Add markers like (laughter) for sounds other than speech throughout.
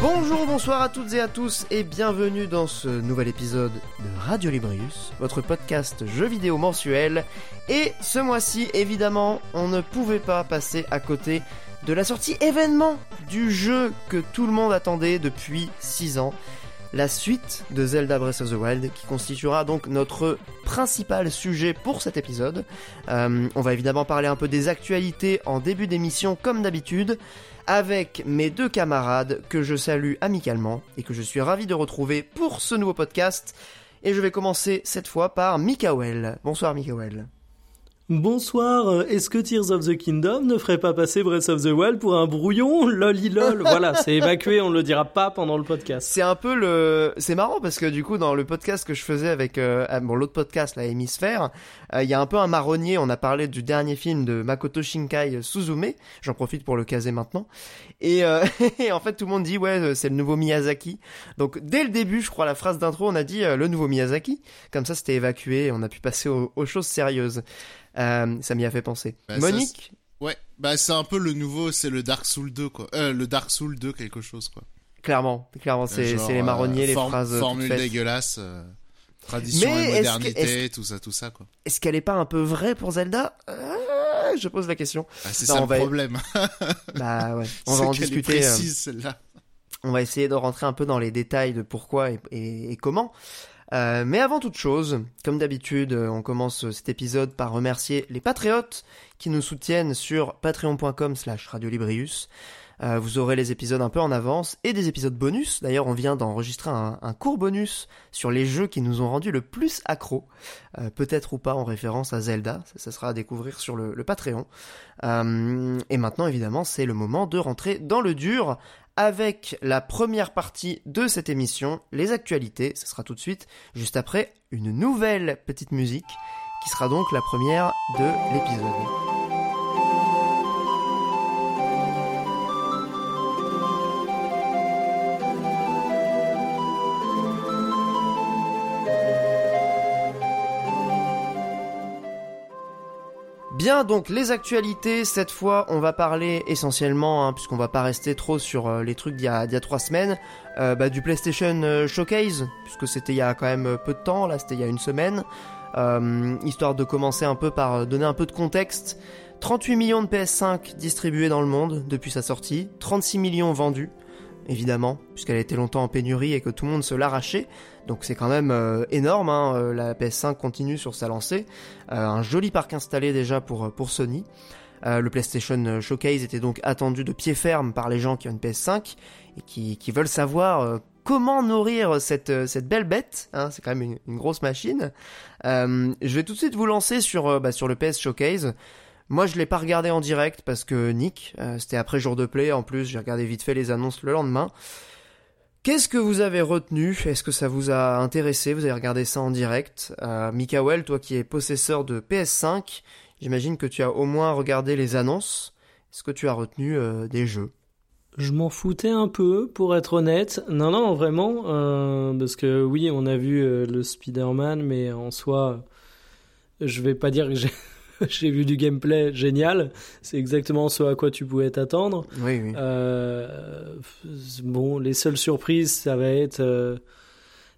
Bonjour, bonsoir à toutes et à tous et bienvenue dans ce nouvel épisode de Radio Librius, votre podcast jeux vidéo mensuel. Et ce mois-ci, évidemment, on ne pouvait pas passer à côté de la sortie événement du jeu que tout le monde attendait depuis 6 ans. La suite de Zelda Breath of the Wild qui constituera donc notre principal sujet pour cet épisode. Euh, on va évidemment parler un peu des actualités en début d'émission comme d'habitude avec mes deux camarades que je salue amicalement et que je suis ravi de retrouver pour ce nouveau podcast. Et je vais commencer cette fois par Mikael. Bonsoir Mikael. Bonsoir, euh, est-ce que Tears of the Kingdom ne ferait pas passer Breath of the Wild pour un brouillon Lolilol Voilà, c'est évacué, on ne le dira pas pendant le podcast. C'est un peu le... C'est marrant parce que du coup, dans le podcast que je faisais avec euh, bon, l'autre podcast, la Hémisphère, euh, il y a un peu un marronnier, on a parlé du dernier film de Makoto Shinkai Suzume, j'en profite pour le caser maintenant, et, euh, (laughs) en fait tout le monde dit ouais c'est le nouveau Miyazaki, donc dès le début je crois la phrase d'intro on a dit euh, le nouveau Miyazaki, comme ça c'était évacué on a pu passer aux choses sérieuses. Euh, ça m'y a fait penser. Bah, ça, Monique Ouais, bah c'est un peu le nouveau, c'est le Dark Soul 2 quoi. Euh, le Dark Soul 2 quelque chose quoi. Clairement, clairement, c'est c'est les marronniers, euh, les forme- phrases. euh, Formule dégueulasse, euh, tradition Mais et que- modernité, est-ce- tout ça, tout ça quoi. Est-ce qu'elle est pas un peu vraie pour Zelda? Euh, Je pose la question. Ah, c'est ça le va- problème. (laughs) Bah ouais, on va en discuter. euh, précise celle-là. on va essayer de rentrer un peu dans les détails de pourquoi et, et- et comment. Euh, mais avant toute chose, comme d'habitude, euh, on commence cet épisode par remercier les patriotes qui nous soutiennent sur patreon.com slash radiolibrius. Euh, vous aurez les épisodes un peu en avance et des épisodes bonus. D'ailleurs, on vient d'enregistrer un, court bonus sur les jeux qui nous ont rendu le plus accro. Euh, Peut-être ou pas en référence à Zelda. Ça, ça sera à découvrir sur le, le Patreon. Euh, et maintenant, évidemment, c'est le moment de rentrer dans le dur avec la première partie de cette émission, les actualités. Ce sera tout de suite, juste après, une nouvelle petite musique qui sera donc la première de l'épisode. Bien, donc les actualités, cette fois on va parler essentiellement, hein, puisqu'on va pas rester trop sur euh, les trucs d'il y, a- trois semaines, euh, bah, du PlayStation euh, Showcase, puisque c'était il y a quand même peu de temps, là c'était il y a une semaine, histoire de commencer un peu par donner un peu de contexte. 38 millions de PS5 distribués dans le monde depuis sa sortie, 36 millions vendus, évidemment, puisqu'elle a été longtemps en pénurie et que tout le monde se l'arrachait. Donc c'est quand même euh, énorme, hein, euh, la PS5 continue sur sa lancée. Euh, un joli parc installé déjà pour, pour Sony. Le PlayStation Showcase était donc attendu de pied ferme par les gens qui ont une PS5 et qui, qui veulent savoir comment nourrir cette, cette belle bête. Hein, c'est quand même une, grosse machine. Je vais tout de suite vous lancer sur, bah, sur le PS Showcase. Moi, je l'ai pas regardé en direct parce que Nick, euh, c'était après jour de play. En plus, j'ai regardé vite fait les annonces le lendemain. Qu'est-ce que vous avez retenu? Est-ce que ça vous a intéressé? Vous avez regardé ça en direct euh, Mikael, toi qui es possesseur de PS5, j'imagine que tu as au moins regardé les annonces. Est-ce que tu as retenu euh, des jeux? Je m'en foutais un peu, pour être honnête. Non, non, vraiment, euh, parce que oui, on a vu le Spider-Man, mais en soi, je vais pas dire que j'ai (laughs) j'ai vu du gameplay génial. C'est exactement ce à quoi tu pouvais t'attendre. Oui, oui. Euh, bon, les seules surprises, ça va être, euh,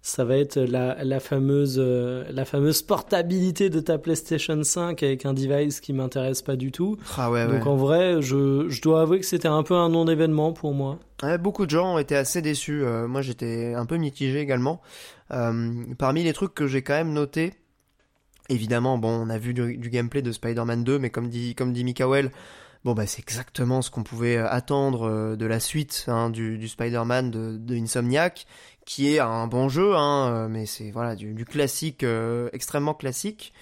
ça va être la, la fameuse, euh, la fameuse portabilité de ta PlayStation 5 avec un device qui m'intéresse pas du tout. Ah ouais, ouais. Donc en vrai, je, je dois avouer que c'était un peu un non-événement pour moi. Ouais, beaucoup de gens ont été assez déçus. Euh, moi, j'étais un peu mitigé également. Parmi les trucs que j'ai quand même notés, évidemment, bon, on a vu du, gameplay de Spider-Man 2, mais comme dit, comme dit Mikael, bon, bah, c'est exactement ce qu'on pouvait euh, attendre euh, de la suite hein, du, Spider-Man de, Insomniac, qui est un bon jeu, hein, euh, mais c'est voilà du, classique, extrêmement classique.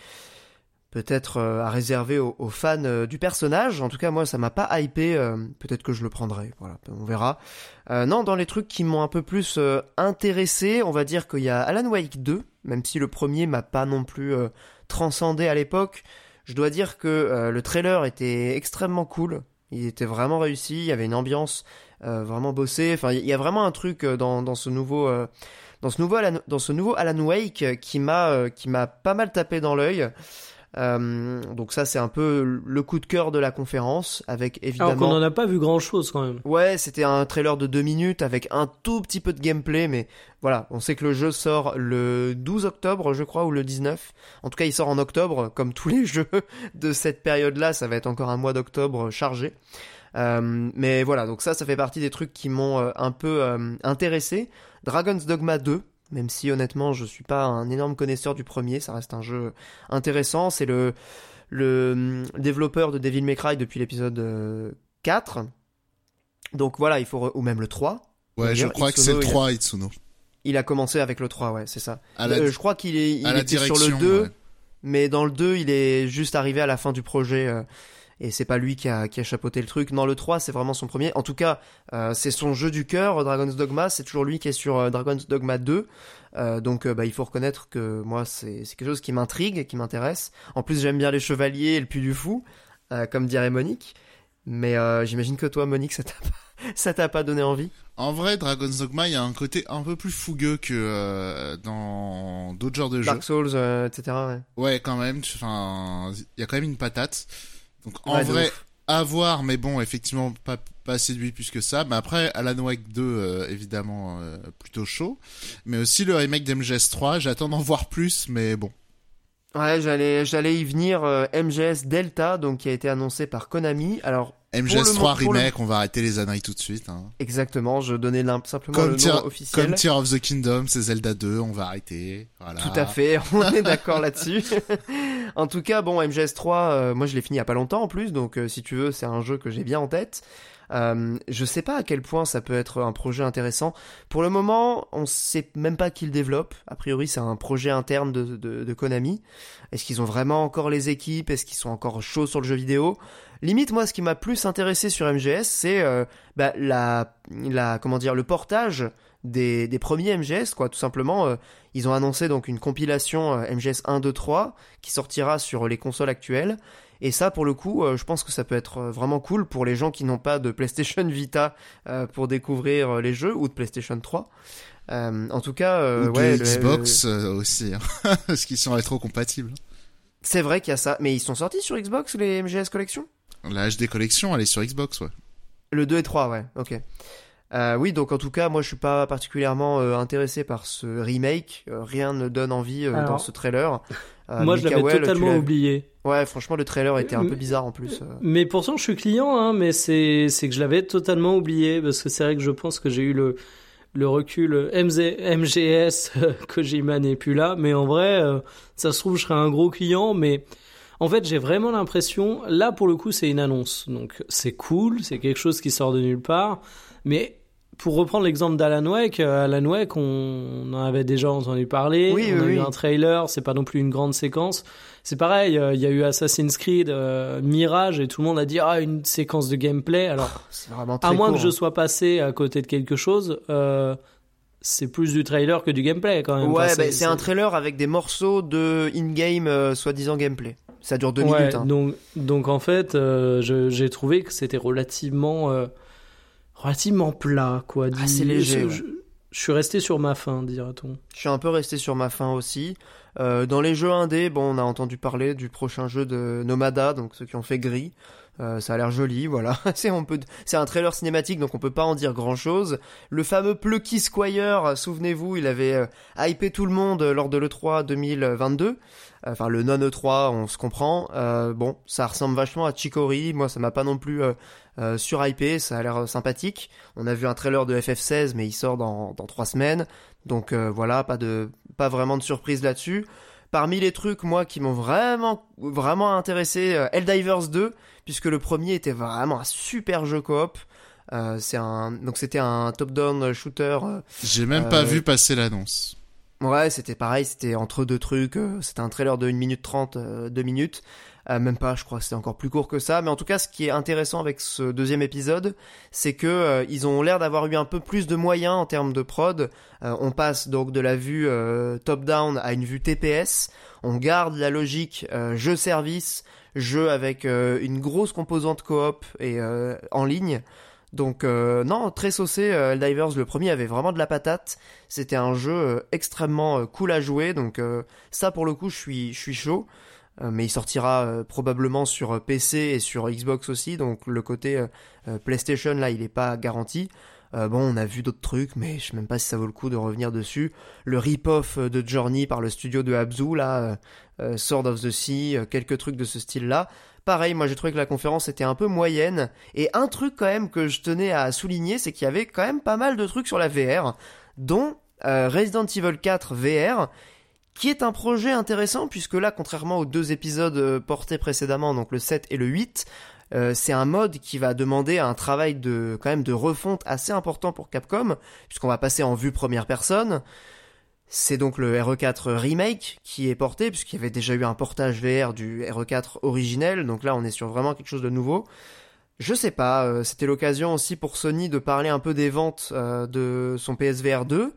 Peut-être à réserver aux, fans du personnage. En tout cas, moi, ça m'a pas hypé. Peut-être que je le prendrai. Voilà, on verra. Non, dans les trucs qui m'ont un peu plus intéressé, on va dire qu'il y a Alan Wake 2, même si le premier m'a pas non plus transcendé à l'époque. Je dois dire que euh, le trailer était extrêmement cool. Il était vraiment réussi. Il y avait une ambiance euh, vraiment bossée. Enfin, il y a vraiment un truc euh, dans, ce nouveau dans ce nouveau Alan, dans ce nouveau Alan Wake qui m'a qui m'a pas mal tapé dans l'œil. Euh, donc ça c'est un peu le coup de cœur de la conférence avec évidemment. Alors qu'on n'en a pas vu grand chose quand même. Ouais, c'était un trailer de deux minutes avec un tout petit peu de gameplay, mais voilà, on sait que le jeu sort le 12 octobre, je crois, ou le 19. En tout cas, il sort en octobre, comme tous les (laughs) jeux de cette période-là, ça va être encore un mois d'octobre chargé. Euh, mais voilà, donc ça, ça fait partie des trucs qui m'ont euh, un peu euh, intéressé. Dragon's Dogma 2, même si honnêtement je suis pas un énorme connaisseur du premier, ça reste un jeu intéressant. C'est le, le hum, développeur de Devil May Cry depuis l'épisode 4. Donc voilà, il faut ou même le 3. Ouais, je crois que c'est le Itsuno, il a- 3, Itsuno. Il a commencé avec le 3, ouais, c'est ça. La, Euh, je crois qu'il est il était sur le 2, ouais. mais dans le 2, il est juste arrivé à la fin du projet euh, et c'est pas lui qui a, qui a chapeauté le truc. Dans le 3, c'est vraiment son premier. En tout cas, euh, c'est son jeu du cœur, Dragon's Dogma. C'est toujours lui qui est sur euh, Dragon's Dogma 2. Euh, donc, bah, il faut reconnaître que moi, c'est quelque chose qui m'intrigue qui m'intéresse. En plus, j'aime bien les chevaliers et le Puy du Fou, comme dirait Monique. Mais j'imagine que toi, Monique, ça t'a pas, (laughs) ça t'a pas donné envie. En vrai, Dragon's Dogma, il y a un côté un peu plus fougueux que euh, dans d'autres genres de jeux. Dark Souls, euh, etc. Ouais, Ouais, quand même. Enfin, il y a quand même une patate. Donc en Ouais, vrai, à voir, mais bon, effectivement, pas pas séduit plus que ça. Mais après, Alan Wake 2, euh, évidemment, euh, plutôt chaud. Mais aussi le remake d'MGS 3, j'attends d'en voir plus, mais bon. Ouais, j'allais, j'allais y venir. euh, MGS Delta, donc qui a été annoncé par Konami. Alors MGS Pour le 3 mo- pour le- remake, on va arrêter les âneries tout de suite. Hein. exactement, je donnais simplement Comme le nom officiel. Comme Tear of the Kingdom, c'est Zelda 2, on va arrêter. Voilà. Tout à fait, (laughs) on est d'accord là-dessus. en tout cas, bon, MGS 3, euh, moi je l'ai fini il y a pas longtemps en plus, donc euh, si tu veux, c'est un jeu que j'ai bien en tête. Euh, je sais pas à quel point ça peut être un projet intéressant. Pour le moment, on sait même pas qui le développe. A priori, c'est un projet interne de, de, de Konami. Est-ce qu'ils ont vraiment encore les équipes? Est-ce qu'ils sont encore chauds sur le jeu vidéo? Limite, moi, ce qui m'a plus intéressé sur MGS, c'est euh, bah, la, la, comment dire, le portage des, des premiers MGS, quoi. Tout simplement, euh, ils ont annoncé donc une compilation euh, MGS 1, 2, 3 qui sortira sur les consoles actuelles. Et ça, pour le coup, euh, je pense que ça peut être vraiment cool pour les gens qui n'ont pas de PlayStation (laughs) Vita euh, pour découvrir les jeux ou de PlayStation 3. Euh, en tout cas, euh, Ou de ouais, le- Xbox aussi, hein. (laughs) parce qu'ils sont rétro-compatibles. c'est vrai qu'il y a ça. Mais ils sont sortis sur Xbox les MGS Collection? La HD Collection, elle est sur Xbox, ouais. Le 2 et 3, ouais, ok. Euh, oui, donc en tout cas, moi je suis pas particulièrement euh, intéressé par ce remake. Euh, rien ne donne envie euh, Alors, dans ce trailer. (laughs) Euh, Moi, je l'avais totalement oublié. Ouais, franchement, le trailer était un peu bizarre en plus. Mais pourtant, je suis client, hein, mais c'est c'est que je l'avais totalement oublié parce que c'est vrai que je pense que j'ai eu le le recul MZ, MGS Kojima (laughs) n'est plus là, mais en vrai, euh, ça se trouve, je serais un gros client, mais en fait, j'ai vraiment l'impression, là pour le coup, c'est une annonce, donc c'est cool, c'est quelque chose qui sort de nulle part, mais pour reprendre l'exemple d'Alan Wake, euh, Alan Wake, on, on en avait déjà entendu parler, Oui, on a oui, eu oui. un trailer, c'est pas non plus une grande séquence. C'est pareil, euh, il y a eu Assassin's Creed euh, Mirage et tout le monde a dit ah une séquence de gameplay. Alors très à moins court, que je hein. sois passé à côté de quelque chose, euh, c'est plus du trailer que du gameplay quand même. Ouais, Enfin, bah, c'est un trailer avec des morceaux de in-game euh, soi-disant gameplay. Ça dure deux Ouais, minutes. hein. Donc, donc en fait, euh, j'ai trouvé que c'était relativement, euh, relativement plat, quoi. Assez Dis- léger, Je, ouais. je- je suis resté sur ma faim, dira-t-on. Je suis un peu resté sur ma faim aussi. Dans les jeux indés, bon, on a entendu parler du prochain jeu de Nomada, donc ceux qui ont fait Gris. Euh, ça a l'air joli, voilà. (laughs) c'est on peut, c'est un trailer cinématique, donc on peut pas en dire grand chose. Le fameux Plucky Squire, souvenez-vous, il avait euh, hypé tout le monde lors de l'E3 2022. Enfin, le non E3, on se comprend. Euh, bon, ça ressemble vachement à Chicory. Moi, ça m'a pas non plus euh, surhypé. Ça a l'air sympathique. On a vu un trailer de FF16, mais il sort dans, dans trois semaines. Donc voilà, pas de, pas vraiment de surprise là-dessus. Parmi les trucs, moi, qui m'ont vraiment, vraiment intéressé, Helldivers 2, puisque le premier était vraiment un super jeu coop. Euh, c'est un, donc c'était un top-down shooter. euh, J'ai même Euh, pas vu passer l'annonce. Ouais, c'était pareil, c'était entre deux trucs. euh, C'était un trailer de 1 minute 30, 2 minutes. Euh, même pas, je crois que c'était encore plus court que ça. Mais en tout cas, ce qui est intéressant avec ce deuxième épisode, c'est que euh, ils ont l'air d'avoir eu un peu plus de moyens en termes de prod. Euh, on passe donc de la vue euh, top-down à une vue TPS. On garde la logique euh, jeu-service. Jeu avec une grosse composante coop et en ligne. Donc non, très saucé. Helldivers le premier avait vraiment de la patate. C'était un jeu extrêmement cool à jouer. Donc ça pour le coup, je suis je suis chaud. mais il sortira probablement sur PC et sur Xbox aussi. Donc le côté PlayStation là, il n'est pas garanti. Euh, bon, on a vu d'autres trucs, mais je sais même pas si ça vaut le coup de revenir dessus. Le rip-off de Journey par le studio de Abzu, là, euh, euh, Sword of the Sea, quelques trucs de ce style-là. Pareil, moi j'ai trouvé que la conférence était un peu moyenne. Et un truc quand même que je tenais à souligner, c'est qu'il y avait quand même pas mal de trucs sur la VR, dont Resident Evil 4 VR, qui est un projet intéressant puisque là, contrairement aux deux épisodes portés précédemment, donc le 7 et le 8, euh, c'est un mode qui va demander un travail de quand même de refonte assez important pour Capcom, puisqu'on va passer en vue première personne. C'est donc le RE4 Remake qui est porté, puisqu'il y avait déjà eu un portage VR du RE4 originel, donc là on est sur vraiment quelque chose de nouveau. Je sais pas, euh, c'était l'occasion aussi pour Sony de parler un peu des ventes euh, de son PSVR 2,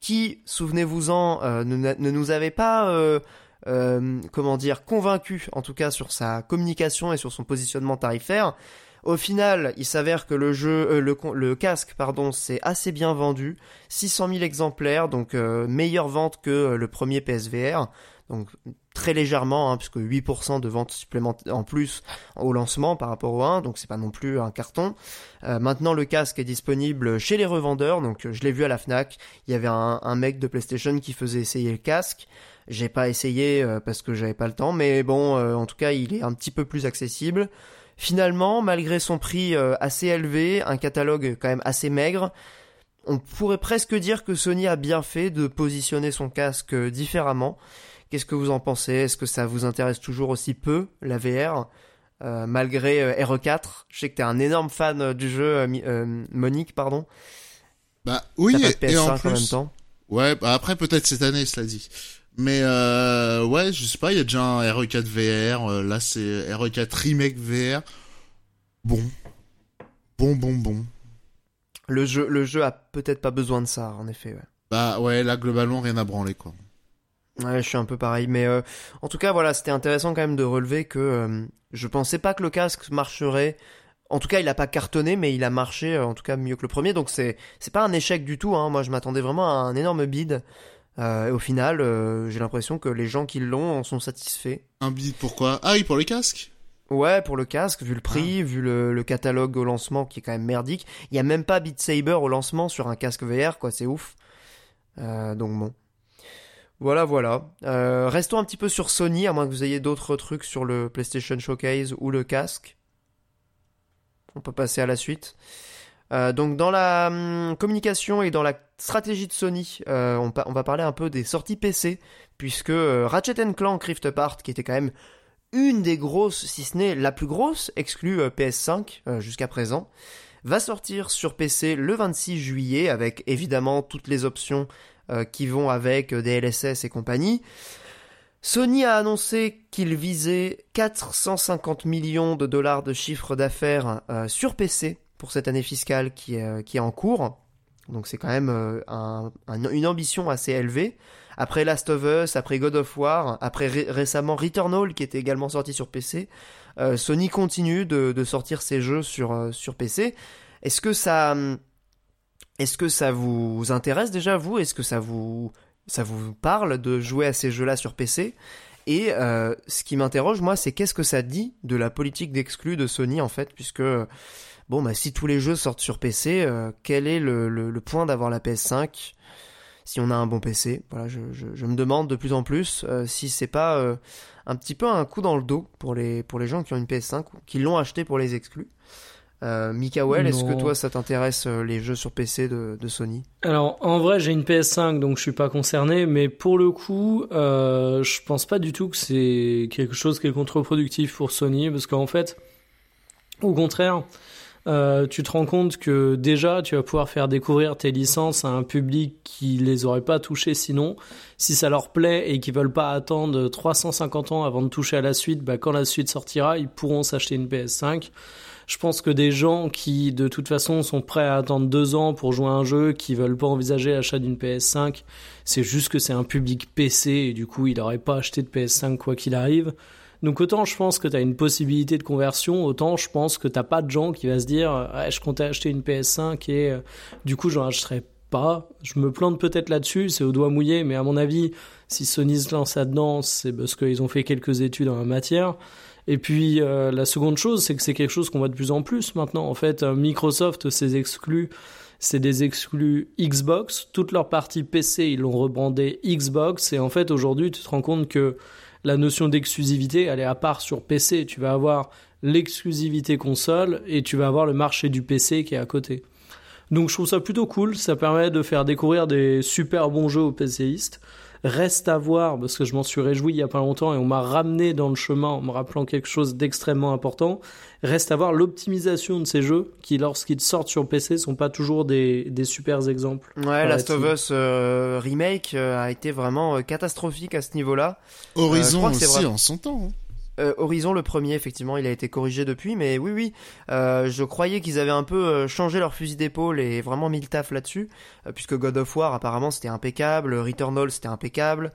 qui, souvenez-vous-en, ne, ne, nous avait pas euh, comment dire, convaincu en tout cas sur sa communication et sur son positionnement tarifaire. Au final, il s'avère que le jeu, euh, le, casque, pardon, c'est assez bien vendu, 600 000 exemplaires, donc euh, meilleure vente que le premier PSVR, donc très légèrement, hein, puisque 8% de ventes supplémentaires en plus au lancement par rapport au 1, donc c'est pas non plus un carton. maintenant, le casque est disponible chez les revendeurs, donc je l'ai vu à la Fnac. Il y avait un, un mec de PlayStation qui faisait essayer le casque. J'ai pas essayé euh, parce que j'avais pas le temps, mais bon, euh, en tout cas, il est un petit peu plus accessible. Finalement, malgré son prix euh, assez élevé, un catalogue quand même assez maigre, on pourrait presque dire que Sony a bien fait de positionner son casque différemment. Qu'est-ce que vous en pensez? Est-ce que ça vous intéresse toujours aussi peu, la VR malgré RE4, je sais que t'es un énorme fan du jeu, Monique, pardon. Bah oui, et, en plus, en même temps? Ouais, bah après peut-être cette année, cela dit. Mais euh, ouais, je sais pas, il y a déjà un RE4 VR, euh, là c'est RE4 Remake VR. Bon. Bon, bon, bon. Le jeu, le jeu a peut-être pas besoin de ça, en effet. Ouais. Bah ouais, là globalement rien à branler quoi. Ouais, je suis un peu pareil, mais euh, en tout cas voilà, c'était intéressant quand même de relever que je pensais pas que le casque marcherait. En tout cas, il a pas cartonné, mais il a marché en tout cas mieux que le premier, donc c'est c'est pas un échec du tout. Hein. Moi, je m'attendais vraiment à un énorme bid. Euh, et au final, euh, j'ai l'impression que les gens qui l'ont en sont satisfaits. Un bid pourquoi Ah oui, pour le casque? Ouais, pour le casque, vu le prix, ah. vu le, catalogue au lancement qui est quand même merdique. Il y a même pas Beat Saber au lancement sur un casque VR, quoi, c'est ouf. Euh, donc bon. Voilà, voilà. restons un petit peu sur Sony, à moins que vous ayez d'autres trucs sur le PlayStation Showcase ou le casque. On peut passer à la suite. Euh, donc dans la hum, communication et dans la stratégie de Sony, euh, on, va parler un peu des sorties PC, puisque euh, Ratchet Clank Rift Apart, qui était quand même une des grosses, si ce n'est la plus grosse, exclue PS5 jusqu'à présent, va sortir sur PC le 26 juillet, avec évidemment toutes les options qui vont avec DLSS et compagnie. Sony a annoncé qu'il visait 450 millions de dollars de chiffre d'affaires sur PC pour cette année fiscale euh, qui est en cours. Donc c'est quand même euh, un, une ambition assez élevée. Après Last of Us, après God of War, après récemment Returnal qui était également sorti sur PC, euh, Sony continue de, de, sortir ses jeux sur, sur PC. Est-ce que ça, est-ce que ça vous intéresse déjà vous? Est-ce que ça vous, ça vous parle de jouer à ces jeux-là sur PC Et ce qui m'interroge moi, c'est qu'est-ce que ça dit de la politique d'exclus de Sony en fait, puisque bon, bah, si tous les jeux sortent sur PC, euh, quel est le, le, point d'avoir la PS5 si on a un bon PC Voilà, je, je, je me demande de plus en plus euh, si c'est pas euh, un petit peu un coup dans le dos pour les, pour les gens qui ont une PS5, qui l'ont acheté pour les exclus. Euh, Mikael, est-ce que toi ça t'intéresse les jeux sur PC de, de, Sony? Alors en vrai j'ai une PS5 donc je suis pas concerné mais pour le coup euh, je pense pas du tout que c'est quelque chose qui est contre-productif pour Sony parce qu'en fait au contraire euh, tu te rends compte que déjà tu vas pouvoir faire découvrir tes licences à un public qui les aurait pas touchées sinon. Si ça leur plaît et qu'ils veulent pas attendre 350 ans avant de toucher à la suite, bah quand la suite sortira, ils pourront s'acheter une PS5. Je pense que des gens qui de toute façon sont prêts à attendre deux ans pour jouer à un jeu, qui veulent pas envisager l'achat d'une PS5, c'est juste que c'est un public PC et du coup il n'aurait pas acheté de PS5 quoi qu'il arrive. Donc autant je pense que tu as une possibilité de conversion, autant je pense que t'as pas de gens qui va se dire je comptais acheter une PS5 et euh, du coup j'en achèterai pas. Je me plante peut-être là-dessus, c'est au doigt mouillé, mais à mon avis, si Sony se lance là-dedans, c'est parce qu'ils ont fait quelques études en la matière. Et puis euh, la seconde chose, c'est que c'est quelque chose qu'on voit de plus en plus maintenant. En fait, euh, Microsoft, ses exclus, c'est des exclus Xbox. Toute leur partie PC, ils l'ont rebrandé Xbox. Et en fait, aujourd'hui, tu te rends compte que la notion d'exclusivité, elle est à part sur PC. Tu vas avoir l'exclusivité console et tu vas avoir le marché du PC qui est à côté. Donc je trouve ça plutôt cool, ça permet de faire découvrir des super bons jeux aux PCistes. Reste à voir, parce que je m'en suis réjoui il y a pas longtemps et on m'a ramené dans le chemin en me rappelant quelque chose d'extrêmement important. Reste à voir l'optimisation de ces jeux qui, lorsqu'ils sortent sur PC, sont pas toujours des, des super exemples. Ouais, Last of Us euh, Remake euh, a été vraiment euh, catastrophique à ce niveau-là. Horizon aussi en son temps. Hein. Euh, Horizon le premier effectivement il a été corrigé depuis mais oui oui. Euh, je croyais qu'ils avaient un peu euh, changé leur fusil d'épaule et vraiment mis le taf là-dessus puisque God of War apparemment c'était impeccable Returnal c'était impeccable.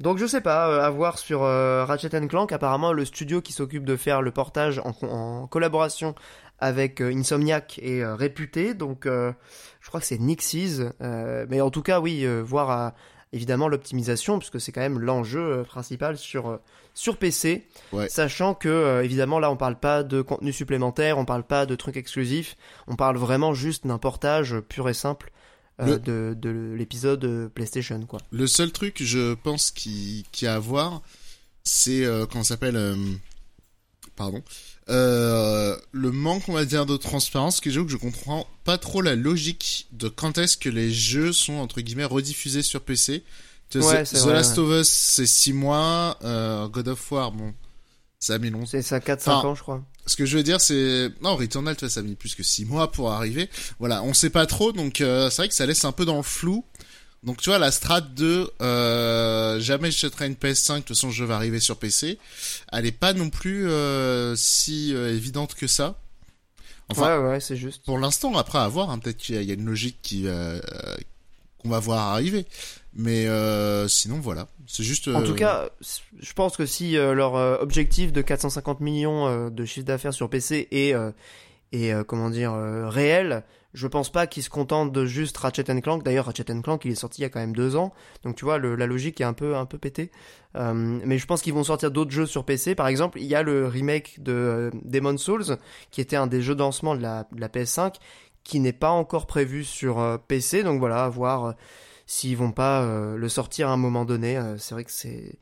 Donc je sais pas à voir sur Ratchet Clank. Apparemment le studio qui s'occupe de faire le portage en, collaboration avec Insomniac est réputé. Donc je crois que c'est Nixies mais en tout cas oui voir à évidemment l'optimisation, puisque c'est quand même l'enjeu euh, principal sur, euh, sur PC. Sachant que, euh, évidemment, là, on parle pas de contenu supplémentaire, on parle pas de trucs exclusifs, on parle vraiment juste d'un portage pur et simple de, de l'épisode PlayStation. Quoi. Le seul truc, je pense, qui, qui a à voir, c'est, comment ça s'appelle Pardon euh, le manque, on va dire, de transparence, que que je comprends pas trop la logique de quand est-ce que les jeux sont, entre guillemets, rediffusés sur PC. The, Last of Us, c'est 6 mois, euh, God of War, bon, ça a mis longtemps. C'est ça 4-5 ans, je crois. Ce que je veux dire, c'est... Non, Returnal, ça a mis plus que 6 mois pour arriver. Voilà, on sait pas trop, donc euh, c'est vrai que ça laisse un peu dans le flou. Donc tu vois la strat de euh, jamais j'achèterai une PS5 de toute façon je vais arriver sur PC, elle est pas non plus euh, si euh, évidente que ça. Enfin, ouais ouais c'est juste. Pour l'instant après à voir, hein, peut-être qu'il y, a une logique qui euh, qu'on va voir arriver, mais sinon voilà, c'est juste. En tout cas, je pense que si leur objectif de 450 millions de chiffre d'affaires sur PC est et comment dire réel, je pense pas qu'ils se contentent de juste Ratchet Clank. D'ailleurs, Ratchet Clank, il est sorti il y a quand même deux ans. Donc tu vois, la logique est un peu, un peu pétée. Euh, mais je pense qu'ils vont sortir d'autres jeux sur PC. Par exemple, il y a le remake de euh, Demon's Souls, qui était un des jeux de lancement de la, PS5, qui n'est pas encore prévu sur euh, PC. Donc voilà, à voir s'ils vont pas le sortir à un moment donné. c'est vrai que c'est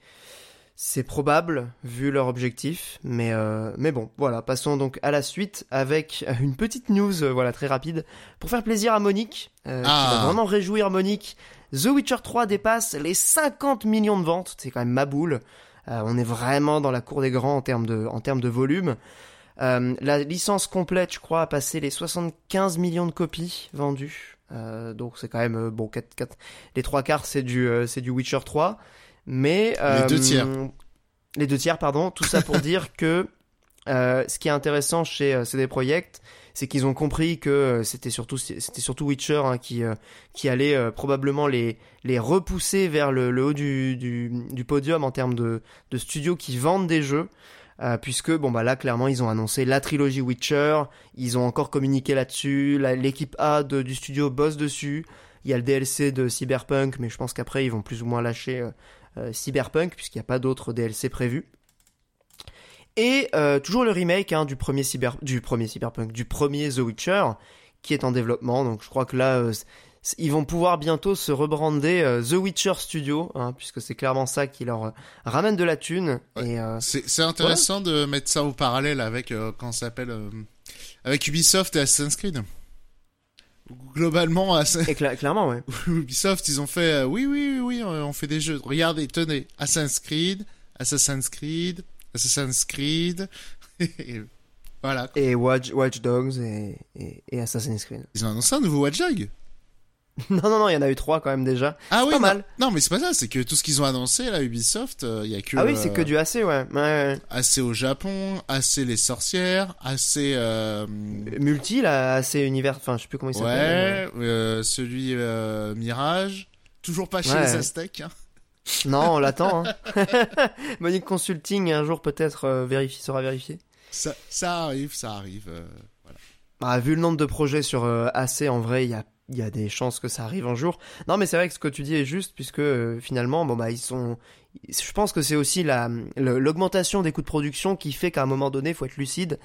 c'est probable vu leur objectif, mais euh, mais bon, voilà, passons donc à la suite avec une petite news, euh, voilà très rapide pour faire plaisir à Monique, euh, qui va ah. vraiment réjouir Monique. The Witcher 3 dépasse les 50 millions de ventes, c'est quand même ma boule. on est vraiment dans la cour des grands en termes de en termes de volume. la licence complète, je crois, a passé les 75 millions de copies vendues. donc c'est quand même bon, 4, 4, les trois quarts c'est du c'est du Witcher 3. Mais les deux tiers. Euh, les deux tiers, pardon. Tout ça pour (laughs) dire que euh, ce qui est intéressant chez euh, CD Projekt, c'est qu'ils ont compris que euh, c'était surtout c'était surtout Witcher hein, qui qui allait probablement les les repousser vers le, le haut du, du, du podium en termes de de studios qui vendent des jeux. puisque bon bah là clairement ils ont annoncé la trilogie Witcher, ils ont encore communiqué là-dessus, l'équipe A de, du studio bosse dessus, il y a le DLC de Cyberpunk, mais je pense qu'après ils vont plus ou moins lâcher euh, Cyberpunk, puisqu'il n'y a pas d'autres DLC prévus. Et euh, toujours le remake hein, du, premier cyber, du premier Cyberpunk, du premier The Witcher, qui est en développement. Donc je crois que là, euh, ils vont pouvoir bientôt se rebrander The Witcher Studio, hein, puisque c'est clairement ça qui leur ramène de la thune. c'est intéressant de mettre ça au parallèle avec, quand s'appelle, avec Ubisoft et Assassin's Creed globalement Et clairement ouais. (laughs) Ubisoft ils ont fait euh, oui oui oui on fait des jeux. Regardez tenez Assassin's Creed Assassin's Creed Assassin's Creed (laughs) et voilà et Watch, Watch Dogs et, et, Assassin's Creed. Ils ont annoncé un nouveau Watch Dogs (laughs) Non, non, non, il y en a eu trois quand même déjà. Ah oui, pas non, mal. Non, mais c'est pas ça, c'est que tout ce qu'ils ont annoncé, là, Ubisoft, euh, il y a que. Ah oui, c'est que du AC, ouais. ouais. AC au Japon, AC les sorcières, AC. Euh... Multi, là, AC univers, enfin, je sais plus comment il s'appelle. Ouais, euh, celui euh, Mirage. Toujours pas chez les Aztecs. Hein. (laughs) Non, on l'attend. Hein. (laughs) Monique Consulting, un jour peut-être euh, sera vérifié. Ça, ça, arrive, ça arrive. voilà. Bah, vu le nombre de projets sur AC, en vrai, il y a il y a des chances que ça arrive un jour. Non, mais c'est vrai que ce que tu dis est juste, puisque euh, finalement, bon bah ils sont. Je pense que c'est aussi la l'augmentation des coûts de production qui fait qu'à un moment donné, il faut être lucide.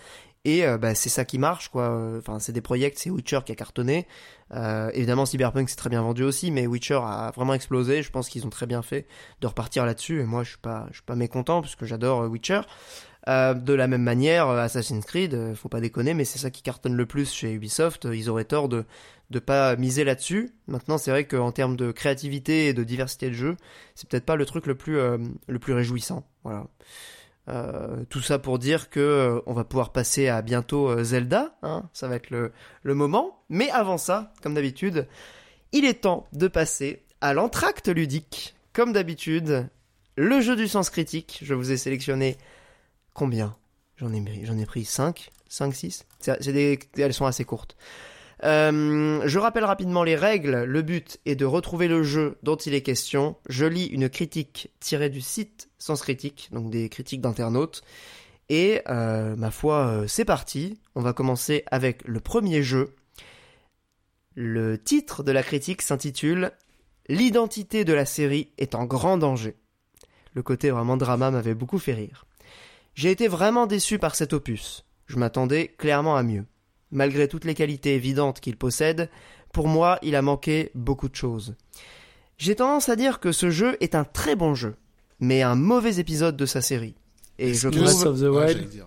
Et euh, bah, c'est ça qui marche, quoi. Enfin, c'est des projets, c'est Witcher qui a cartonné. Euh, évidemment, Cyberpunk c'est très bien vendu aussi, mais Witcher a vraiment explosé. Je pense qu'ils ont très bien fait de repartir là-dessus. Et moi, je suis pas, je suis pas mécontent parce que j'adore Witcher. Euh, de la même manière, Assassin's Creed, faut pas déconner, mais c'est ça qui cartonne le plus chez Ubisoft. Ils auraient tort de de pas miser là-dessus. Maintenant, c'est vrai qu'en termes de créativité et de diversité de jeu, c'est peut-être pas le truc le plus, euh, le plus réjouissant. Voilà. Euh, tout ça pour dire que euh, on va pouvoir passer à bientôt Zelda, hein, ça va être le, le moment. Mais avant ça, comme d'habitude, il est temps de passer à l'entracte ludique. Comme d'habitude, le jeu du sens critique. Je vous ai sélectionné combien J'en ai, pris 5, 5, 6. des, elles sont assez courtes. Euh, je rappelle rapidement les règles. Le but est de retrouver le jeu dont il est question. Je lis une critique tirée du site Sens Critique, donc des critiques d'internautes. Et euh, ma foi, euh, c'est parti. On va commencer avec le premier jeu. Le titre de la critique s'intitule L'identité de la série est en grand danger. Le côté vraiment drama m'avait beaucoup fait rire. J'ai été vraiment déçu par cet opus. Je m'attendais clairement à mieux. Malgré toutes les qualités évidentes qu'il possède, pour moi, il a manqué beaucoup de choses. J'ai tendance à dire que ce jeu est un très bon jeu, mais un mauvais épisode de sa série. Et je trouve... of the Wild.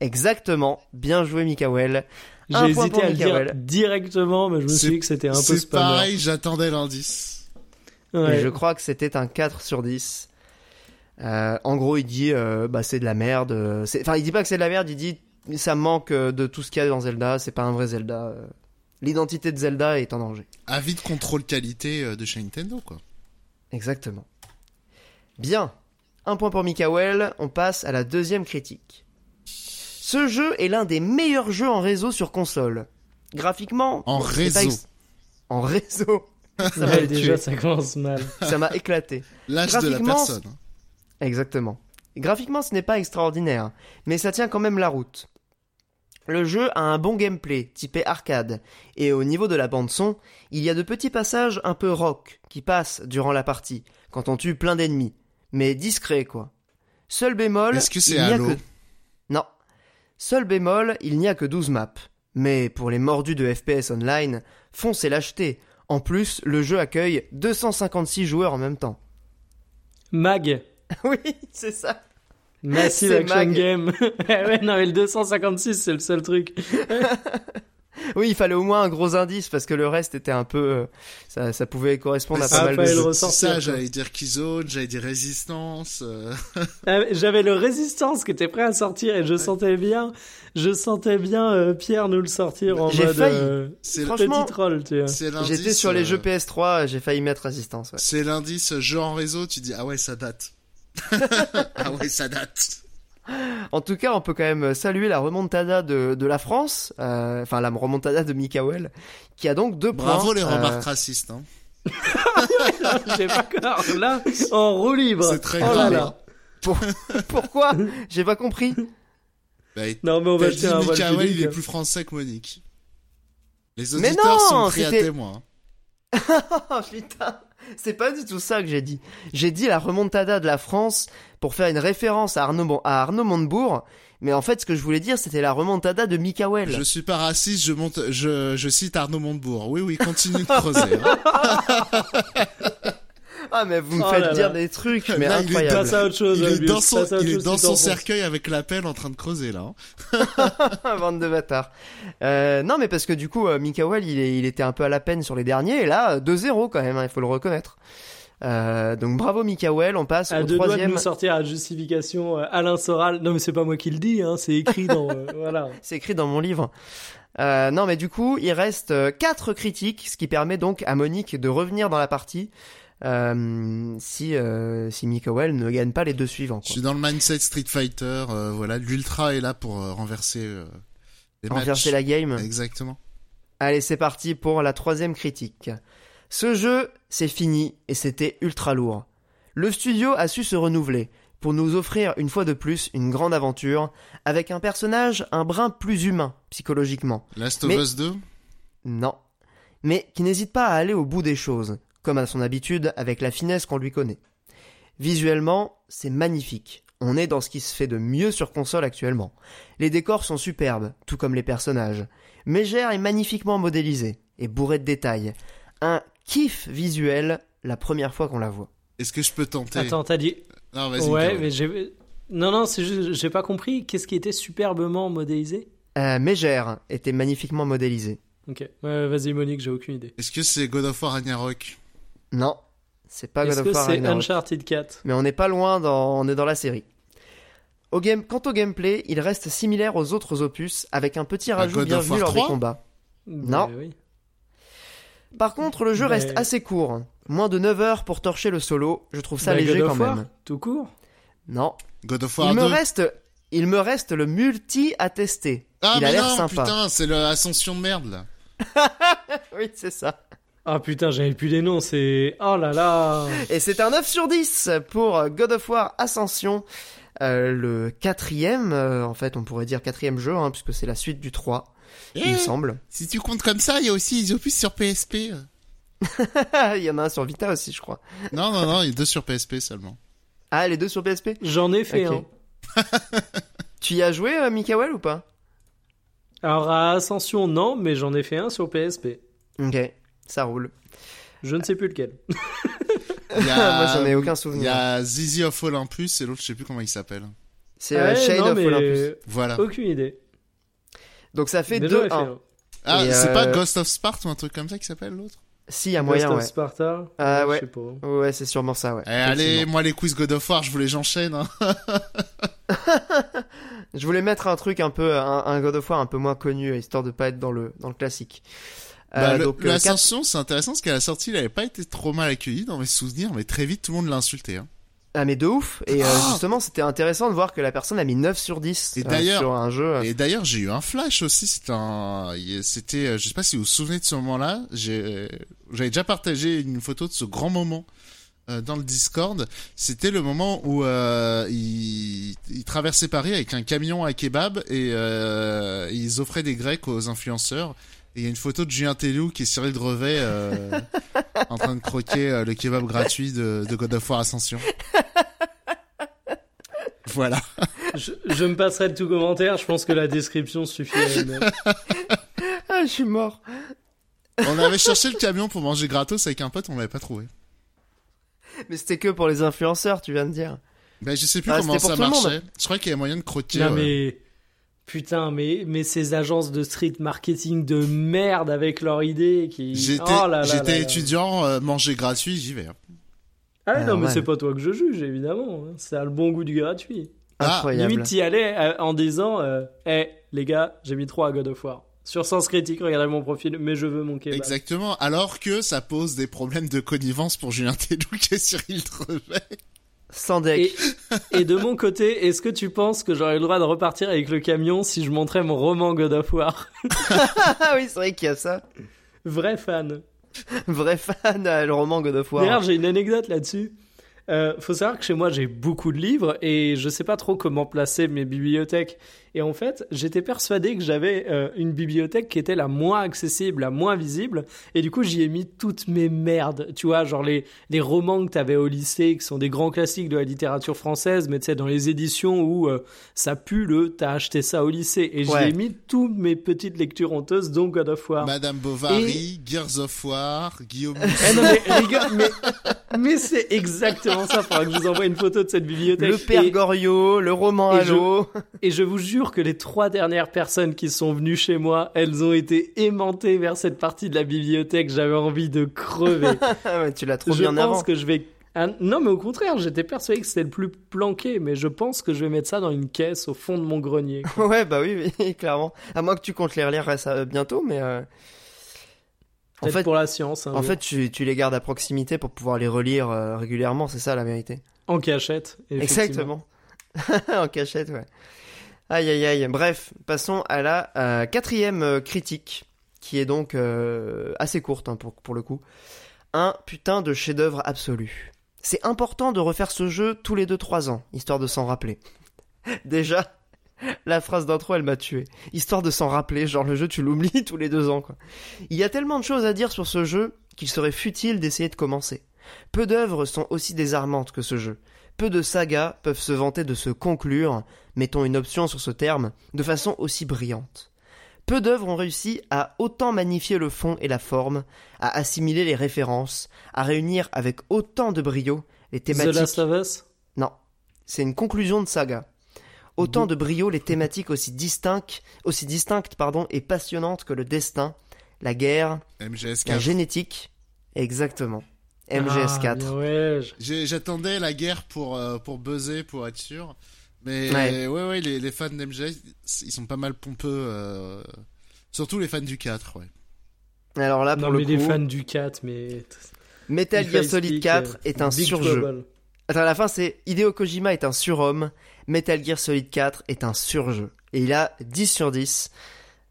Exactement. Bien joué, Mikael. J'ai hésité à le dire directement, mais je me suis dit que c'était un peu C'est pareil, j'attendais l'indice. je crois que c'était un 4 sur 10. Euh, en gros, il dit, euh, bah, c'est de la merde. Enfin, il dit pas que c'est de la merde, il dit, ça manque euh, de tout ce qu'il y a dans Zelda. C'est pas un vrai Zelda. Euh. L'identité de Zelda est en danger. Avis de contrôle qualité euh, de chez Nintendo, quoi. Exactement. Bien. Un point pour Mikael. On passe à la deuxième critique. Ce jeu est l'un des meilleurs jeux en réseau sur console. Graphiquement. En réseau. En réseau. (laughs) Ça m'a déjà, ça commence mal. Ça m'a éclaté. L'âge de la personne. Exactement. Graphiquement, ce n'est pas extraordinaire, mais ça tient quand même la route. Le jeu a un bon gameplay, typé arcade, et au niveau de la bande son, il y a de petits passages un peu rock qui passent durant la partie, quand on tue plein d'ennemis, mais discret quoi. Seul bémol, Est-ce que c'est Halo que... Non. Seul bémol, il n'y a que 12 maps. Mais pour les mordus de FPS online, foncez l'acheter. En plus, le jeu accueille 256 joueurs en même temps. Mag. (laughs) oui, c'est ça. Massive Action Game. (laughs) Eh ouais, non, mais le 256, c'est le seul truc. (laughs) oui, il fallait au moins un gros indice parce que le reste était un peu, euh, ça, ça pouvait correspondre à pas mal de choses. ça, j'allais dire Keyzone, j'allais dire Résistance. Euh. Ah, j'avais le Résistance qui était prêt à sortir et je sentais bien, je sentais bien euh, Pierre nous le sortir en mode failli. c'est franchement, petit troll, tu vois. J'étais sur les jeux PS3, j'ai failli mettre Résistance. Ouais. C'est l'indice jeu en réseau, tu dis ah ouais ça date. (laughs) ah ouais, ça date. En tout cas, on peut quand même saluer la remontada de, de la France, euh, enfin la remontada de Mikael, qui a donc deux points. Bravo les remarques euh, racistes. Hein. (laughs) J'ai pas encore là en roue libre. C'est très oh grave. Là pourquoi? J'ai pas compris. Bah, non mais on va dire Mikael, il est plus français que Monique. Les auditeurs mais non, sont pris à témoin. (laughs) Putain. C'est pas du tout ça que j'ai dit. J'ai dit la remontada de la France pour faire une référence à Arnaud, à Arnaud Montebourg. Mais en fait, ce que je voulais dire, c'était la remontada de Mikael. Je suis pas raciste, je, monte, je, je cite Arnaud Montebourg. Oui, oui, continue de creuser. Hein. (laughs) ah, mais vous me oh faites dire des trucs, (laughs) mais incroyable. Il est, à autre chose, il est dans son, il est dans son cercueil avec la pelle en train de creuser, là. (laughs) (laughs) Bande de bâtards. Euh, non, mais parce que du coup, euh, il, il était un peu à la peine sur les derniers, et là, 2-0 quand même, hein, il faut le reconnaître. Euh, donc bravo Mikael, on passe à au deux troisième. Doigts de nous sortir à justification euh, Alain Soral. Non mais c'est pas moi qui le dis, hein, c'est écrit dans euh, voilà. C'est écrit dans mon livre. Euh, non mais du coup il reste quatre critiques, ce qui permet donc à Monique de revenir dans la partie. Euh, si euh, si Mikael ne gagne pas les deux suivants. Quoi. Je suis dans le mindset Street Fighter. voilà, l'ultra est là pour renverser les renverser la game. Exactement. Allez, c'est parti pour la troisième critique. Ce jeu, c'est fini et c'était ultra lourd. Le studio a su se renouveler pour nous offrir une fois de plus une grande aventure avec un personnage un brin plus humain psychologiquement. Last of Us 2 Non. Mais qui n'hésite pas à aller au bout des choses, comme à son habitude avec la finesse qu'on lui connaît. Visuellement, c'est magnifique. On est dans ce qui se fait de mieux sur console actuellement. Les décors sont superbes, tout comme les personnages. Megère est magnifiquement modélisée et bourrée de détails. Un kiff visuel la première fois qu'on la voit. Est-ce que je peux tenter? Attends, t'as dit. Non, vas-y. Ouais, mais j'ai. Non, non, c'est juste, j'ai pas compris. Qu'est-ce qui était superbement modélisé? Euh, Mégère était magnifiquement modélisée. Ok, vas-y Monique, j'ai aucune idée. Est-ce que c'est God of War Ragnarok? Non, c'est pas God of War Ragnarok. Est-ce que c'est Uncharted 4 Mais on n'est pas loin, dans... on est dans la série. Au game... Quant au gameplay, il reste similaire aux autres opus, avec un petit rajout bienvenu lors des combats. Bah non. Par contre, le jeu reste assez court. Moins de 9 heures pour torcher le solo. Je trouve ça bah, léger quand même. Tout court? Non. God of War il 2. me reste, il me reste le multi à tester. Ah, il a l'air sympa. putain, c'est l'ascension de merde là. (laughs) oui, c'est ça. Ah putain, j'avais plus les noms, c'est... Oh là là Et c'est un 9 sur 10 pour God of War Ascension. Euh, le quatrième, euh, en fait, on pourrait dire quatrième jeu, hein, puisque c'est la suite du 3, il me eh, semble. Si tu comptes comme ça, il y a aussi les opus sur PSP. (laughs) il y en a un sur Vita aussi, je crois. Non, non, non, il y a deux sur PSP seulement. Ah, les deux sur PSP J'en ai fait un. (laughs) tu y as joué, euh, Mikael, ou pas? Alors, à Ascension, non, mais j'en ai fait un sur PSP. Ok, ça roule. Je ne sais plus lequel. (laughs) (laughs) Moi, j'en ai aucun souvenir. Il y a Zizi of Olympus et l'autre, je sais plus comment il s'appelle. C'est euh, Shade of Olympus. Voilà. Aucune idée. Donc ça fait 2-1. Ah, c'est pas euh, Ghost of Sparta ou un truc comme ça qui s'appelle l'autre? Si, il y a moyen, Ghost of Sparta Ah ouais. Je sais pas. Ouais, c'est sûrement ça, ouais. Eh, allez, moi les quiz God of War, je voulais j'enchaîne. Hein. (laughs) je voulais mettre un truc un peu, un, God of War un peu moins connu, histoire de pas être dans le, dans le classique. Bah, euh, L'Ascension, c'est intéressant parce qu'à la sortie, il avait pas été trop mal accueilli dans mes souvenirs, mais très vite, tout le monde l'a insulté. Hein. Ah mais de ouf et euh, ah justement c'était intéressant de voir que la personne a mis 9 sur 10 et euh, sur un jeu. Et d'ailleurs j'ai eu un flash aussi, c'était un c'était euh, je sais pas si vous vous souvenez de ce moment-là, j'ai j'avais déjà partagé une photo de ce grand moment dans le Discord, c'était le moment où il, il, traversait Paris avec un camion à kebab et ils offraient des grecs aux influenceurs et il y a une photo de Julien Tellou qui est Cyril Drevet euh, en train de croquer euh, le kebab gratuit de, de God of War Ascension. (laughs) voilà. Je, je, me passerai de tout commentaire, je pense que la description suffit (laughs) ah, je suis mort. On avait cherché le camion pour manger gratos avec un pote, on l'avait pas trouvé. Mais c'était que pour les influenceurs, tu viens de dire. Ben, je sais plus ah, comment ça marchait. Je crois qu'il y a moyen de croquer. Non, mais Putain, mais, mais ces agences de street marketing de merde avec leurs idées qui. J'étais oh étudiant, euh, manger gratuit, j'y vais. Hein. Ah, non, mais c'est pas toi que je juge, évidemment. C'est Ça a le bon goût du gratuit. Ah, Incroyable. Limite, t'y allais euh, en disant euh, Eh, les gars, j'ai mis 3 à God of War. Sur Sens Critique, regardez mon profil, mais je veux mon kebab. Exactement, alors que ça pose des problèmes de connivence pour Julien Tédouc (laughs) et Cyril Trevet. Sans deck. Et, de mon côté, est-ce que tu penses que j'aurais le droit de repartir avec le camion si je montrais mon roman God of War? (laughs) Oui, c'est vrai qu'il y a ça. Vrai fan. Vrai fan, euh, le roman God of War. D'ailleurs, j'ai une anecdote là-dessus. Euh, faut savoir que chez moi j'ai beaucoup de livres et je sais pas trop comment placer mes bibliothèques. Et en fait, j'étais persuadé que j'avais euh, une bibliothèque qui était la moins accessible, la moins visible. Et du coup, j'y ai mis toutes mes merdes. Tu vois, genre les, les romans que t'avais au lycée, qui sont des grands classiques de la littérature française, mais tu sais, dans les éditions où euh, ça pue le t'as acheté ça au lycée. Et j'y ai mis toutes mes petites lectures honteuses, dont God of War. Madame Bovary, Gears of War, Guillaume eh non, mais, mais, c'est exactement ça. Faudra que je vous envoie une photo de cette bibliothèque. Le Père Goriot, le roman Halo. et je vous jure que les trois dernières personnes qui sont venues chez moi, elles ont été aimantées vers cette partie de la bibliothèque. J'avais envie de crever. (laughs) tu l'as trop je bien pense que je vais ah, non, mais au contraire, j'étais persuadé que c'était le plus planqué, mais je pense que je vais mettre ça dans une caisse au fond de mon grenier. (laughs) ouais, bah oui, oui, (laughs) clairement. À moins que tu comptes les relire bientôt, mais. Euh... En fait, pour la science. en fait, tu, tu, les gardes à proximité pour pouvoir les relire euh, régulièrement, c'est ça la vérité. En cachette. Exactement. en cachette, ouais. Aïe aïe aïe. Bref, passons à la euh, quatrième euh, critique, qui est donc euh, assez courte hein, pour, le coup. Un putain de chef-d'œuvre absolu. C'est important de refaire ce jeu tous les 2-3 ans, histoire de s'en rappeler. (laughs) Déjà, la phrase d'intro, elle m'a tué. Histoire de s'en rappeler, genre le jeu, tu l'oublies (laughs) tous les deux ans, quoi. Il y a tellement de choses à dire sur ce jeu qu'il serait futile d'essayer de commencer. Peu d'œuvres sont aussi désarmantes que ce jeu. Peu de sagas peuvent se vanter de se conclure, mettons une option sur ce terme, de façon aussi brillante. Peu d'œuvres ont réussi à autant magnifier le fond et la forme, à assimiler les références, à réunir avec autant de brio les thématiques. The Last of Us? Non, c'est une conclusion de saga. Autant de brio les thématiques aussi distinctes, aussi distinctes pardon, et passionnantes que le destin, la guerre, la génétique. Exactement. MGS4. Ah, j'attendais la guerre pour, euh, pour buzzer, pour être sûr. Mais ouais, ouais, les, les, fans d'MGS, ils sont pas mal pompeux. Euh, surtout les fans du 4, ouais. Alors là, pour non, mais les fans du 4, mais. Metal Gear Solid 4 est un surjeu. Attends, à la fin, c'est Hideo Kojima est un surhomme. Metal Gear Solid 4 est un surjeu. Et il a 10 sur 10.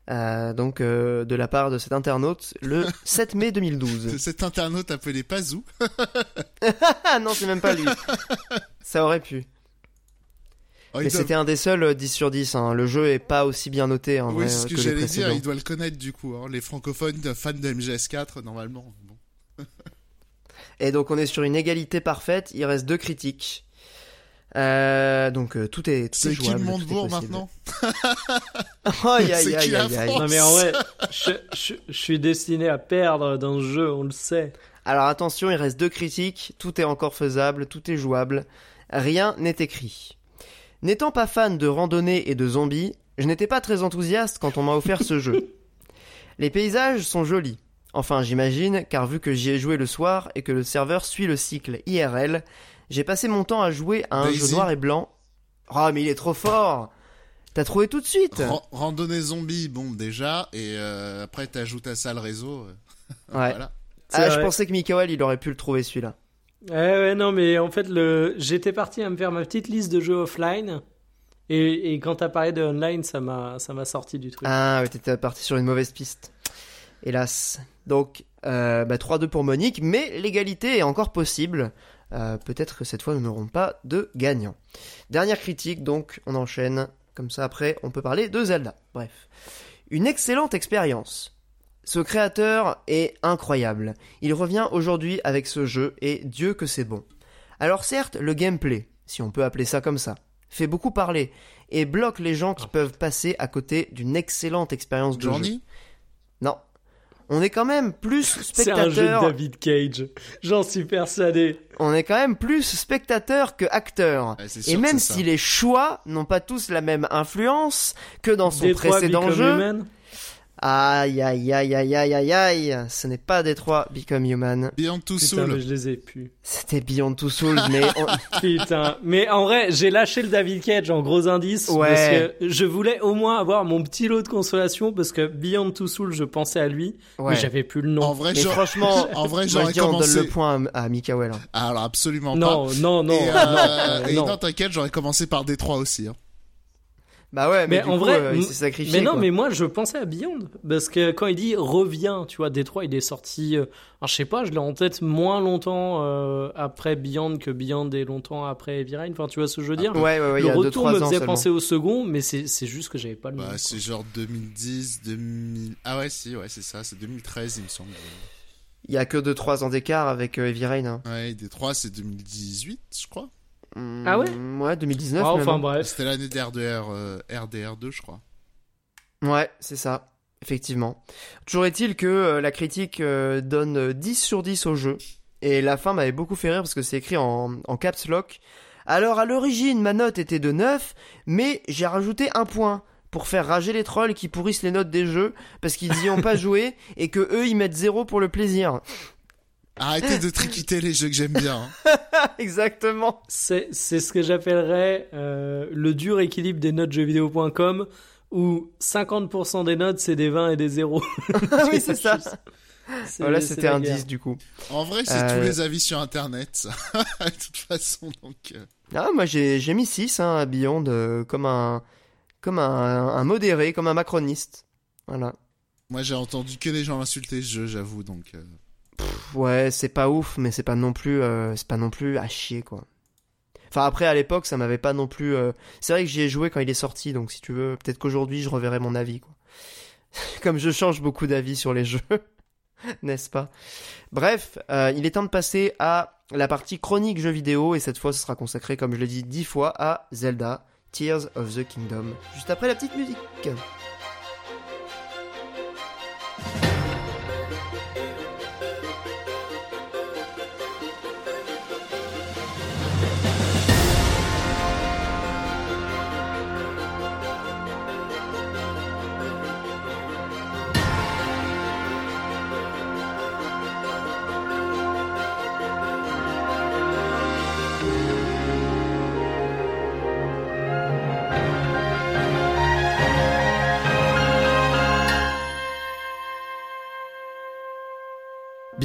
Euh, donc euh, de la part de cet internaute le (laughs) 7 mai 2012. (laughs) cet internaute appelé Pazou. (laughs) non, c'est même pas lui. Ça aurait pu. Oh, Mais c'était un des seuls 10 euh, sur 10. Hein. Le jeu est pas aussi bien noté. En oui, c'est ce que, j'allais dire. Il doit le connaître du coup. Hein. Les francophones fans de MGS4 normalement. Et donc on est sur une égalité parfaite. Il reste deux critiques. Euh, donc euh, tout est tout c'est qui le Montebourg maintenant (laughs) aïe aïe aïe aïe. Non mais en vrai je, je, suis destiné à perdre dans ce jeu on le sait. Alors attention il reste deux critiques. Tout est encore faisable tout est jouable. Rien n'est écrit. N'étant pas fan de randonnée et de zombies je n'étais pas très enthousiaste quand on m'a offert ce jeu. (laughs) Les paysages sont jolis. Enfin j'imagine car vu que j'y ai joué le soir et que le serveur suit le cycle IRL j'ai passé mon temps à jouer à un jeu noir et blanc. Oh, mais il est trop fort T'as trouvé tout de suite Randonnée zombie, bon, déjà, et euh, après t'ajoutes à ça le réseau. Euh, (laughs) ouais. Ah, je pensais que Mikael, il aurait pu le trouver celui-là. Ouais, ouais, non, mais en fait, le... j'étais parti à me faire ma petite liste de jeux offline. Et, et quand t'as parlé de online, ça m'a, ça m'a sorti du truc. Ah, ouais, t'étais parti sur une mauvaise piste. Hélas. Donc, euh, bah, 3-2 pour Monique, mais l'égalité est encore possible. Euh, peut-être que cette fois nous n'aurons pas de gagnant. Dernière critique, donc on enchaîne. Comme ça après on peut parler de Zelda. Bref. Une excellente expérience. Ce créateur est incroyable. Il revient aujourd'hui avec ce jeu et Dieu que c'est bon. Alors certes, le gameplay, si on peut appeler ça comme ça, fait beaucoup parler et bloque les gens qui ah. peuvent passer à côté d'une excellente expérience de jeu. Non, on est quand même plus spectateur. (laughs) C'est un jeu de David Cage. J'en suis persuadé. On est quand même plus spectateur que acteur. Et même si les choix n'ont pas tous la même influence que dans son précédent jeu. Aïe aïe aïe aïe aïe aïe aïe, ce n'est pas Détroit Become Human. Beyond Two Souls. Putain, je les ai pu. C'était Beyond Two Souls, mais (laughs) putain. Mais en vrai, j'ai lâché le David Cage en gros indice ouais. parce que je voulais au moins avoir mon petit lot de consolation parce que Beyond Two Souls, je pensais à lui, mais j'avais plus le nom. En vrai, franchement, (laughs) en vrai, j'aurais commencé. On donne le point à, à Mikael. Hein. Alors absolument non, pas. Non, non, et, non. Euh, et non, t'inquiète, j'aurais commencé par Détroit aussi. Hein. Bah ouais, mais, en vrai, euh, il s'est sacrifié. Mais non, mais moi je pensais à Beyond parce que quand il dit revient, tu vois, Détroit, il est sorti. Euh, je sais pas, je l'ai en tête moins longtemps euh, après Beyond que Beyond est longtemps après Heavy Rain. Enfin, tu vois ce que je veux dire? Ouais, ouais, ouais. Le il y a retour me faisait penser au second, mais c'est juste que j'avais pas le. Bah, c'est genre 2010, 2000. Ah ouais, si, ouais, c'est ça, c'est 2013, il me semble. Il y a que 2-3 ans d'écart avec Heavy Rain. Hein. Ouais, Détroit, c'est 2018, je crois ah ouais Ouais, 2019. Ah, enfin bref. C'était l'année d'RDR, euh, RDR2, je crois. Ouais, c'est ça. Effectivement. Toujours est-il que euh, la critique euh, donne 10 sur 10 au jeu. Et la fin m'avait beaucoup fait rire parce que c'est écrit en, en caps lock. Alors à l'origine, ma note était de 9, mais j'ai rajouté un point pour faire rager les trolls qui pourrissent les notes des jeux parce qu'ils y ont pas (laughs) joué et que eux ils mettent 0 pour le plaisir. Arrêtez de triquiter les jeux que j'aime bien. Hein. (laughs) Exactement. C'est, c'est ce que j'appellerais euh, le dur équilibre des notes jeuxvideo.com où 50% des notes c'est des 20 et des 0. (laughs) oui, c'est ça. voilà, c'était un 10 du coup. En vrai, c'est tous euh, les avis sur internet, (laughs) de toute façon. Donc, euh. ah, moi j'ai, j'ai mis 6 hein, à Beyond comme, un, comme un, un modéré, comme un macroniste. Voilà. Moi j'ai entendu que des gens insulter ce jeu, j'avoue, donc. Ouais, c'est pas ouf, mais c'est pas non plus, c'est pas non plus à chier quoi. Enfin après à l'époque ça m'avait pas non plus. C'est vrai que j'y ai joué quand il est sorti, donc si tu veux, peut-être qu'aujourd'hui je reverrai mon avis quoi. (laughs) Comme je change beaucoup d'avis sur les (laughs) jeux, n'est-ce pas? Bref, il est temps de passer à la partie chronique jeux vidéo et cette fois ce sera consacré comme je l'ai dit dix fois à Zelda Tears of the Kingdom. Juste après la petite musique.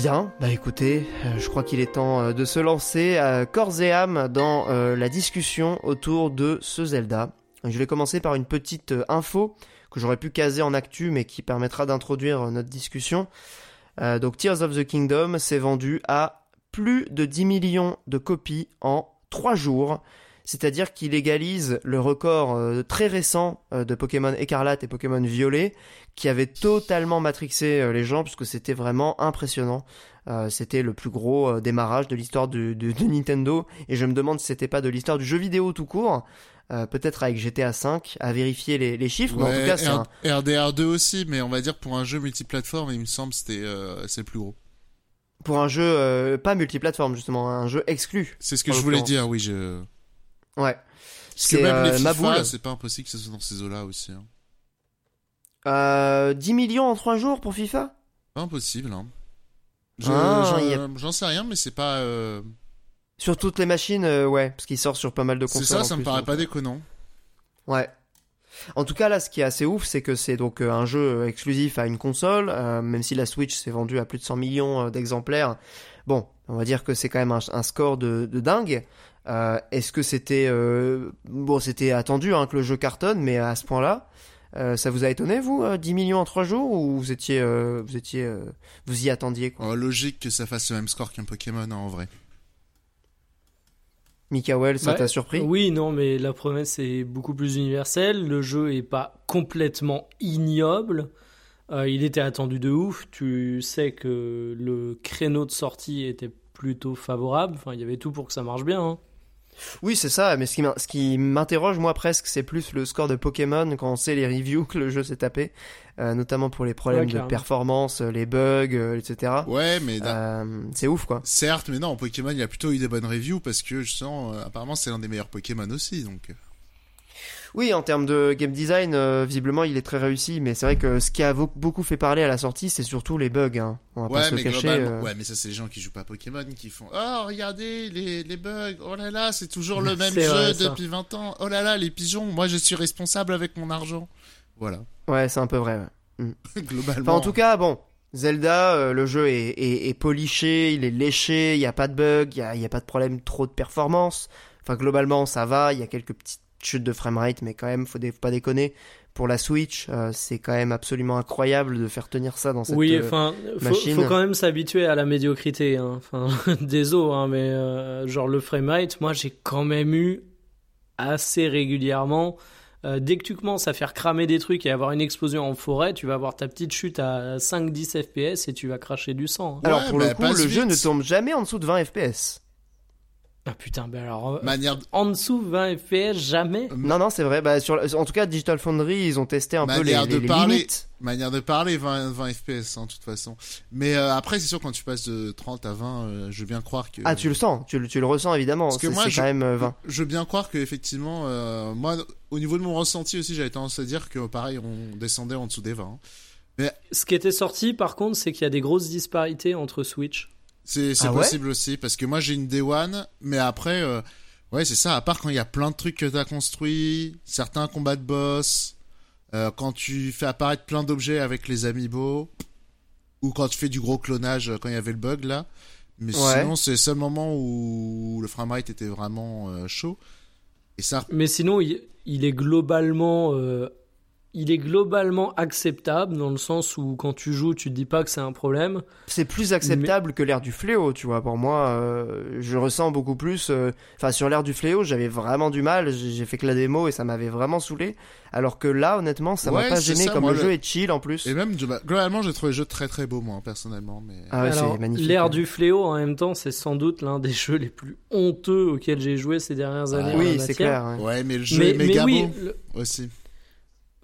Bien, bah écoutez, euh, je crois qu'il est temps euh, de se lancer à corps et âme dans euh, la discussion autour de ce Zelda. Je vais commencer par une petite info que j'aurais pu caser en actu mais qui permettra d'introduire notre discussion. donc Tears of the Kingdom s'est vendu à plus de 10 millions de copies en 3 jours c'est-à-dire qu'il égalise le record euh, très récent euh, de Pokémon Écarlate et Pokémon Violet, qui avait totalement matrixé euh, les gens, puisque c'était vraiment impressionnant. c'était le plus gros démarrage de l'histoire de, Nintendo, et je me demande si c'était pas de l'histoire du jeu vidéo tout court. peut-être avec GTA 5 à vérifier les, chiffres mais en tout cas c'est un... RDR2 aussi mais on va dire pour un jeu multiplateforme il me semble c'était c'est le plus gros pour un jeu pas multiplateforme justement un jeu exclu c'est ce que je voulais dire oui je Ouais. Parce que même les euh, FIFA, c'est pas impossible que ce soit dans ces eaux-là aussi. Hein. Euh, 10 millions en 3 jours pour FIFA? Pas impossible. Hein. Ah, j'en sais rien, mais c'est pas. Euh... Sur toutes les machines, euh, ouais, parce qu'il sort sur pas mal de consoles. C'est ça, ça me paraît pas euh. déconnant. Ouais. En tout cas, là, ce qui est assez ouf, c'est que c'est donc un jeu exclusif à une console, même si la Switch s'est vendue à plus de 100 millions d'exemplaires. Bon, on va dire que c'est quand même un, score de, de dingue. Est-ce que c'était bon, c'était attendu hein, que le jeu cartonne, mais à ce point-là, euh, ça vous a étonné vous 10 millions en 3 jours ou vous étiez vous étiez vous y attendiez quoi? Oh, Logique que ça fasse le même score qu'un Pokémon hein, en vrai. Mikael, ça t'a surpris? Oui, non, mais la promesse est beaucoup plus universelle. Le jeu est pas complètement ignoble. il était attendu de ouf. Tu sais que le créneau de sortie était plutôt favorable. Enfin, il y avait tout pour que ça marche bien. Hein. Oui, c'est ça, mais ce qui m'interroge, moi, presque, c'est plus le score de Pokémon quand on sait les reviews que le jeu s'est tapé, euh, notamment pour les problèmes de performance, euh, les bugs, euh, etc. Ouais, mais. c'est ouf, quoi. Certes, mais non, Pokémon, il y a plutôt eu des bonnes reviews parce que, je sens, apparemment, c'est l'un des meilleurs Pokémon aussi, donc. Oui, en termes de game design, euh, visiblement, il est très réussi, mais c'est vrai que ce qui a beaucoup fait parler à la sortie, c'est surtout les bugs. Hein. On va ouais, pas se mais cacher. Euh. Ouais, mais ça, c'est les gens qui jouent pas à Pokémon qui font Oh, regardez les, les bugs, oh là là, c'est toujours le (laughs) même jeu depuis 20 ans, oh là là, les pigeons, moi je suis responsable avec mon argent. Voilà. Ouais, c'est un peu vrai. Mm. (laughs) Globalement. en tout cas, bon, Zelda, euh, le jeu est, est, est, poliché, il est léché, il n'y a pas de bugs, il n'y a, y a, pas de problème trop de performance. Enfin, globalement, ça va, il y a quelques petites chute de framerate, mais quand même, faut, faut pas déconner. Pour la Switch, euh, c'est quand même absolument incroyable de faire tenir ça dans cette oui, euh, enfin, machine. Faut, faut quand même s'habituer à la médiocrité. Hein. Enfin, (laughs) désolé, hein, mais euh, genre le framerate, moi j'ai quand même eu assez régulièrement. dès que tu commences à faire cramer des trucs et avoir une explosion en forêt, tu vas avoir ta petite chute à 5-10 FPS et tu vas cracher du sang. Hein. Alors pour le coup, le jeu ne tombe jamais en dessous de 20 FPS. Ah putain, ben alors euh, Manière... en dessous 20 FPS jamais. Non non, c'est vrai. Bah sur, en tout cas, Digital Foundry, ils ont testé un peu les, de parler, limites. Manière de parler 20, 20 FPS, hein, de toute façon. Mais euh, après, c'est sûr quand tu passes de 30 à 20, euh, je veux bien croire que. Ah, tu le sens, tu, tu le ressens évidemment. Parce que moi, je, quand même 20. Je veux bien croire que effectivement, moi, au niveau de mon ressenti aussi, j'avais tendance à dire que pareil, on descendait en dessous des 20. Hein. Mais... Ce qui était sorti, par contre, c'est qu'il y a des grosses disparités entre Switch. C'est ah possible aussi, parce que moi j'ai une Day One, mais après, euh, ouais, c'est ça, à part quand il y a plein de trucs que tu as construits, certains combats de boss, euh, quand tu fais apparaître plein d'objets avec les amiibo, ou quand tu fais du gros clonage euh, quand il y avait le bug là. Mais sinon, c'est le seul moment où le framerate était vraiment chaud. Et ça... Mais sinon, il, est globalement il est globalement acceptable dans le sens où quand tu joues, tu te dis pas que c'est un problème. C'est plus acceptable que l'ère du fléau, tu vois. Pour moi, euh, je ressens beaucoup plus. euh, Enfin, sur l'ère du fléau, j'avais vraiment du mal. J'ai fait que la démo et ça m'avait vraiment saoulé. Alors que là, honnêtement, ça m'a Ouais, pas c'est gêné. ça, comme moi, le le- jeu est chill en plus. Et même, bah, globalement, j'ai trouvé le jeu très très beau, moi, personnellement. Mais... Ah ouais, c'est magnifique. l'ère hein. du fléau, en même temps, c'est sans doute l'un des (laughs) jeux les plus honteux auxquels j'ai joué ces dernières années. en la Oui, c'est clair. ouais. Ouais, mais le jeu Mais, est mais méga oui, beau le- aussi.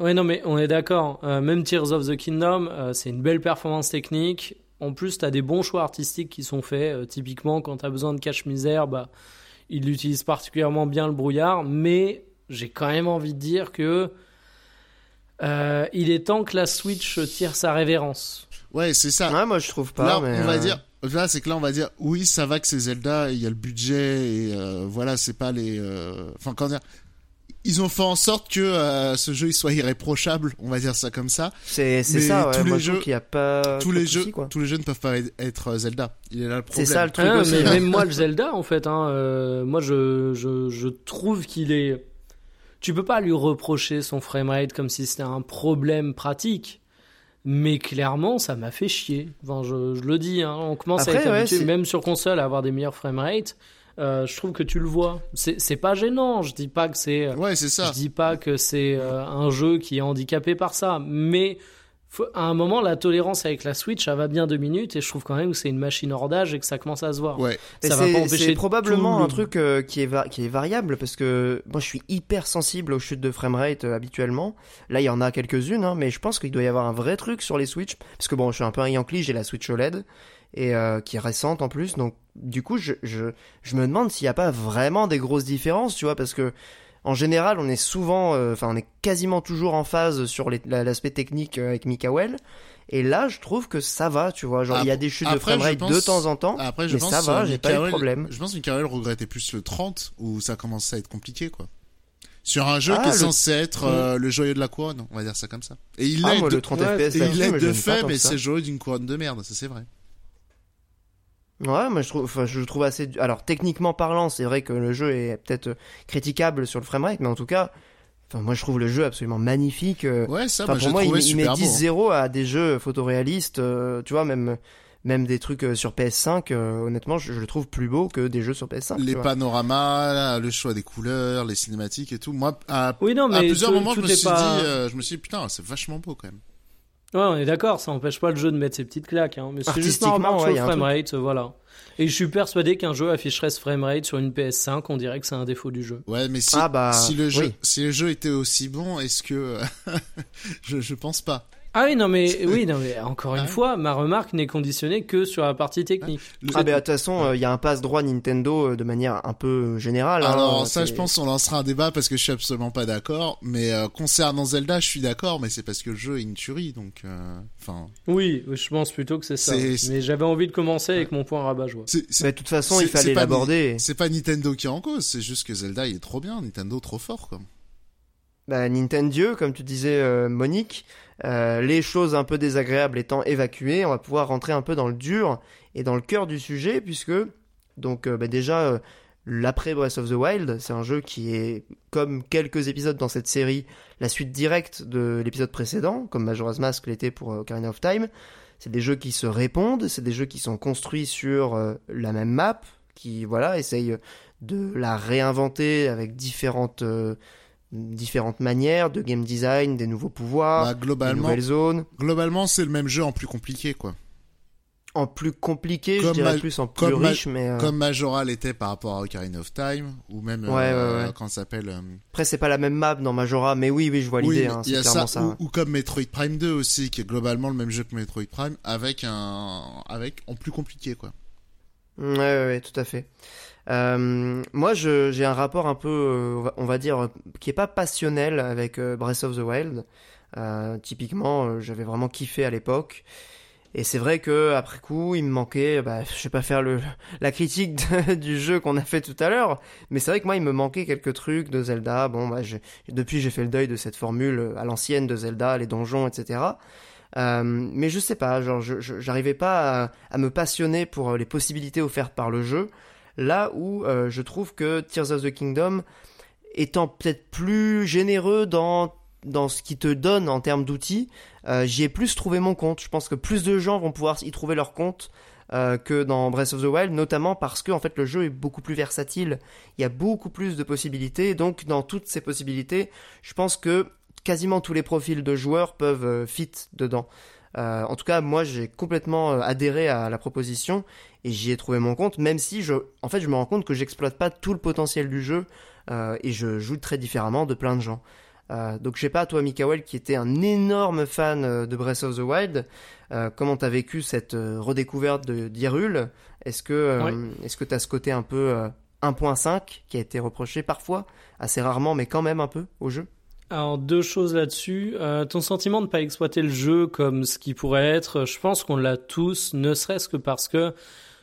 Ouais, non, mais on est d'accord. Euh, même Tears of the Kingdom, euh, c'est une belle performance technique. En plus, t'as des bons choix artistiques qui sont faits. Euh, typiquement, quand t'as besoin de cache-misère, bah, il utilise particulièrement bien le brouillard. Mais j'ai quand même envie de dire que euh, il est temps que la Switch tire sa révérence. Ouais, c'est ça. Ouais, moi je trouve pas. là, mais, on va dire, là, c'est que là, on va dire, oui, ça va que c'est Zelda, il y a le budget, et euh, voilà, c'est pas les. euh, Enfin, comment dire. Ils ont fait en sorte que euh, ce jeu il soit irréprochable, on va dire ça comme ça. C'est ça. Ouais. tous les moi, je trouve jeux- qu'il y a pas. tous trop les de jeux, soucis, quoi. tous les jeux ne peuvent pas être euh, Zelda. Il est là le problème. C'est ça le truc Ah, aussi. mais même moi, le (laughs) Zelda, en fait, hein, euh, moi, je, je, je trouve qu'il est. Tu peux pas lui reprocher son framerate comme si c'était un problème pratique. Mais clairement, ça m'a fait chier. Enfin, je, je le dis, hein, on commence Après, à être ouais, habitué, même sur console, à avoir des meilleurs framerates. Euh, je trouve que tu le vois. C'est pas gênant. Je dis pas que c'est. Ouais, c'est ça. Je dis pas que c'est euh, un jeu qui est handicapé par ça, mais faut- à un moment, la tolérance avec la Switch, ça va bien deux minutes, et je trouve quand même que c'est une machine hors d'âge et que ça commence à se voir. Ouais. Ça va c'est- pas empêcher C'est probablement tout un truc euh, qui, est qui est variable parce que moi je suis hyper sensible aux chutes de framerate euh, habituellement. Là il y en a quelques-unes, hein, mais je pense qu'il doit y avoir un vrai truc sur les Switch. Parce que bon, je suis un peu un Yankee, j'ai la Switch OLED et euh, qui est récente en plus. Donc du coup, je, je, je me demande s'il n'y a pas vraiment des grosses différences, tu vois, parce que en général, on est souvent, euh, enfin, on est quasiment toujours en phase sur l'aspect technique euh, avec Mikael. Et là, je trouve que ça va, tu vois. Genre, il y a des chutes de Après, framerate pense- de temps en temps. Après, je mais pense ça va, j'ai pas eu de problème. Je pense que Michael regrettait plus le 30 où ça commence à être compliqué, quoi. Sur un jeu Ah, qui est le- censé être euh, le joyeux de la couronne, on va dire ça comme ça. Et il Ah, moi, de, le 30 Ouais, FPS, et là-dessus, il mais de fait, mais c'est joyeux d'une couronne de merde, ça c'est vrai. Ouais, moi je trouve, enfin, je trouve assez. Alors techniquement parlant, c'est vrai que le jeu est peut-être critiquable sur le framerate, mais en tout cas, enfin moi je trouve le jeu absolument magnifique. euh, Ouais, ça, Enfin, moi, pour moi, il, il met super beau. hein. 10-0 à des jeux photoréalistes, euh, tu vois, même même des trucs euh, sur PS5. euh, honnêtement, je, je le trouve plus beau que des jeux sur PS5. tu Les panoramas, le choix des couleurs, les cinématiques et tout. Moi, à, Oui, non, à plusieurs tout- moments, je me suis pas- dit, euh, je me suis dit, putain, c'est vachement beau quand même. Ouais, on est d'accord, ça empêche pas le jeu de mettre ses petites claques, hein, mais c'est juste un Artistiquement, remarque ouais, y sur a le framerate, voilà. Et je suis persuadé qu'un jeu afficherait ce framerate sur une PS5, on dirait que c'est un défaut du jeu. Ouais, mais si, Ah, bah, si le jeu, oui. si le jeu était aussi bon, est-ce que, (laughs) je, je pense pas. Ah oui, non, mais, (laughs) oui, non, mais encore une Ouais. fois, ma remarque n'est conditionnée que sur la partie technique. Ah ben de toute façon, il y a un passe droit Nintendo euh, de manière un peu générale. hein, Alors ça, c'est- je pense qu'on lancera un débat parce que je suis absolument pas d'accord. Mais euh, concernant Zelda, je suis d'accord, mais c'est parce que le jeu est une tuerie, donc euh, enfin. Oui, je pense plutôt que c'est ça. Mais j'avais envie de commencer avec mon point rabat-joie. de toute façon, c'est- il fallait c'est pas l'aborder. C'est pas Nintendo qui est en cause, c'est juste que Zelda il est trop bien, Nintendo trop fort quoi. Bah, Nintendo, comme tu disais, euh, Monique, euh, les choses un peu désagréables étant évacuées, on va pouvoir rentrer un peu dans le dur et dans le cœur du sujet, puisque, donc, euh, bah, déjà, euh, l'après Breath of the Wild, c'est un jeu qui est, comme quelques épisodes dans cette série, la suite directe de l'épisode précédent, comme Majora's Mask l'était pour Ocarina of Time. C'est des jeux qui se répondent, c'est des jeux qui sont construits sur la même map, qui, voilà, essayent de la réinventer avec différentes... différentes manières de game design, des nouveaux pouvoirs, Bah, des globalement, nouvelles zones. globalement c'est le même jeu en plus compliqué quoi. En plus compliqué, je Comme dirais ma- plus en plus riche, mais euh, Comme Majora l'était par rapport à Ocarina of Time, ou même Ouais, euh, ouais, ouais. quand ça s'appelle. euh, après c'est pas la même map dans Majora, mais oui, oui, je vois Oui, l'idée, hein, c'est a clairement ça, ça. Ou, ou comme Metroid Prime 2 aussi, qui est globalement le même jeu que Metroid Prime, avec un, avec en plus compliqué quoi. Ouais, ouais, tout à fait. Euh, moi, j'ai un rapport un peu, euh, on va- dire, qui est pas passionnel avec euh, Breath of the Wild. Euh, typiquement, j'avais vraiment kiffé à l'époque. Et c'est vrai que après coup, il me manquait, bah, je vais pas faire le, la critique (laughs) du jeu qu'on a fait tout à l'heure, mais c'est vrai que moi, il me manquait quelques trucs de Zelda. Bon, bah, depuis, j'ai fait le deuil de cette formule à l'ancienne de Zelda, les donjons, etc. Euh, mais je sais pas, genre, j'arrivais pas à, me passionner pour les possibilités offertes par le jeu. Là où euh, je trouve que Tears of the Kingdom, étant peut-être plus généreux dans ce qui te donne en termes d'outils, euh, j'y ai plus trouvé mon compte. Je pense que plus de gens vont pouvoir y trouver leur compte euh, que dans Breath of the Wild, notamment parce que fait le jeu est beaucoup plus versatile. Il y a beaucoup plus de possibilités. Donc dans toutes ces possibilités, je pense que quasiment tous les profils de joueurs peuvent fit dedans. Euh, en tout cas, moi, j'ai complètement adhéré à la proposition et j'y ai trouvé mon compte, même si je, en fait, je me rends compte que j'exploite pas tout le potentiel du jeu et je joue très différemment de plein de gens. Euh, donc je sais pas, toi Mikael, qui était un énorme fan euh, de Breath of the Wild, euh, comment t'as vécu cette redécouverte d'Hyrule? Est-ce que est-ce que t'as ce côté un peu 1.5 qui a été reproché parfois, assez rarement, mais quand même un peu au jeu? Alors deux choses là-dessus. ton sentiment de ne pas exploiter le jeu comme ce qui pourrait être, je pense qu'on l'a tous, ne serait-ce que parce que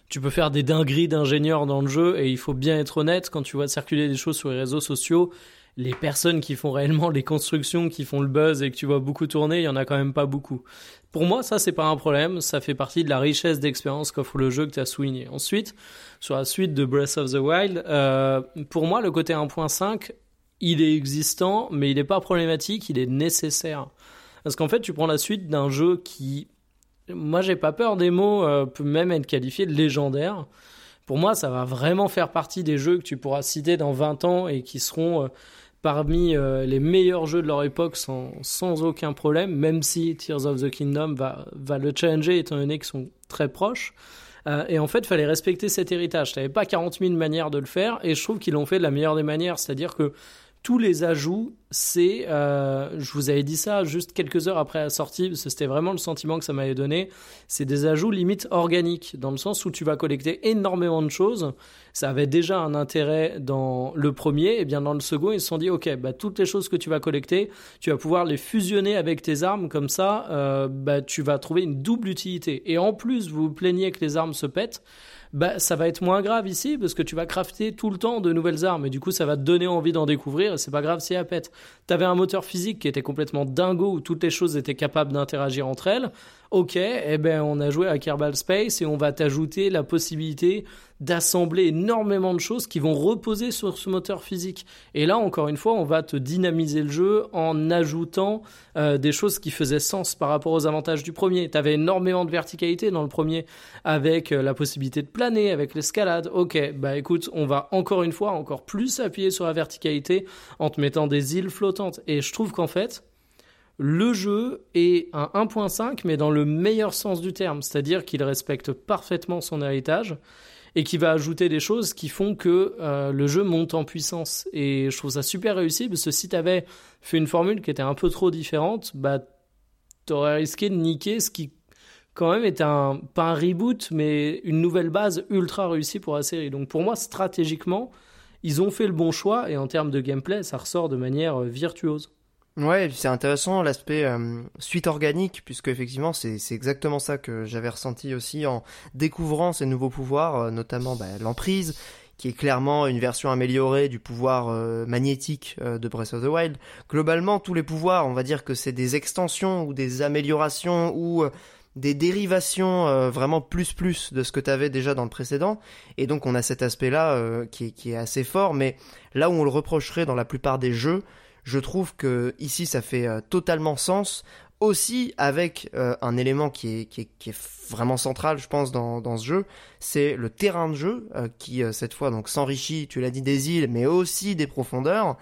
tu peux faire des dingueries d'ingénieurs dans le jeu et il faut bien être honnête quand tu vois circuler des choses sur les réseaux sociaux les personnes qui font réellement les constructions, qui font le buzz et que tu vois beaucoup tourner, il y en a quand même pas beaucoup. Pour moi, ça c'est pas un problème, ça fait partie de la richesse d'expérience qu'offre le jeu que tu as souligné. Ensuite, sur la suite de Breath of the Wild, euh, pour moi le côté 1.5, il est existant, mais il n'est pas problématique, il est nécessaire. Parce qu'en fait, tu prends la suite d'un jeu qui, moi j'ai pas peur des mots, euh, peut même être qualifié de légendaire. Pour moi, ça va vraiment faire partie des jeux que tu pourras citer dans 20 ans et qui seront... Euh, parmi euh, les meilleurs jeux de leur époque sans, aucun problème, même si Tears of the Kingdom va, le challenger étant donné qu'ils sont très proches. Et en fait, il fallait respecter cet héritage. Tu n'avais pas 40 000 manières de le faire, et je trouve qu'ils l'ont fait de la meilleure des manières. C'est-à-dire que tous les ajouts, c'est, euh, je vous avais dit ça juste quelques heures après la sortie, c'était vraiment le sentiment que ça m'avait donné, c'est des ajouts limite organiques, dans le sens où tu vas collecter énormément de choses. Ça avait déjà un intérêt dans le premier, et bien dans le second, ils se sont dit, ok, bah, toutes les choses que tu vas collecter, tu vas pouvoir les fusionner avec tes armes, comme ça, euh, bah, tu vas trouver une double utilité. Et en plus, vous vous plaignez que les armes se pètent, bah, ça va être moins grave ici parce que tu vas crafter tout le temps de nouvelles armes et du coup ça va te donner envie d'en découvrir et c'est pas grave si elle pète. T'avais un moteur physique qui était complètement dingo où toutes les choses étaient capables d'interagir entre elles. Ok, eh ben on a joué à Kerbal Space et on va t'ajouter la possibilité d'assembler énormément de choses qui vont reposer sur ce moteur physique. Et là, encore une fois, on va te dynamiser le jeu en ajoutant euh, des choses qui faisaient sens par rapport aux avantages du premier. Tu avais énormément de verticalité dans le premier, avec euh, la possibilité de planer, avec l'escalade. Ok, bah écoute, on va encore une fois encore plus appuyer sur la verticalité en te mettant des îles flottantes. Et je trouve qu'en fait, le jeu est un 1.5, mais dans le meilleur sens du terme, c'est-à-dire qu'il respecte parfaitement son héritage et qui va ajouter des choses qui font que euh, le jeu monte en puissance. Et je trouve ça super réussi parce que si tu avais fait une formule qui était un peu trop différente, bah t'aurais risqué de niquer ce qui quand même est un pas un reboot mais une nouvelle base ultra réussie pour la série. Donc pour moi stratégiquement, ils ont fait le bon choix et en termes de gameplay, ça ressort de manière euh, virtuose. Ouais, c'est intéressant l'aspect euh, suite organique, puisque effectivement c'est exactement ça que j'avais ressenti aussi en découvrant ces nouveaux pouvoirs, euh, notamment bah, l'emprise, qui est clairement une version améliorée du pouvoir euh, magnétique de Breath of the Wild. Globalement, tous les pouvoirs, on va dire que c'est des extensions ou des améliorations ou des dérivations vraiment plus plus de ce que tu avais déjà dans le précédent. Et donc on a cet aspect-là qui, qui est assez fort, mais là où on le reprocherait dans la plupart des jeux, je trouve que ici ça fait euh, totalement sens aussi avec euh, un élément qui est, vraiment central, je pense, dans, ce jeu, c'est le terrain de jeu euh, qui, cette fois, donc s'enrichit, tu l'as dit, des îles, mais aussi des profondeurs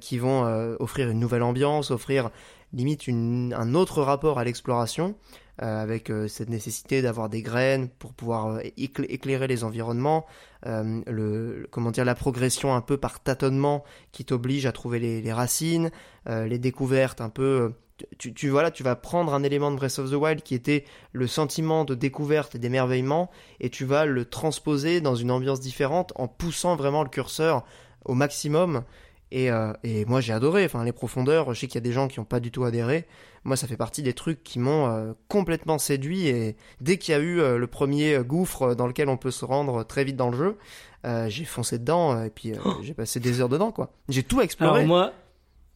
qui vont offrir une nouvelle ambiance, offrir limite un autre rapport à l'exploration. Euh, avec euh, cette nécessité d'avoir des graines pour pouvoir euh, éclairer les environnements, le, comment dire la progression un peu par tâtonnement qui t'oblige à trouver les, racines, les découvertes un peu tu, tu, voilà, tu vas prendre un élément de Breath of the Wild qui était le sentiment de découverte et d'émerveillement et tu vas le transposer dans une ambiance différente en poussant vraiment le curseur au maximum. Et, et moi j'ai adoré, enfin les profondeurs, je sais qu'il y a des gens qui n'ont pas du tout adhéré, moi ça fait partie des trucs qui m'ont euh, complètement séduit et dès qu'il y a eu euh, le premier gouffre dans lequel on peut se rendre très vite dans le jeu, euh, j'ai foncé dedans et puis oh. j'ai passé des heures dedans quoi. J'ai tout exploré. Alors moi,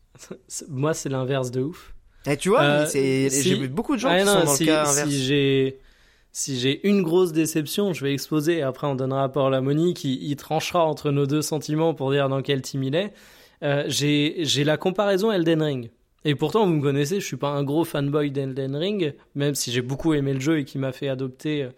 (laughs) moi c'est l'inverse de ouf. Et eh, tu vois, j'ai vu beaucoup de gens ah, qui sont dans le cas inverse. Si j'ai si j'ai une grosse déception, je vais exposer et après on donnera rapport à Monique qui il tranchera entre nos deux sentiments pour dire dans quel team il est. j'ai la comparaison Elden Ring. Et pourtant, vous me connaissez, je suis pas un gros fanboy d'Elden Ring, même si j'ai beaucoup aimé le jeu et qui m'a fait adopter euh,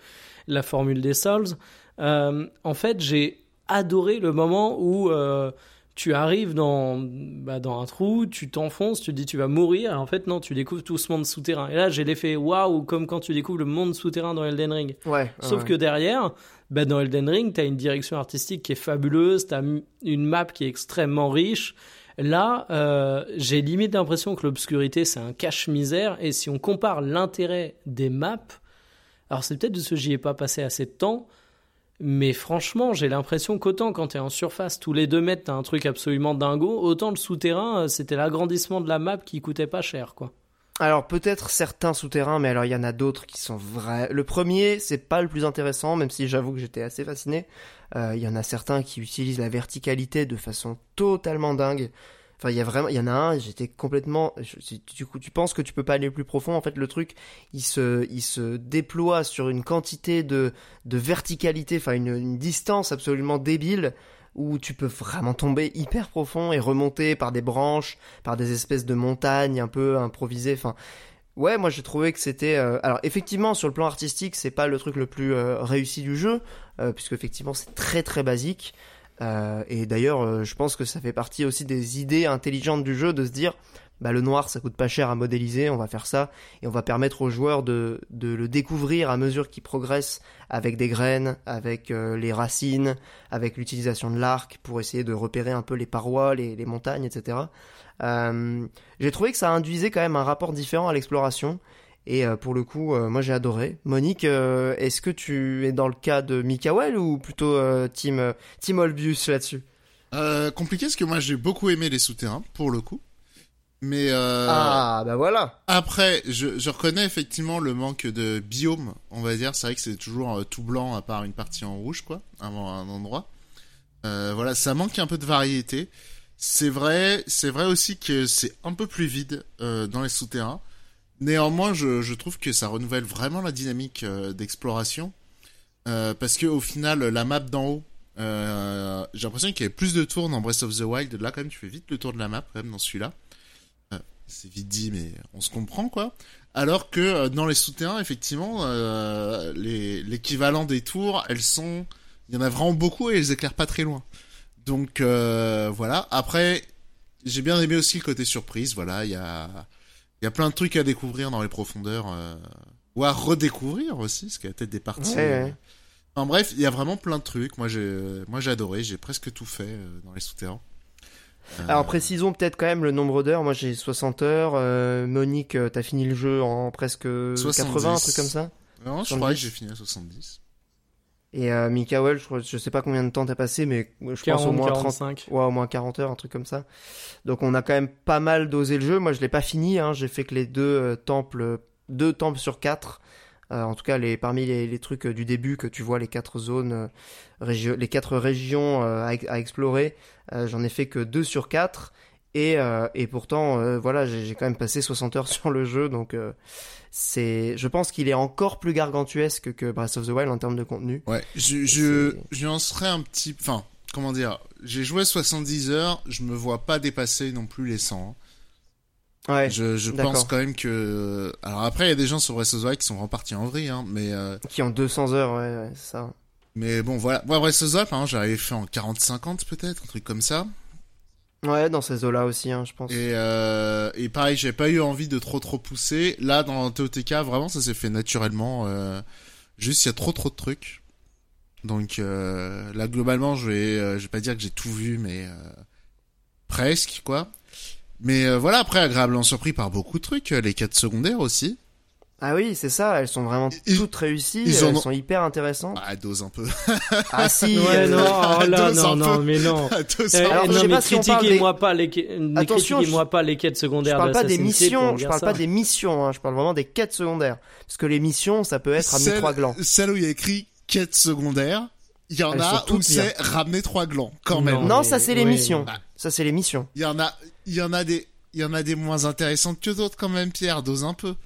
la formule des Souls. Euh, en fait, j'ai adoré le moment où euh, tu arrives dans, bah, dans un trou, tu t'enfonces, tu te dis tu vas mourir, et en fait non, tu découvres tout ce monde souterrain. Et là, j'ai l'effet waouh, comme quand tu découvres le monde souterrain dans Elden Ring. Ouais. Sauf que derrière, bah, dans Elden Ring, tu as une direction artistique qui est fabuleuse, tu as une map qui est extrêmement riche. Là, euh, j'ai limite l'impression que l'obscurité, c'est un cache-misère. Et si on compare l'intérêt des maps, alors c'est peut-être de ce que j'y ai pas passé assez de temps, mais franchement, j'ai l'impression qu'autant quand tu es en surface, tous les deux mètres, t'as un truc absolument dingo, autant le souterrain, euh, c'était l'agrandissement de la map qui coûtait pas cher, quoi. Alors peut-être certains souterrains, mais alors il y en a d'autres qui sont vrais. Le premier, c'est pas le plus intéressant, même si j'avoue que j'étais assez fasciné. Euh, il y en a certains qui utilisent la verticalité de façon totalement dingue. Enfin, il y a vraiment, il y en a un, j'étais complètement, du coup, tu penses que tu peux pas aller plus profond? En fait, le truc, il se, il se déploie sur une quantité de, de verticalité, enfin, une, une distance absolument débile où tu peux vraiment tomber hyper profond et remonter par des branches, par des espèces de montagnes un peu improvisées. Enfin, ouais, moi j'ai trouvé que c'était. Euh, alors effectivement, sur le plan artistique, c'est pas le truc le plus euh, réussi du jeu, euh, puisque effectivement c'est très très basique. et d'ailleurs, je pense que ça fait partie aussi des idées intelligentes du jeu de se dire bah, le noir ça coûte pas cher à modéliser, on va faire ça et on va permettre aux joueurs de, de le découvrir à mesure qu'ils progressent avec des graines, avec euh, les racines, avec l'utilisation de l'arc pour essayer de repérer un peu les parois, les, les montagnes, etc. Euh, j'ai trouvé que ça induisait quand même un rapport différent à l'exploration. Et euh, pour le coup, moi j'ai adoré. Monique, est-ce que tu es dans le cas de Mikael ou plutôt Team, team Olbius là-dessus? Compliqué parce que moi j'ai beaucoup aimé les souterrains pour le coup. Mais euh, ah bah voilà. Après, je, je, reconnais effectivement le manque de biome, on va dire. C'est vrai que c'est toujours euh, tout blanc à part une partie en rouge, quoi, avant un endroit. Euh, voilà, ça manque un peu de variété. C'est vrai, c'est vrai aussi que c'est un peu plus vide euh, dans les souterrains. Néanmoins, je, je, trouve que ça renouvelle vraiment la dynamique euh, d'exploration, parce que au final, la map d'en haut, j'ai l'impression qu'il y avait plus de tours dans Breath of the Wild. Là, quand même, tu fais vite le tour de la map, quand même, dans celui-là c'est vite dit, mais on se comprend quoi. Alors que euh, dans les souterrains, effectivement, euh, l'équivalent des tours, elles sont, il y en a vraiment beaucoup et elles éclairent pas très loin. Donc euh, voilà. Après, j'ai bien aimé aussi le côté surprise. Voilà, il y a, il y a plein de trucs à découvrir dans les profondeurs ou à redécouvrir aussi, parce qu'il y a peut-être des parties. En bref, il y a vraiment plein de trucs. Moi, j'ai, moi, j'ai adoré. J'ai presque tout fait dans les souterrains. Euh, Alors précisons peut-être quand même le nombre d'heures. Moi j'ai 60 heures. Euh, Monique, euh, t'as fini le jeu en presque 80, un truc comme ça Non, je crois que j'ai fini à 70. Et euh, Mikael, je, je sais pas combien de temps t'as passé, mais je pense au moins 35. Ouais, au moins 40 heures, un truc comme ça. Donc on a quand même pas mal dosé le jeu. Moi je l'ai pas fini, hein. j'ai fait que les deux temples, deux temples sur quatre. Euh, en tout cas, les, parmi les, trucs du début que tu vois, les quatre zones, euh, les quatre régions euh, à, explorer, j'en ai fait que 2 sur 4. Et, et pourtant, voilà, j'ai quand même passé 60 heures (laughs) sur le jeu, donc c'est, je pense qu'il est encore plus gargantuesque que Breath of the Wild en termes de contenu. Ouais, je, je, je un petit, enfin, comment dire, j'ai joué 70 heures, je me vois pas dépasser non plus les 100. Ouais, je, je pense quand même que. Alors après, il y a des gens sur Breath of the Wild qui sont repartis en vrille, hein, mais. Euh... Qui ont 200 heures, ouais, ouais c'est ça. Mais bon, voilà. Moi, Breath of the Wild, par exemple, j'avais fait en 40-50 peut-être, un truc comme ça. Ouais, dans ces eaux-là aussi, hein, je pense. Et, euh, et pareil, j'ai pas eu envie de trop trop pousser. Là, dans TOTK, vraiment, ça s'est fait naturellement. Euh... Juste, il y a trop trop de trucs. Donc euh... là, globalement, je vais, vais pas dire que j'ai tout vu, mais presque, quoi. Mais voilà, après, agréablement surpris par beaucoup de trucs. Les quêtes secondaires aussi. Ah oui, c'est ça, elles sont vraiment toutes réussies, elles sont hyper intéressantes. Ah, dose un peu. ah (laughs) si, ouais, euh, non, oh là, non, non, mais non. (laughs) eh, Alors, non, mais critiquez-moi pas les, critiquez-moi pas les quêtes secondaires. Je parle pas des missions, je parle pas des missions, hein, je parle vraiment des quêtes secondaires. Parce que les missions, ça peut être ramener trois glands. Celle où il y a écrit quêtes secondaires, il y en a où c'est ramener trois glands, quand même. Non, ça c'est les missions. Ça c'est les missions. Il y en a, il y en a des, il y en a des moins intéressantes que d'autres quand même, Pierre. Dose un peu.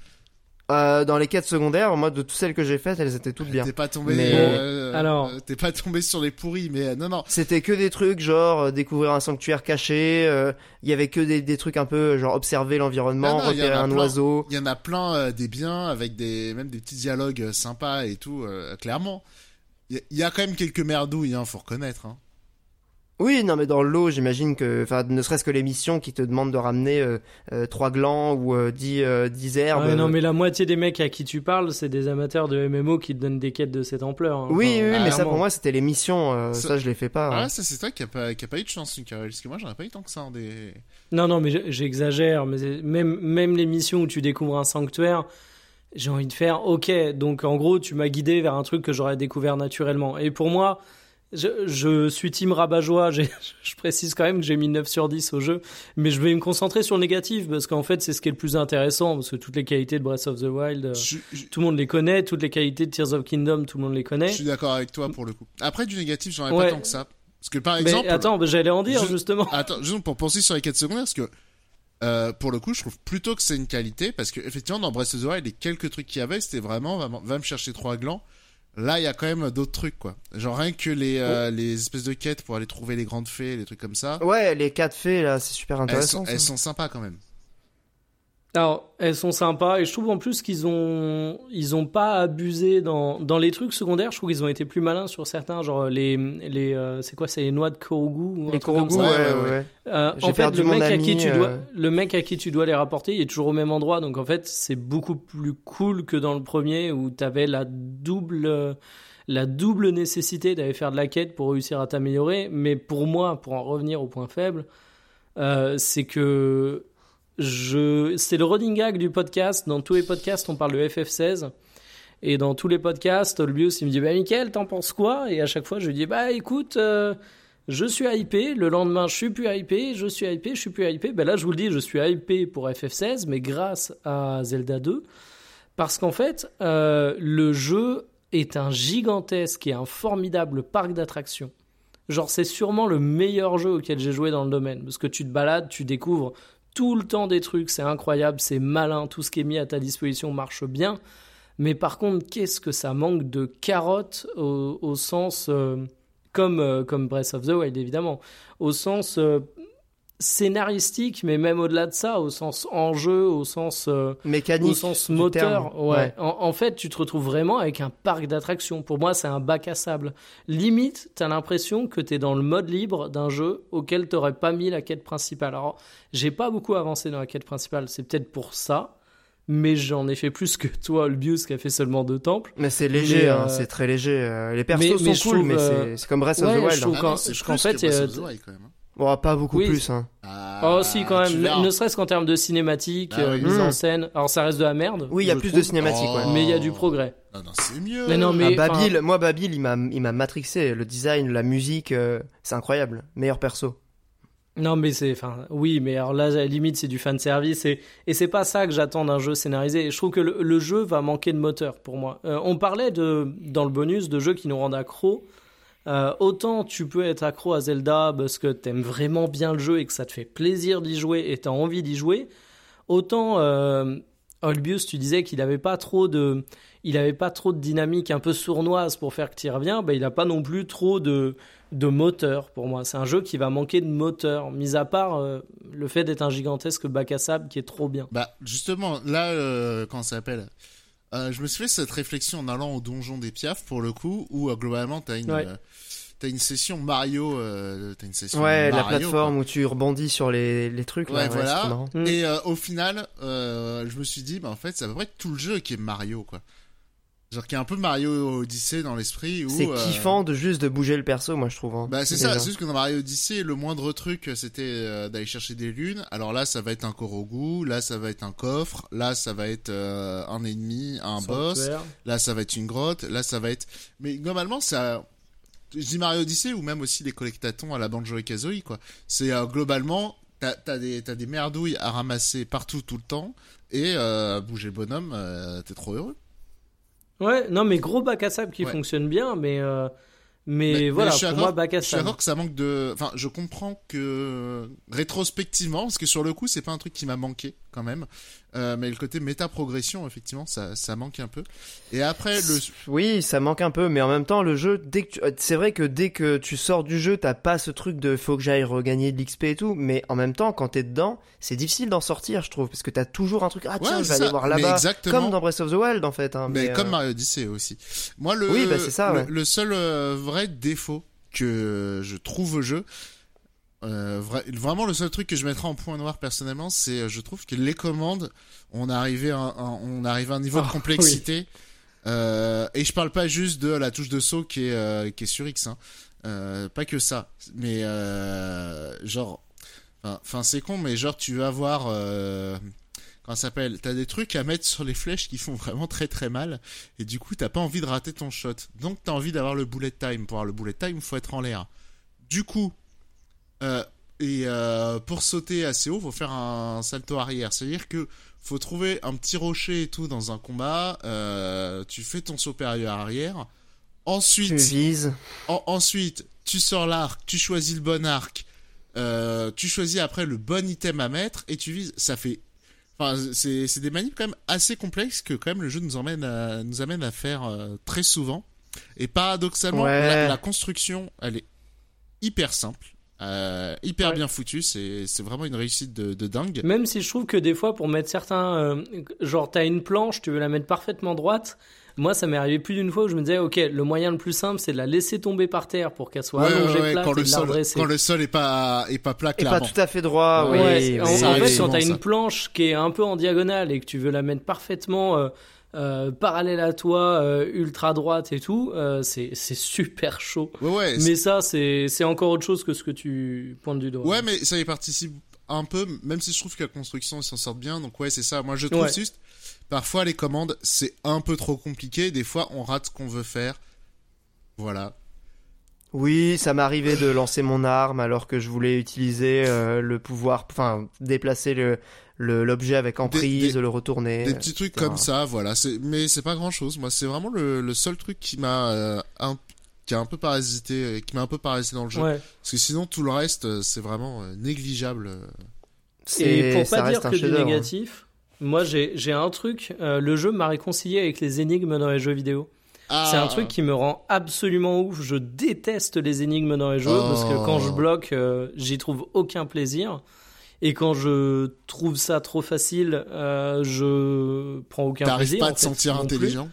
Euh, dans les quêtes secondaires, moi de toutes celles que j'ai faites, elles étaient toutes bien. T'es pas tombé, euh, alors, t'es pas tombé sur les pourris, mais euh, non non. C'était que des trucs genre découvrir un sanctuaire caché. Il y avait que des, des, trucs un peu genre observer l'environnement, repérer un oiseau. Il y en a plein des biens avec des même des petits dialogues sympas et tout. clairement, il y, y, a quand même quelques merdouilles, hein, faut reconnaître. Hein. Oui, non, mais dans l'eau, j'imagine que, enfin, ne serait-ce que l'émission qui te demande de ramener euh, euh, trois glands ou euh, dix, dix herbes. non, mais la moitié des mecs à qui tu parles, c'est des amateurs de MMO qui te donnent des quêtes de cette ampleur. Hein. Oui, oui, mais ça pour moi, c'était l'émission. Ça... ça... je l'ai fait pas. Ah, ça c'est toi qui a pas, qui a pas eu de chance, parce que moi, j'en ai pas eu tant que ça. Hein, des... Non, non, mais j'exagère. Mais même, même l'émission où tu découvres un sanctuaire j'ai envie de faire ok donc en gros tu m'as guidé vers un truc que j'aurais découvert naturellement et pour moi je, suis team rabat-joie, (laughs) je précise quand même que j'ai mis 9 sur 10 au jeu, mais je vais me concentrer sur le négatif parce qu'en fait c'est ce qui est le plus intéressant parce que toutes les qualités de Breath of the Wild, euh, tout le monde les connaît, toutes les qualités de Tears of Kingdom, tout le monde les connaît. Je suis d'accord avec toi pour le coup. Après du négatif, j'en ai pas tant que ça. Parce que par exemple. Mais attends, j'allais en dire justement. (laughs) Attends, juste pour penser sur les quêtes secondaires, parce que euh, pour le coup, je trouve plutôt que c'est une qualité parce que effectivement dans Breath of the Wild, les quelques trucs qu'il y avait, c'était vraiment va me chercher trois glands Là, il y a quand même d'autres trucs, quoi. Genre rien que les, euh, les espèces de quêtes pour aller trouver les grandes fées, les trucs comme ça. Ouais, les quatre fées, là, c'est super intéressant. elles sont sympas quand même. Alors, elles sont sympas et je trouve en plus qu'ils ont ils ont pas abusé dans dans les trucs secondaires. Je trouve qu'ils ont été plus malins sur certains, genre les les euh, c'est quoi, c'est les noix de Korogu Les Korogu, ouais, ouais. Euh, en fait, le mec à qui tu dois euh. le mec à qui tu dois les rapporter, il est toujours au même endroit. Donc en fait, c'est beaucoup plus cool que dans le premier où tu avais la double la double nécessité d'aller faire de la quête pour réussir à t'améliorer. Mais pour moi, pour en revenir au point faible, c'est que je, c'est le running gag du podcast. Dans tous les podcasts, on parle de FF16. Et dans tous les podcasts, Olbius, il me dit, bah, Mickaël, t'en penses quoi? Et à chaque fois, je lui dis, bah, écoute, euh, je suis hypé. Le lendemain, je suis plus hypé. Je suis hypé, je suis plus hypé. Ben là, je vous le dis, je suis hypé pour FF16, mais grâce à Zelda 2. Parce qu'en fait, euh, le jeu est un gigantesque et un formidable parc d'attractions. Genre, c'est sûrement le meilleur jeu auquel j'ai joué dans le domaine. Parce que tu te balades, tu découvres tout le temps des trucs, c'est incroyable, c'est malin, tout ce qui est mis à ta disposition marche bien. Mais par contre, qu'est-ce que ça manque de carottes au, sens, euh, comme, euh, comme Breath of the Wild évidemment, au sens euh, scénaristique, mais même au-delà de ça, au sens enjeu, au sens euh, mécanique, au sens moteur. Ouais. En, fait, tu te retrouves vraiment avec un parc d'attractions. Pour moi, c'est un bac à sable. Limite, t'as l'impression que t'es dans le mode libre d'un jeu auquel t'aurais pas mis la quête principale. Alors, j'ai pas beaucoup avancé dans la quête principale. C'est peut-être pour ça. Mais j'en ai fait plus que toi, Albius, qui a fait seulement deux temples. Mais c'est léger, hein, euh, c'est très léger. Euh, les persos sont cool, mais c'est comme Breath of the Wild. Je trouve hein. qu'en fait, Bon, pas beaucoup plus, hein. oh, si, quand même. Ne, serait-ce qu'en termes de cinématique, bah euh, mise en scène. Alors, ça reste de la merde. Oui, il y a plus de cinématique, ouais. Mais il y a du progrès. Non, non, c'est mieux. Mais non, mais. Ah, Babil, moi, Babil, il m'a, il m'a matrixé. Le design, la musique, euh, c'est incroyable. Meilleur perso. Non, mais c'est, enfin, oui, mais alors là, à la limite, c'est du fan service et, et c'est pas ça que j'attends d'un jeu scénarisé. Je trouve que le, jeu va manquer de moteur pour moi. Euh, on parlait de, dans le bonus de jeux qui nous rendent accro. Euh, autant tu peux être accro à Zelda parce que t'aimes vraiment bien le jeu et que ça te fait plaisir d'y jouer et t'as envie d'y jouer. Autant euh, Olbius, tu disais qu'il n'avait pas trop de, il avait pas trop de dynamique un peu sournoise pour faire que tu reviens. Ben, il n'a pas non plus trop de, de moteur pour moi. C'est un jeu qui va manquer de moteur, mis à part euh, le fait d'être un gigantesque bac à sable qui est trop bien. Bah justement, là, euh, quand ça s'appelle? Euh, je me suis fait cette réflexion en allant au donjon des Piaf pour le coup, où euh, globalement t'as une euh, t'as une session Mario, t'as une session ouais la plateforme où tu rebondis sur les, les trucs. Ouais, voilà. Et au final, je me suis dit, bah en fait, c'est à peu près tout le jeu qui est Mario quoi. Genre qu'il y a un peu Mario Odyssey dans l'esprit c'est euh, kiffant de juste de bouger le perso moi je trouve hein. bah c'est ça c'est juste que dans Mario Odyssey le moindre truc c'était euh, d'aller chercher des lunes. Alors là ça va être un Korogu là ça va être un coffre là ça va être euh, un ennemi un boss là ça va être une grotte là ça va être mais globalement ça je dis Mario Odyssey ou même aussi les collectatons à la Banjo et Kazooie quoi. C'est globalement t'as as des t'as des merdouilles à ramasser partout tout le temps et bouger le bonhomme t'es trop heureux Ouais, non, mais gros bac à sable qui fonctionne bien, mais, euh, Mais, voilà, pour moi, bac à Je suis d'accord que ça manque de. Enfin, je comprends que rétrospectivement, parce que sur le coup, c'est pas un truc qui m'a manqué quand même. Euh, mais le côté méta-progression, effectivement, ça, ça manque un peu. Et après, le... Oui, ça manque un peu, mais en même temps, le jeu, dès que euh, c'est vrai que dès que tu sors du jeu, t'as pas ce truc de faut que j'aille regagner de l'XP et tout, mais en même temps, quand t'es dedans, c'est difficile d'en sortir, je trouve, parce que t'as toujours un truc, ah tiens, je vais aller voir là-bas, comme dans Breath of the Wild, en fait. Hein, mais, comme euh, Mario Odyssey aussi. Moi, le, oui, bah, c'est ça, le, seul vrai défaut que je trouve au jeu, euh, vraiment, le seul truc que je mettrais en point noir personnellement, c'est euh, je trouve que les commandes, on arrivé à, on arrive à un niveau de ah, complexité. Euh, et je parle pas juste de la touche de saut qui est qui est sur X, hein. pas que ça, mais genre, enfin c'est con, mais genre tu vas avoir quand ça s'appelle, t'as des trucs à mettre sur les flèches qui font vraiment très très mal, et du coup t'as pas envie de rater ton shot, donc t'as envie d'avoir le bullet time. Pour avoir le bullet time, faut être en l'air. Du coup, euh, et euh, pour sauter assez haut, faut faire un salto arrière. C'est-à-dire que faut trouver un petit rocher et tout dans un combat. Euh, tu fais ton saut supérieur arrière. Ensuite, tu vises. ensuite, tu sors l'arc, tu choisis le bon arc. tu choisis après le bon item à mettre et tu vises. Ça fait Enfin, c'est des manips quand même assez complexes que quand même le jeu nous emmène à, nous amène à faire très souvent. Et paradoxalement, la, construction, elle est hyper simple. Euh, hyper bien foutu, c'est vraiment une réussite de, de, dingue. Même si je trouve que des fois pour mettre certains, euh, genre t'as une planche, tu veux la mettre parfaitement droite. Moi, ça m'est arrivé plus d'une fois où je me disais, ok, le moyen le plus simple, c'est de la laisser tomber par terre pour qu'elle soit allongée plate quand le sol, Quand le sol est pas est pas plat, et pas tout à fait droit. Oui, en, fait, quand t'as une planche qui est un peu en diagonale et que tu veux la mettre parfaitement euh, euh, parallèle à toi, euh, ultra droite et tout, euh, c'est super chaud. Ouais, mais ça, c'est encore autre chose que ce que tu pointes du doigt. Ouais, mais ça y participe un peu, même si je trouve que la construction, ils s'en sortent bien. Donc ouais, c'est ça. Moi, je trouve juste, parfois les commandes, c'est un peu trop compliqué. Des fois, on rate ce qu'on veut faire. Voilà. Oui, ça m'arrivait de lancer mon arme alors que je voulais utiliser le pouvoir, enfin déplacer le, l'objet avec emprise, le retourner. Des petits trucs comme ça, voilà. Mais c'est pas grand chose. Moi, c'est vraiment le, seul truc qui m'a euh, un qui a un peu parasité, qui m'a un peu parasité dans le jeu. Parce que sinon, tout le reste, euh, c'est vraiment euh, négligeable. Et pour pas dire que du hein. négatif, moi j'ai un truc, le jeu m'a réconcilié avec les énigmes dans les jeux vidéo. C'est un ah. truc qui me rend absolument ouf. Je déteste les énigmes dans les jeux parce que quand je oh. bloque, j'y trouve aucun plaisir. Et quand je trouve ça trop facile, euh, je prends aucun plaisir. T'arrives pas à te sentir intelligent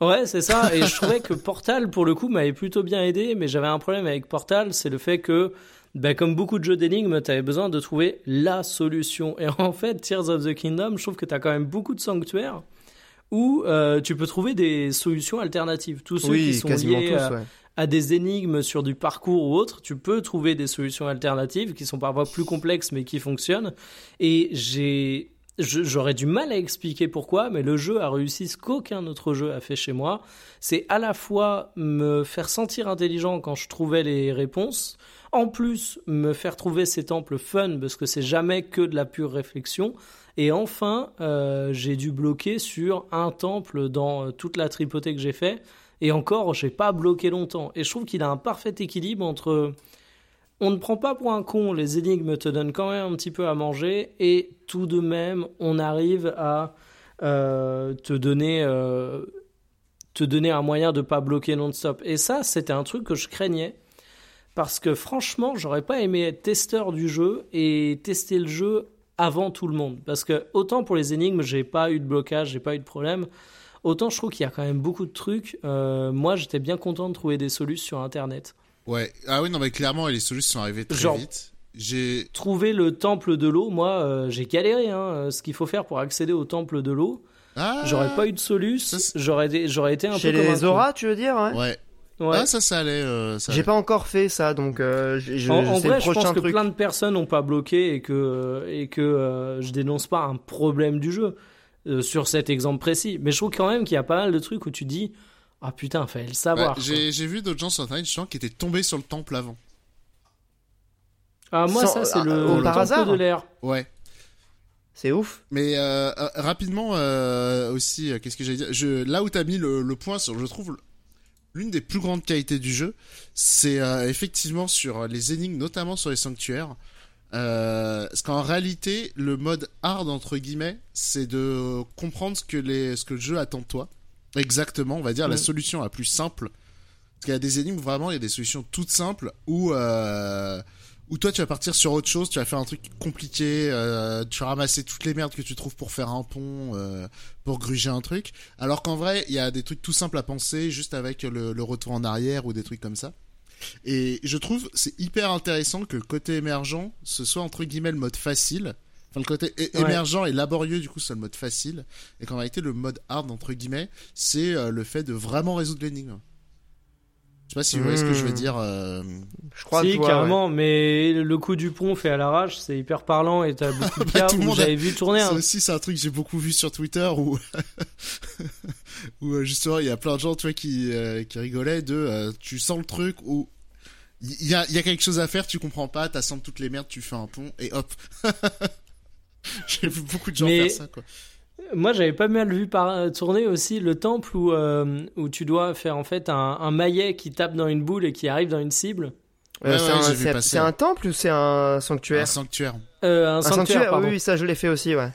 Ouais, c'est ça. Et je trouvais que Portal, pour le coup, m'avait plutôt bien aidé. Mais j'avais un problème avec Portal, c'est le fait que, bah, comme beaucoup de jeux d'énigmes, t'avais besoin de trouver la solution. Et en fait, Tears of the Kingdom, je trouve que t'as quand même beaucoup de sanctuaires où euh, tu peux trouver des solutions alternatives. Tous ceux qui sont liés tous, à des énigmes sur du parcours ou autre, tu peux trouver des solutions alternatives qui sont parfois plus complexes mais qui fonctionnent. Et j'ai j'aurais du mal à expliquer pourquoi, mais le jeu a réussi ce qu'aucun autre jeu a fait chez moi. C'est à la fois me faire sentir intelligent quand je trouvais les réponses, en plus me faire trouver ces temples fun parce que c'est jamais que de la pure réflexion. Et enfin, euh, j'ai dû bloquer sur un temple dans toute la tripotée que j'ai fait et encore, j'ai pas bloqué longtemps. Et je trouve qu'il a un parfait équilibre entre on ne prend pas pour un con, les énigmes te donnent quand même un petit peu à manger, et tout de même, on arrive à euh, te donner euh, te donner un moyen de pas bloquer non-stop. Et ça, c'était un truc que je craignais. Parce que franchement, j'aurais pas aimé être testeur du jeu et tester le jeu avant tout le monde. Parce que autant pour les énigmes, j'ai pas eu de blocage, j'ai pas eu de problème. Autant je trouve qu'il y a quand même beaucoup de trucs. Euh, moi, j'étais bien content de trouver des solutions sur Internet. Ouais. Ah oui, non, mais clairement, les solutions sont arrivées très vite. J'ai trouvé le temple de l'eau. Moi, euh, j'ai galéré. Hein, euh, ce qu'il faut faire pour accéder au temple de l'eau. Ah, j'aurais pas eu de solution. J'aurais, j'aurais été un Chez peu les comme Zora, tu veux dire Ouais. Ouais. Ah, ça, ça allait. J'ai pas encore fait ça, donc je, en, en vrai, je pense que plein de personnes n'ont pas bloqué et que et que je dénonce pas un problème du jeu. Euh, sur cet exemple précis. Mais je trouve quand même qu'il y a pas mal de trucs où tu dis Ah putain, fallait le savoir. j'ai vu d'autres gens sur internet gens qui étaient tombés sur le temple avant. Ah, moi, ça, c'est le, euh, par hasard. de l'air. Ouais. C'est ouf. Mais euh, rapidement aussi, qu'est-ce que j'allais dire? Je, Là où t'as mis le, point sur, je trouve, l'une des plus grandes qualités du jeu, c'est effectivement sur les énigmes, notamment sur les sanctuaires. parce qu'en réalité, le mode hard entre guillemets, c'est de comprendre ce que les, ce que le jeu attend de toi. Exactement, on va dire la solution la plus simple. Parce qu'il y a des énigmes vraiment, il y a des solutions toutes simples où ou toi tu vas partir sur autre chose, tu vas faire un truc compliqué, euh, tu vas ramasser toutes les merdes que tu trouves pour faire un pont, euh, pour gruger un truc. Alors qu'en vrai, il y a des trucs tout simples à penser, juste avec le, le, retour en arrière ou des trucs comme ça. Et je trouve c'est hyper intéressant que le côté émergent, ce soit entre guillemets le mode facile. Enfin, le côté émergent et laborieux, du coup, c'est le mode facile. Et qu'en réalité, le mode hard, entre guillemets, c'est euh, le fait de vraiment résoudre l'énigme. Je sais pas si vous voyez ce que je veux hmm. dire. Euh... Je crois si, carrément, mais le coup du pont fait à l'arrache, c'est hyper parlant et t'as beaucoup de (laughs) cas où j'avais vu tourner. Ça aussi, c'est un truc que j'ai beaucoup vu sur Twitter où, (laughs) où euh, justement, il y a plein de gens, tu vois, qui, euh, qui rigolaient de, euh, tu sens le truc où il y a, y a quelque chose à faire, tu comprends pas, t'assembles toutes les merdes, tu fais un pont et hop. (laughs) j'ai vu beaucoup de gens faire ça, quoi. Moi, j'avais pas mal vu par, euh, tourner aussi le temple où, euh, où tu dois faire en fait un, un, maillet qui tape dans une boule et qui arrive dans une cible. Euh, c'est un, temple ou c'est un sanctuaire? Un sanctuaire. un, sanctuaire, oui, ça je l'ai fait aussi, ouais.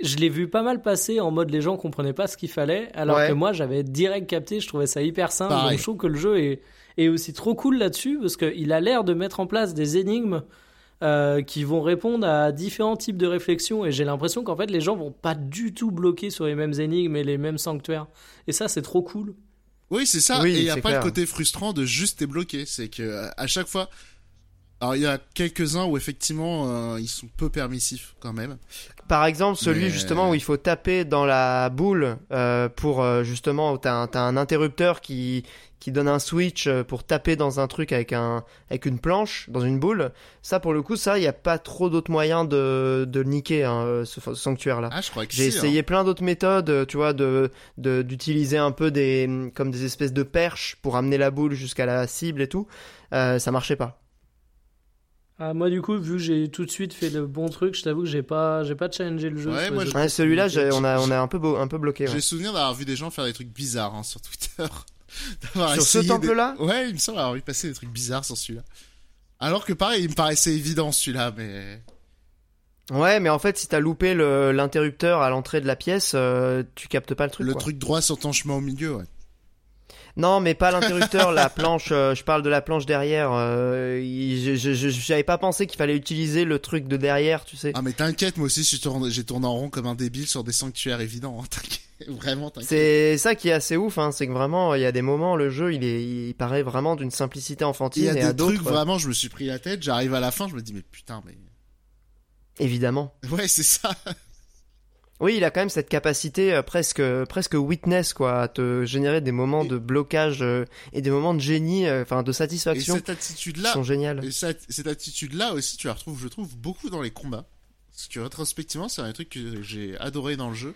Je l'ai vu pas mal passer en mode les gens comprenaient pas ce qu'il fallait, alors que moi j'avais direct capté, je trouvais ça hyper simple. Donc je trouve que le jeu est, est aussi trop cool là-dessus parce qu'il a l'air de mettre en place des énigmes euh, qui vont répondre à différents types de réflexions et j'ai l'impression qu'en fait les gens vont pas du tout bloquer sur les mêmes énigmes et les mêmes sanctuaires et ça c'est trop cool. Oui c'est ça et il y a pas le côté frustrant de juste être bloqué c'est que à chaque fois alors il y a quelques uns où effectivement euh, ils sont peu permissifs quand même. Par exemple, celui justement où il faut taper dans la boule euh, pour euh, justement, t'as un, as un interrupteur qui qui donne un switch euh, pour taper dans un truc avec un avec une planche dans une boule. Ça pour le coup, ça il n'y a pas trop d'autres moyens de de niquer hein, ce, sanctuaire là. Ah, je crois que J'ai essayé hein. plein d'autres méthodes, tu vois, de d'utiliser un peu des comme des espèces de perches pour amener la boule jusqu'à la cible et tout. Euh, ça marchait pas. Ah, moi du coup vu que j'ai tout de suite fait le bon truc, je t'avoue que j'ai pas j'ai pas challengé le jeu. Ouais, moi, celui-là on a on a un peu un peu bloqué. J'ai souvenir d'avoir vu des gens faire des trucs bizarres hein, sur Twitter. (laughs) sur ce temple-là Ouais, il me semble avoir vu passer des trucs bizarres sur celui-là. Alors que pareil, il me paraissait évident celui-là, mais Ouais, mais en fait, si t'as loupé l'interrupteur à l'entrée de la pièce, euh, tu captes pas le truc. Le truc droit sur ton chemin au milieu, ouais. Non, mais pas l'interrupteur, (laughs) la planche. Euh, je parle de la planche derrière. Euh, J'avais pas pensé qu'il fallait utiliser le truc de derrière, tu sais. Ah mais t'inquiète, moi aussi j'ai tourné, en rond comme un débile sur des sanctuaires évidents. Hein, (laughs) (laughs) vraiment, C'est ça qui est assez ouf, hein, c'est que vraiment il y a des moments le jeu il est, il paraît vraiment d'une simplicité enfantine. Il y a des trucs vraiment, je me suis pris la tête. J'arrive à la fin, je me dis mais putain mais. Évidemment. (laughs) Ouais, c'est ça. Oui, il a quand même cette capacité euh, presque presque witness quoi, à te générer des moments de blocage euh, et des moments de génie, euh, enfin de satisfaction. Et cette attitude-là, sont géniales. Et cette, cette attitude-là aussi, tu la retrouves, je trouve, beaucoup dans les combats. Parce que rétrospectivement, c'est un truc que j'ai adoré dans le jeu.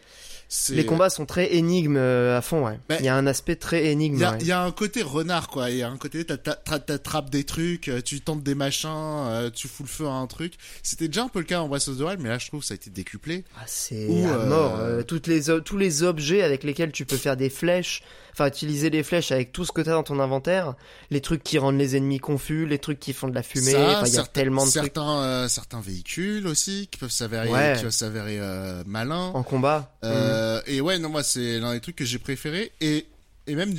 Les combats sont très énigmes euh, à fond, ouais. il y a un aspect très énigme. Il y, a un côté renard, quoi. Il y a un côté, t'attrapes des trucs, euh, tu tentes des machins, euh, tu fous le feu à un truc. C'était déjà un peu le cas en Breath of the Wild, mais là, je trouve que ça a été décuplé. Ah, c'est mort. toutes les, tous les objets avec lesquels tu peux faire des flèches, enfin utiliser les flèches avec tout ce que t'as dans ton inventaire, les trucs qui rendent les ennemis confus, les trucs qui font de la fumée, il y a tellement de certains, euh, certains véhicules aussi qui peuvent s'avérer, qui peuvent s'avérer euh, malins. En combat. Euh, Et ouais, non, moi c'est l'un des trucs que j'ai préféré et et même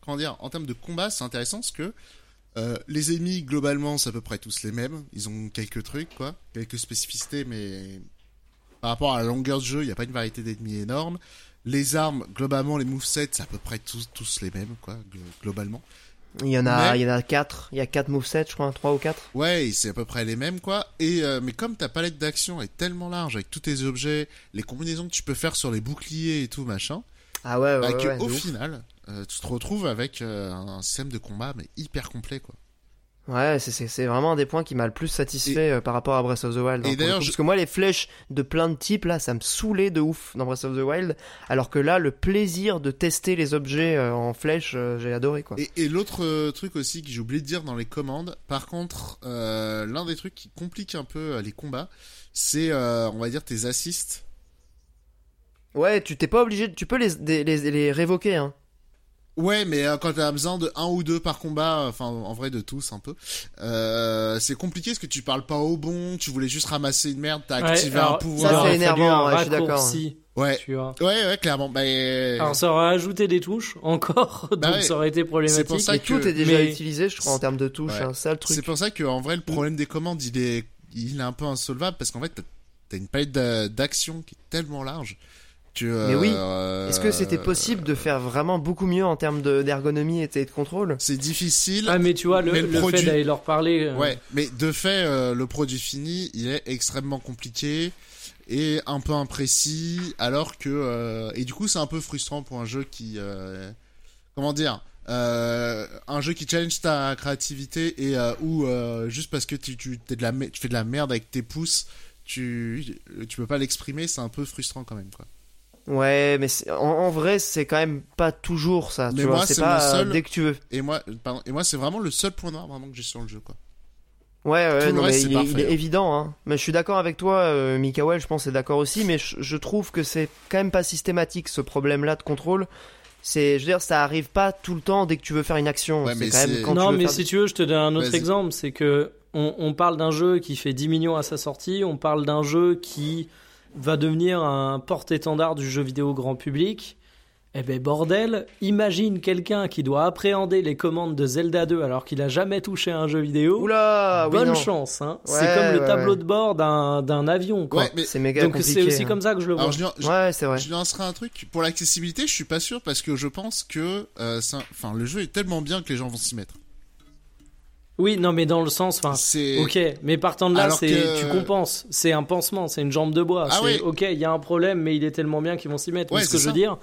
comment dire, en termes de combat, c'est intéressant parce que euh, les ennemis globalement c'est à peu près tous les mêmes. Ils ont quelques trucs quoi, quelques spécificités, mais par rapport à la longueur du jeu, il n'y a pas une variété d'ennemis énorme. Les armes, globalement, les movesets, c'est à peu près tous, tous les mêmes, quoi, globalement. Il y en a, il y en a quatre. Il y a quatre movesets, je crois, trois ou quatre. Ouais, c'est à peu près les mêmes, quoi. Et euh, mais comme ta palette d'action est tellement large avec tous tes objets, les combinaisons que tu peux faire sur les boucliers et tout machin. Ah ouais, ouais, bah, Au final, euh, tu te retrouves avec euh, un système de combat mais hyper complet, quoi. Ouais, c'est vraiment un des points qui m'a le plus satisfait euh, par rapport à Breath of the Wild. Et d'ailleurs, parce que moi, les flèches de plein de types là, ça me saoulait de ouf dans Breath of the Wild, alors que là, le plaisir de tester les objets euh, en flèche, euh, j'ai adoré quoi. Et, et l'autre truc aussi que j'ai oublié de dire dans les commandes, par contre, l'un des trucs qui complique un peu les combats, c'est, on va dire, tes assists. Ouais, tu t'es pas obligé, tu peux les, les, les révoquer hein. Ouais, mais euh, quand t'as besoin de un ou deux par combat, enfin en vrai de tous un peu, euh, c'est compliqué parce que tu parles pas au bon, tu voulais juste ramasser une merde, t'as activé un pouvoir. Ça c'est énervant, je suis d'accord. Ouais. ouais, ouais, clairement. Bah, Alors ça aurait ajouté des touches encore, (laughs) bah donc ça aurait été problématique. Pour ça que... tout est déjà utilisé, je crois, en termes de touches. Hein, ça le truc. C'est pour ça que en vrai le problème des commandes, il est, il est un peu insolvable parce qu'en fait t'as une palette d'action qui est tellement large mais oui. Euh, Est-ce que c'était possible de faire vraiment beaucoup mieux en termes d'ergonomie et de contrôle? C'est difficile. Ah mais tu vois le, fait d'aller leur parler. Euh, ouais, mais de fait euh, le produit fini, il est extrêmement compliqué et un peu imprécis, alors que et du coup c'est un peu frustrant pour un jeu qui comment dire. un jeu qui challenge ta créativité et où juste parce que tu, tu, de la, tu fais de la merde avec tes pouces, tu, tu peux pas l'exprimer, c'est un peu frustrant quand même quoi. Ouais, mais en, vrai, c'est quand même pas toujours ça. Mais tu moi, c'est pas seul... dès que tu veux. Et moi, pardon, et moi, c'est vraiment le seul point noir vraiment que j'ai sur le jeu, quoi. Ouais, ouais, non, mais il, est, évident. Hein. Mais je suis d'accord avec toi, euh, Mikael, je pense, c'est d'accord aussi. Mais je, trouve que c'est quand même pas systématique ce problème-là de contrôle. C'est, je veux dire, ça arrive pas tout le temps dès que tu veux faire une action. Ouais, mais quand même quand non, mais si tu veux, je te donne un autre exemple. C'est que on, on parle d'un jeu qui fait 10 millions à sa sortie. On parle d'un jeu qui va devenir un porte-étendard du jeu vidéo grand public. Eh ben bordel, imagine quelqu'un qui doit appréhender les commandes de Zelda 2 alors qu'il a jamais touché à un jeu vidéo. Oula, bonne chance. Hein. c'est comme le tableau de bord d'un avion. Quoi. c'est méga Donc c'est aussi hein. comme ça que je le vois. je, ouais, c'est vrai. Je lancerai un truc pour l'accessibilité. Je suis pas sûr parce que je pense que, euh, enfin, le jeu est tellement bien que les gens vont s'y mettre. Oui, non, mais dans le sens, enfin, ok, mais partant de là, c'est tu compenses, c'est un pansement, c'est une jambe de bois. Ah c'est ok, il y a un problème, mais il est tellement bien qu'ils vont s'y mettre. ce que je veux dire,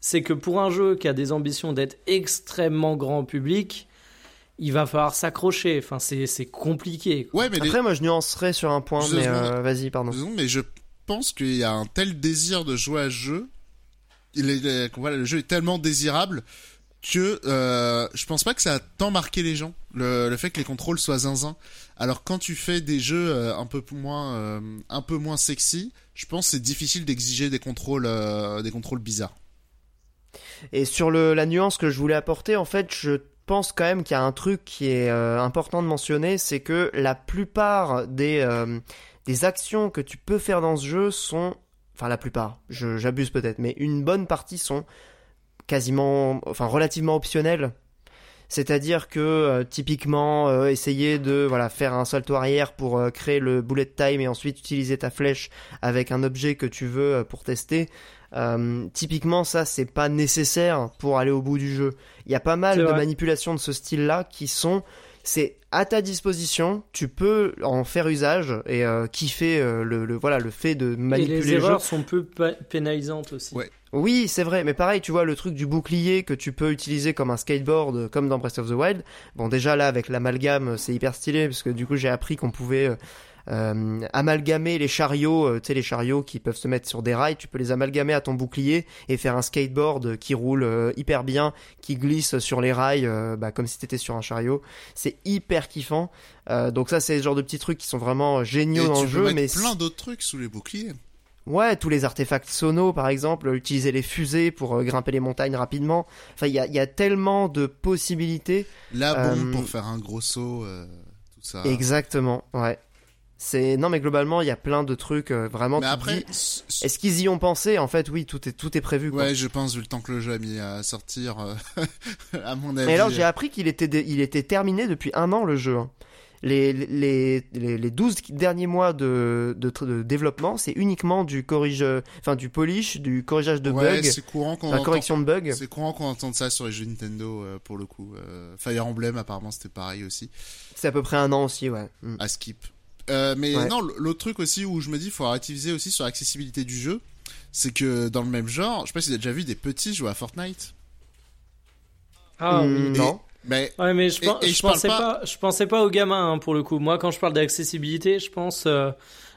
c'est que pour un jeu qui a des ambitions d'être extrêmement grand public, il va falloir s'accrocher. Enfin, c'est compliqué. Ouais, mais après, moi, je nuancerais sur un point, mais euh, vas-y, pardon. Mais je pense qu'il y a un tel désir de jouer à ce jeu, il est, voilà, le jeu est tellement désirable que euh, je pense pas que ça a tant marqué les gens le, fait que les contrôles soient zinzin. Alors quand tu fais des jeux euh, un peu moins euh, un peu moins sexy, je pense c'est difficile d'exiger des contrôles des contrôles bizarres. Et sur la nuance que je voulais apporter, en fait, je pense quand même qu'il y a un truc qui est important de mentionner, c'est que la plupart des des actions que tu peux faire dans ce jeu sont, enfin la plupart, j'abuse peut-être, mais une bonne partie sont quasiment, enfin relativement optionnel. C'est-à-dire que euh, typiquement euh, essayer de voilà faire un salto arrière pour euh, créer le bullet time et ensuite utiliser ta flèche avec un objet que tu veux pour tester. typiquement ça c'est pas nécessaire pour aller au bout du jeu. Il y a pas mal de manipulations de ce style-là qui sont c'est à ta disposition, tu peux en faire usage et kiffer le, voilà le fait de manipuler. Et les erreurs sont peu pénalisantes aussi. Ouais. Oui, c'est vrai, mais pareil, tu vois, le truc du bouclier que tu peux utiliser comme un skateboard, comme dans Breath of the Wild. Bon, déjà là, avec l'amalgame, c'est hyper stylé, parce que du coup, j'ai appris qu'on pouvait euh, euh, amalgamer les chariots, euh, tu sais, les chariots qui peuvent se mettre sur des rails, tu peux les amalgamer à ton bouclier et faire un skateboard qui roule hyper bien, qui glisse sur les rails, bah, comme si t'étais sur un chariot. C'est hyper kiffant. donc ça, c'est le genre de petits trucs qui sont vraiment géniaux dans le jeu. mais plein d'autres trucs sous les boucliers. Ouais, tous les artefacts sono, par exemple, utiliser les fusées pour euh, grimper les montagnes rapidement. Enfin, il y a, y a, tellement de possibilités. La bombe euh, pour faire un gros saut, euh, tout ça. Exactement, ouais. C'est non mais globalement il y a plein de trucs vraiment. Mais après, est-ce qu'ils y ont pensé? En fait, oui, tout est tout est prévu. Quoi. Ouais, je pense vu le temps que le jeu a mis à sortir, (laughs) à mon avis. Mais alors j'ai appris qu'il était il était terminé depuis un an le jeu. Hein les, les, les, 12 derniers mois de, de, développement, c'est uniquement du corrige, enfin du polish, du corrigeage de bugs, c'est courant qu'on correction de bugs. C'est courant qu'on entende ça sur les jeux Nintendo euh, pour le coup. Euh, Fire Emblem apparemment c'était pareil aussi. C'est à peu près un an aussi, ouais. Mm. À skip. Euh, mais non, l'autre truc aussi où je me dis faut relativiser aussi sur l'accessibilité du jeu, c'est que dans le même genre, je sais pas si vous avez déjà vu des petits jouer à Fortnite. Ah oui, non. Mais, ouais, mais je, je, pensais pas... je pensais pas aux gamins hein, pour le coup. Moi, quand je parle d'accessibilité, je pense, euh,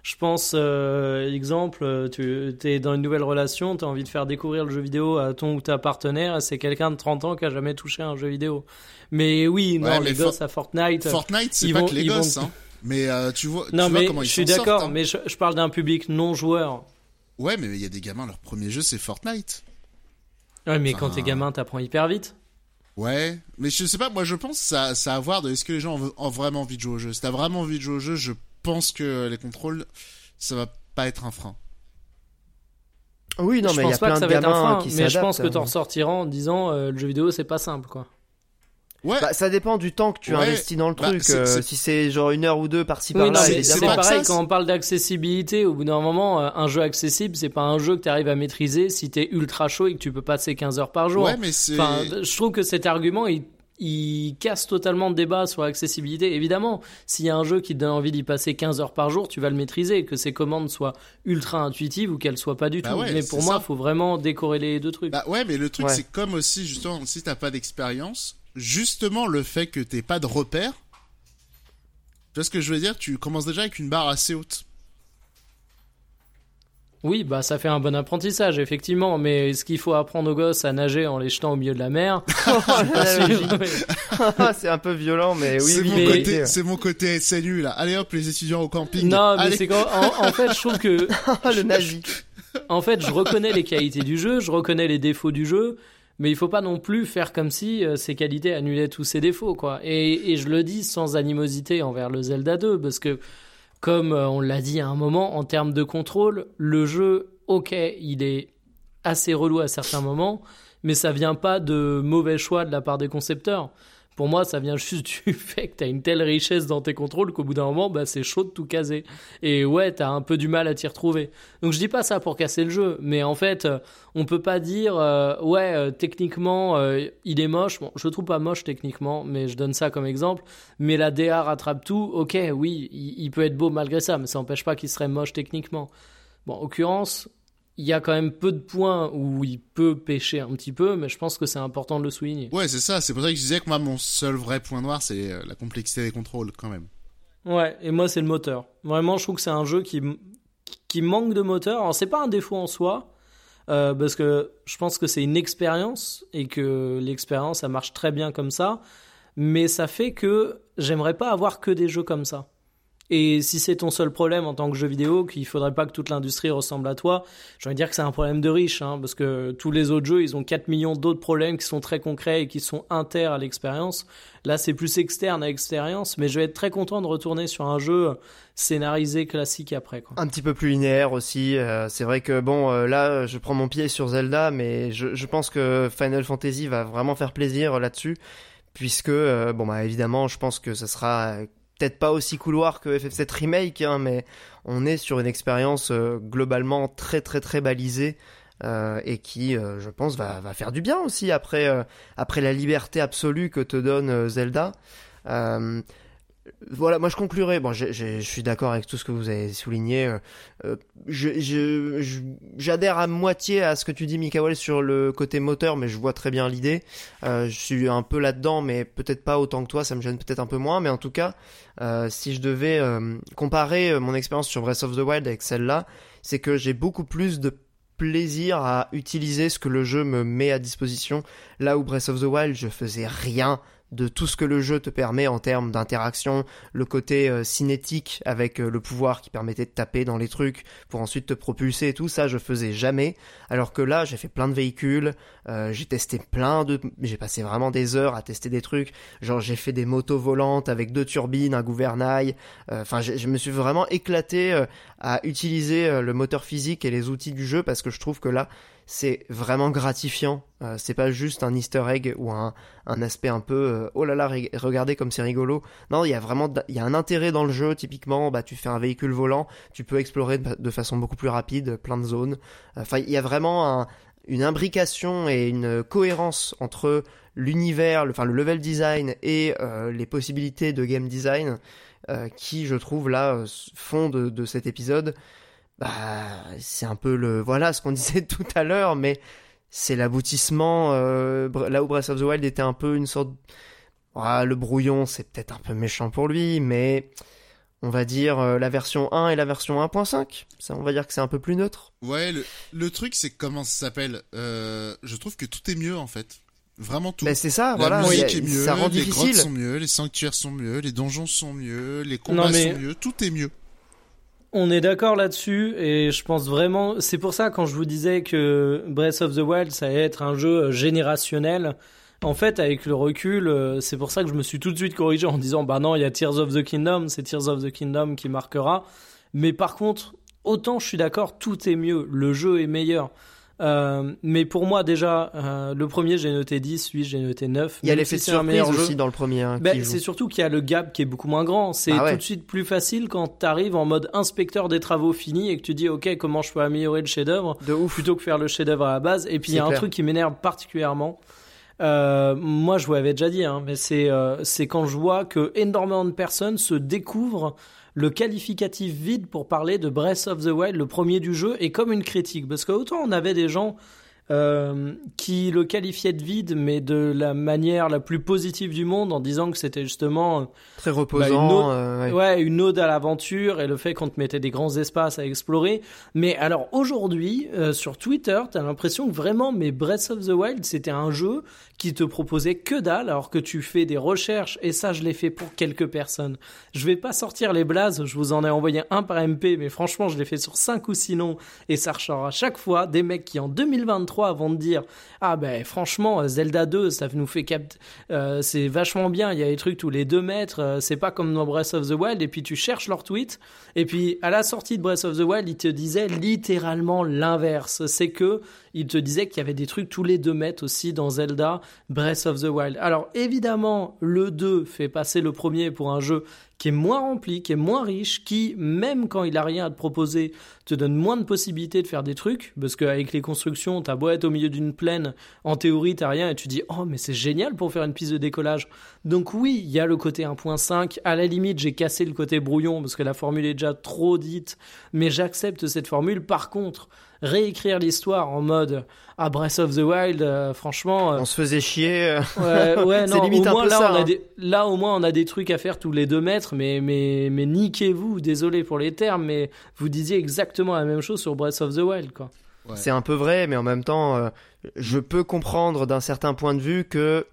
je pense, euh, exemple, euh, tu es dans une nouvelle relation, tu as envie de faire découvrir le jeu vidéo à ton ou ta partenaire, et c'est quelqu'un de 30 ans qui a jamais touché un jeu vidéo. Mais oui, non, les gosses à Fortnite. Fortnite, c'est pas que les gosses, hein. Mais tu vois, non, tu mais vois comment je suis d'accord, hein. mais je, je parle d'un public non joueur. Ouais, mais il y a des gamins, leur premier jeu c'est Fortnite. Ouais, mais quand t'es gamin, t'apprends hyper vite. Ouais, mais je sais pas, moi je pense ça, ça a à voir de est-ce que les gens ont, vraiment envie de jouer au jeu. Si t'as vraiment envie de jouer au jeu, je pense que les contrôles, ça va pas être un frein. Oui, non, mais il y a plein de gamins qui Mais je pense que t'en ressortiras en disant euh, le jeu vidéo c'est pas simple quoi. Ouais. Bah, ça dépend du temps que tu investis dans le bah, truc. Euh, si c'est genre une heure ou deux par-ci par-là, c'est pareil quand on parle d'accessibilité. Au bout d'un moment, euh, un jeu accessible, c'est pas un jeu que tu arrives à maîtriser si t'es ultra chaud et que tu peux passer 15 heures par jour. Ouais, mais enfin, je trouve que cet argument, il, il casse totalement le débat sur l'accessibilité. Évidemment, s'il y a un jeu qui te donne envie d'y passer 15 heures par jour, tu vas le maîtriser, que ses commandes soient ultra intuitives ou qu'elles soient pas du bah tout. mais pour moi, il faut vraiment décorréler les deux trucs. Bah ouais, mais le truc, c'est comme aussi, justement, si t'as pas d'expérience, justement le fait que t'aies pas de repères, tu vois ce que je veux dire Tu commences déjà avec une barre assez haute. Oui, bah ça fait un bon apprentissage, effectivement, mais est-ce qu'il faut apprendre aux gosses à nager en les jetant au milieu de la mer (laughs) (laughs) (laughs) C'est un peu violent, mais oui. C'est mon, côté, c'est mon côté SNU, là. Allez hop, les étudiants au camping. Non, mais c'est quand, en, fait, je trouve que... le nazi. En fait, je reconnais les qualités du jeu, je reconnais les défauts du jeu, mais il faut pas non plus faire comme si euh, ses qualités annulaient tous ses défauts, quoi. Et, je le dis sans animosité envers le Zelda 2, parce que, comme euh, on l'a dit à un moment, en termes de contrôle, le jeu, ok, il est assez relou à certains moments, mais ça vient pas de mauvais choix de la part des concepteurs. Pour moi, ça vient juste (laughs) du fait que tu as une telle richesse dans tes contrôles qu'au bout d'un moment, bah, c'est chaud de tout caser. Et ouais, tu as un peu du mal à t'y retrouver. Donc je dis pas ça pour casser le jeu, mais en fait, on peut pas dire euh, ouais, euh, techniquement, euh, il est moche. Bon, je le trouve pas moche techniquement, mais je donne ça comme exemple. Mais la DA rattrape tout. Ok, oui, il, il peut être beau malgré ça, mais ça n'empêche pas qu'il serait moche techniquement. Bon, en l'occurrence, il y a quand même peu de points où il peut pêcher un petit peu, mais je pense que c'est important de le souligner. Ouais, c'est ça. C'est pour ça que je disais que moi, mon seul vrai point noir, c'est euh, la complexité des contrôles, quand même. Ouais, et moi, c'est le moteur. Vraiment, je trouve que c'est un jeu qui, qui manque de moteur. Alors, c'est pas un défaut en soi, euh, parce que je pense que c'est une expérience, et que l'expérience, ça marche très bien comme ça, mais ça fait que j'aimerais pas avoir que des jeux comme ça. Et si c'est ton seul problème en tant que jeu vidéo, qu'il faudrait pas que toute l'industrie ressemble à toi, j'ai envie de dire que c'est un problème de riche, hein, parce que tous les autres jeux, ils ont 4 millions d'autres problèmes qui sont très concrets et qui sont inter à l'expérience. Là, c'est plus externe à l'expérience, mais je vais être très content de retourner sur un jeu scénarisé classique après. Quoi. Un petit peu plus linéaire aussi. Euh, c'est vrai que bon, euh, là, je prends mon pied sur Zelda, mais je, je pense que Final Fantasy va vraiment faire plaisir là-dessus puisque euh, bon bah évidemment je pense que ça sera peut-être pas aussi couloir que FF7 Remake, hein, mais on est sur une expérience euh, globalement très très très balisée. Euh, et qui, euh, je pense, va, va, faire du bien aussi après, après la liberté absolue que te donne Zelda voilà, moi je conclurai. Bon, je suis d'accord avec tout ce que vous avez souligné. Euh, euh, j'adhère à moitié à ce que tu dis, Mikael, sur le côté moteur, mais je vois très bien l'idée. Euh, je suis un peu là-dedans, mais peut-être pas autant que toi. Ça me gêne peut-être un peu moins, mais en tout cas, si je devais comparer mon expérience sur Breath of the Wild avec celle-là, c'est que j'ai beaucoup plus de plaisir à utiliser ce que le jeu me met à disposition. Là où Breath of the Wild, je faisais rien de tout ce que le jeu te permet en termes d'interaction, le côté euh, cinétique avec euh, le pouvoir qui permettait de taper dans les trucs pour ensuite te propulser et tout ça, je faisais jamais. Alors que là, j'ai fait plein de véhicules, euh, j'ai testé plein de, j'ai passé vraiment des heures à tester des trucs. Genre j'ai fait des motos volantes avec deux turbines, un gouvernail. Enfin, je me suis vraiment éclaté à utiliser le moteur physique et les outils du jeu parce que je trouve que là, c'est vraiment gratifiant. Euh, c'est pas juste un Easter egg ou un, aspect un peu euh, oh là là regardez comme c'est rigolo. Non, il y a vraiment il y a un intérêt dans le jeu. Typiquement, bah tu fais un véhicule volant, tu peux explorer de, façon beaucoup plus rapide plein de zones. Enfin, il y a vraiment une imbrication et une cohérence entre l'univers, le, enfin le level design et euh, les possibilités de game design qui, je trouve là, font de cet épisode bah, c'est un peu le voilà ce qu'on (laughs) disait tout à l'heure, mais c'est l'aboutissement. Euh, là où Breath of the Wild était un peu une sorte, ah, le brouillon, c'est peut-être un peu méchant pour lui, mais on va dire euh, la version 1 et la version 1.5. Ça, on va dire que c'est un peu plus neutre. Ouais, le, le truc c'est comment ça s'appelle. Euh, je trouve que tout est mieux en fait. Vraiment tout. Ben c'est ça, la voilà. Musique est mieux, ça rend les grottes sont mieux, les sanctuaires sont mieux, les donjons sont mieux, les combats sont mieux, tout est mieux. On est d'accord là-dessus et je pense vraiment, c'est pour ça quand je vous disais que Breath of the Wild ça allait être un jeu générationnel, En fait, avec le recul, euh, c'est pour ça que je me suis tout de suite corrigé en disant bah non, il y a Tears of the Kingdom, c'est Tears of the Kingdom qui marquera. Mais par contre, autant je suis d'accord, tout est mieux, le jeu est meilleur. Euh, mais pour moi déjà, euh, le premier j'ai noté 10, lui j'ai noté 9. Il y a l'effet de surprise aussi dans le premier. Hein, ben, c'est surtout qu'il y a le gap qui est beaucoup moins grand. C'est ah tout de suite plus facile quand tu arrives en mode inspecteur des travaux finis et que tu dis ok comment je peux améliorer le chef-d'œuvre plutôt que faire le chef-d'œuvre à la base. Et puis il y a un truc qui m'énerve particulièrement. Euh, moi, je vous l'avais déjà dit, hein, mais c'est euh, c'est quand je vois que énormément de personnes se découvrent le qualificatif vide pour parler de Breath of the Wild, le premier du jeu, et comme une critique. Parce qu'autant on avait des gens euh, qui le qualifiait de vide, mais de la manière la plus positive du monde, en disant que c'était justement euh, très reposant, bah, une, ode, euh, ouais. une ode à l'aventure et le fait qu'on te mettait des grands espaces à explorer. Mais alors aujourd'hui, sur Twitter, t'as l'impression que vraiment, mais Breath of the Wild, c'était un jeu qui te proposait que dalle, alors que tu fais des recherches, et ça, je l'ai fait pour quelques personnes. Je vais pas sortir les blazes, je vous en ai envoyé un par MP, mais franchement, je l'ai fait sur 5 ou 6 noms, et ça ressort à chaque fois des mecs qui en 2023 vont te dire, ah ben franchement, Zelda 2, ça nous fait cap... Euh, c'est vachement bien, il y a des trucs tous les 2 mètres, euh, c'est pas comme dans Breath of the Wild, et puis tu cherches leur tweet, et puis à la sortie de Breath of the Wild, ils te disaient littéralement l'inverse, c'est que il te disait qu'il y avait des trucs tous les deux mètres aussi dans Zelda Breath of the Wild. Alors évidemment, le 2 fait passer le premier pour un jeu qui est moins rempli, qui est moins riche, qui, même quand il a rien à te proposer, te donne moins de possibilités de faire des trucs, parce qu'avec les constructions, beau être au milieu d'une plaine, en théorie t'as rien, et tu dis, oh mais c'est génial pour faire une piste de décollage. Donc oui, il y a le côté 1.5, à la limite j'ai cassé le côté brouillon, parce que la formule est déjà trop dite, mais j'accepte cette formule. Par contre, réécrire l'histoire en mode ah Breath of the Wild euh, franchement euh, on se faisait chier ouais, ouais (laughs) non limite au moins, là, on a hein. des, là au moins on a des trucs à faire tous les deux mètres mais mais mais niquez-vous désolé pour les termes mais vous disiez exactement la même chose sur Breath of the Wild quoi. C'est un peu vrai mais en même temps euh, je peux comprendre d'un certain point de vue que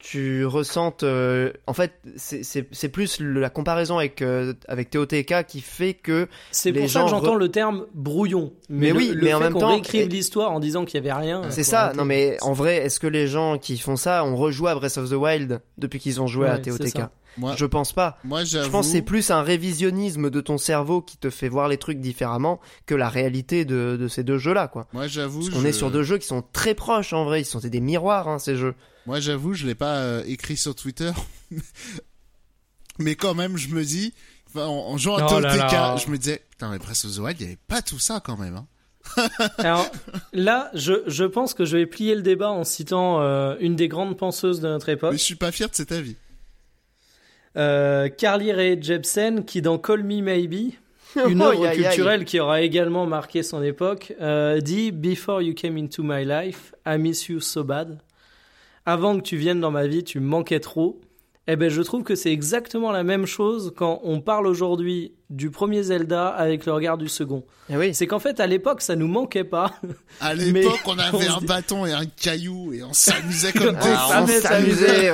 tu ressentes euh, en fait c'est plus la comparaison avec euh, avec TOTK qui fait que c'est pour ça que j'entends le terme brouillon mais, oui mais en même temps réécrive l'histoire en disant qu'il y avait rien c'est ça non mais en vrai est-ce que les gens qui font ça ont rejoué à Breath of the Wild depuis qu'ils ont joué à TOTK moi, je pense pas. Moi, je pense c'est plus un révisionnisme de ton cerveau qui te fait voir les trucs différemment que la réalité de, de ces deux jeux-là, quoi. Moi, j'avoue. On est sur deux jeux qui sont très proches en vrai. Ils sont des miroirs, hein, ces jeux. Moi, j'avoue, je l'ai pas euh, écrit sur Twitter, (laughs) mais quand même, je me dis, en, jouant à oh TOTK, je me disais, putain, mais Breath of the Wild, il y avait pas tout ça quand même. Hein. (laughs) Alors là, je, je pense que je vais plier le débat en citant euh, une des grandes penseuses de notre époque. Mais je suis pas fier de cet avis. Euh, Carly Rae Jepsen, qui dans Call Me Maybe, (laughs) une œuvre culturelle qui aura également marqué son époque, euh, dit Before you came into my life, I miss you so bad avant que tu viennes dans ma vie, tu me manquais trop. Eh ben, je trouve que c'est exactement la même chose quand on parle aujourd'hui du premier Zelda avec le regard du second. Eh oui. C'est qu'en fait, à l'époque, ça nous manquait pas. À (laughs) l'époque, on avait un bâton et un caillou et on s'amusait comme (laughs) des On s'amusait.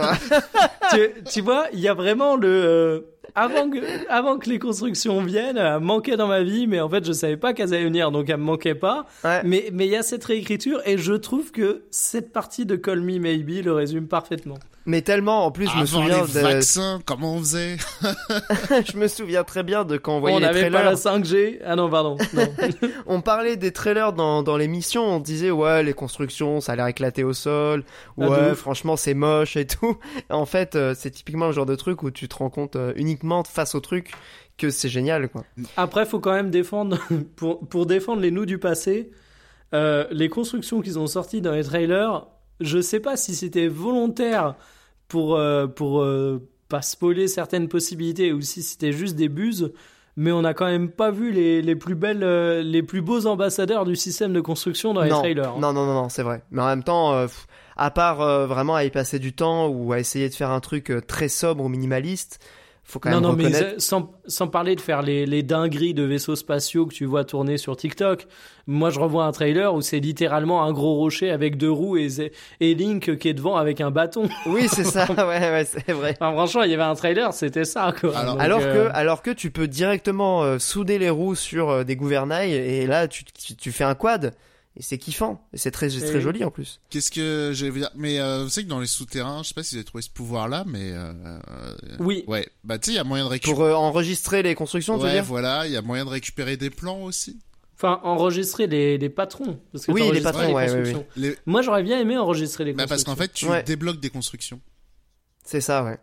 (laughs) tu, tu, vois, il y a vraiment le, euh, avant que, avant que les constructions viennent, elle manquait dans ma vie, mais en fait, je savais pas qu'elles allaient venir, donc elle me manquait pas. Mais, mais il y a cette réécriture, et je trouve que cette partie de Call Me Maybe le résume parfaitement. Mais tellement, en plus, je me souviens les vaccins, comment on faisait? (laughs) Je me souviens très bien de quand on voyait les trailers. On n'avait pas la 5G. Ah non, pardon. (laughs) on parlait des trailers dans, dans l'émission, on disait ouais, les constructions, ça a l'air éclaté au sol. Ah, ouais, franchement, c'est moche et tout. (laughs) En fait, euh, c'est typiquement le genre de truc où tu te rends compte euh, face au truc que c'est génial, quoi. Après, faut quand même défendre (laughs) pour pour défendre les nous du passé. Euh, les constructions qu'ils ont sorties dans les trailers, je sais pas si c'était volontaire pour, euh, pour euh, pas spoiler certaines possibilités ou si c'était juste des buses, mais on n'a quand même pas vu les, les plus belles, les plus beaux ambassadeurs du système de construction dans les trailers. Hein. Non, non, non, non, c'est vrai. Mais en même temps, à part vraiment à y passer du temps ou à essayer de faire un truc très sobre ou minimaliste, faut quand non, non, mais sans, sans parler de faire les, les dingueries de vaisseaux spatiaux que tu vois tourner sur TikTok. Moi, je revois un trailer où c'est littéralement un gros rocher avec deux roues et, et Link qui est devant avec un bâton. Oui, c'est ça. (laughs) (laughs) ouais, ouais, c'est vrai. franchement, il y avait un trailer, c'était ça, quoi. Alors, alors euh, que, alors que tu peux directement euh, souder les roues sur euh, des gouvernails et là, tu, tu, tu fais un quad et c'est kiffant et c'est très très joli en plus. Qu'est-ce que je vais dire? Mais euh, vous savez que dans les souterrains, je sais pas si vous avez trouvé ce pouvoir-là, mais euh, oui. Ouais, bah tu sais, il y a moyen de récupérer. Pour euh, enregistrer les constructions, tu veux dire? voilà, il y a moyen de récupérer des plans aussi. Enfin, enregistrer les, les patrons. Parce que oui, les patrons, ouais, Moi, j'aurais bien aimé enregistrer les bah, constructions. parce qu'en fait, tu débloques des constructions. C'est ça, ouais.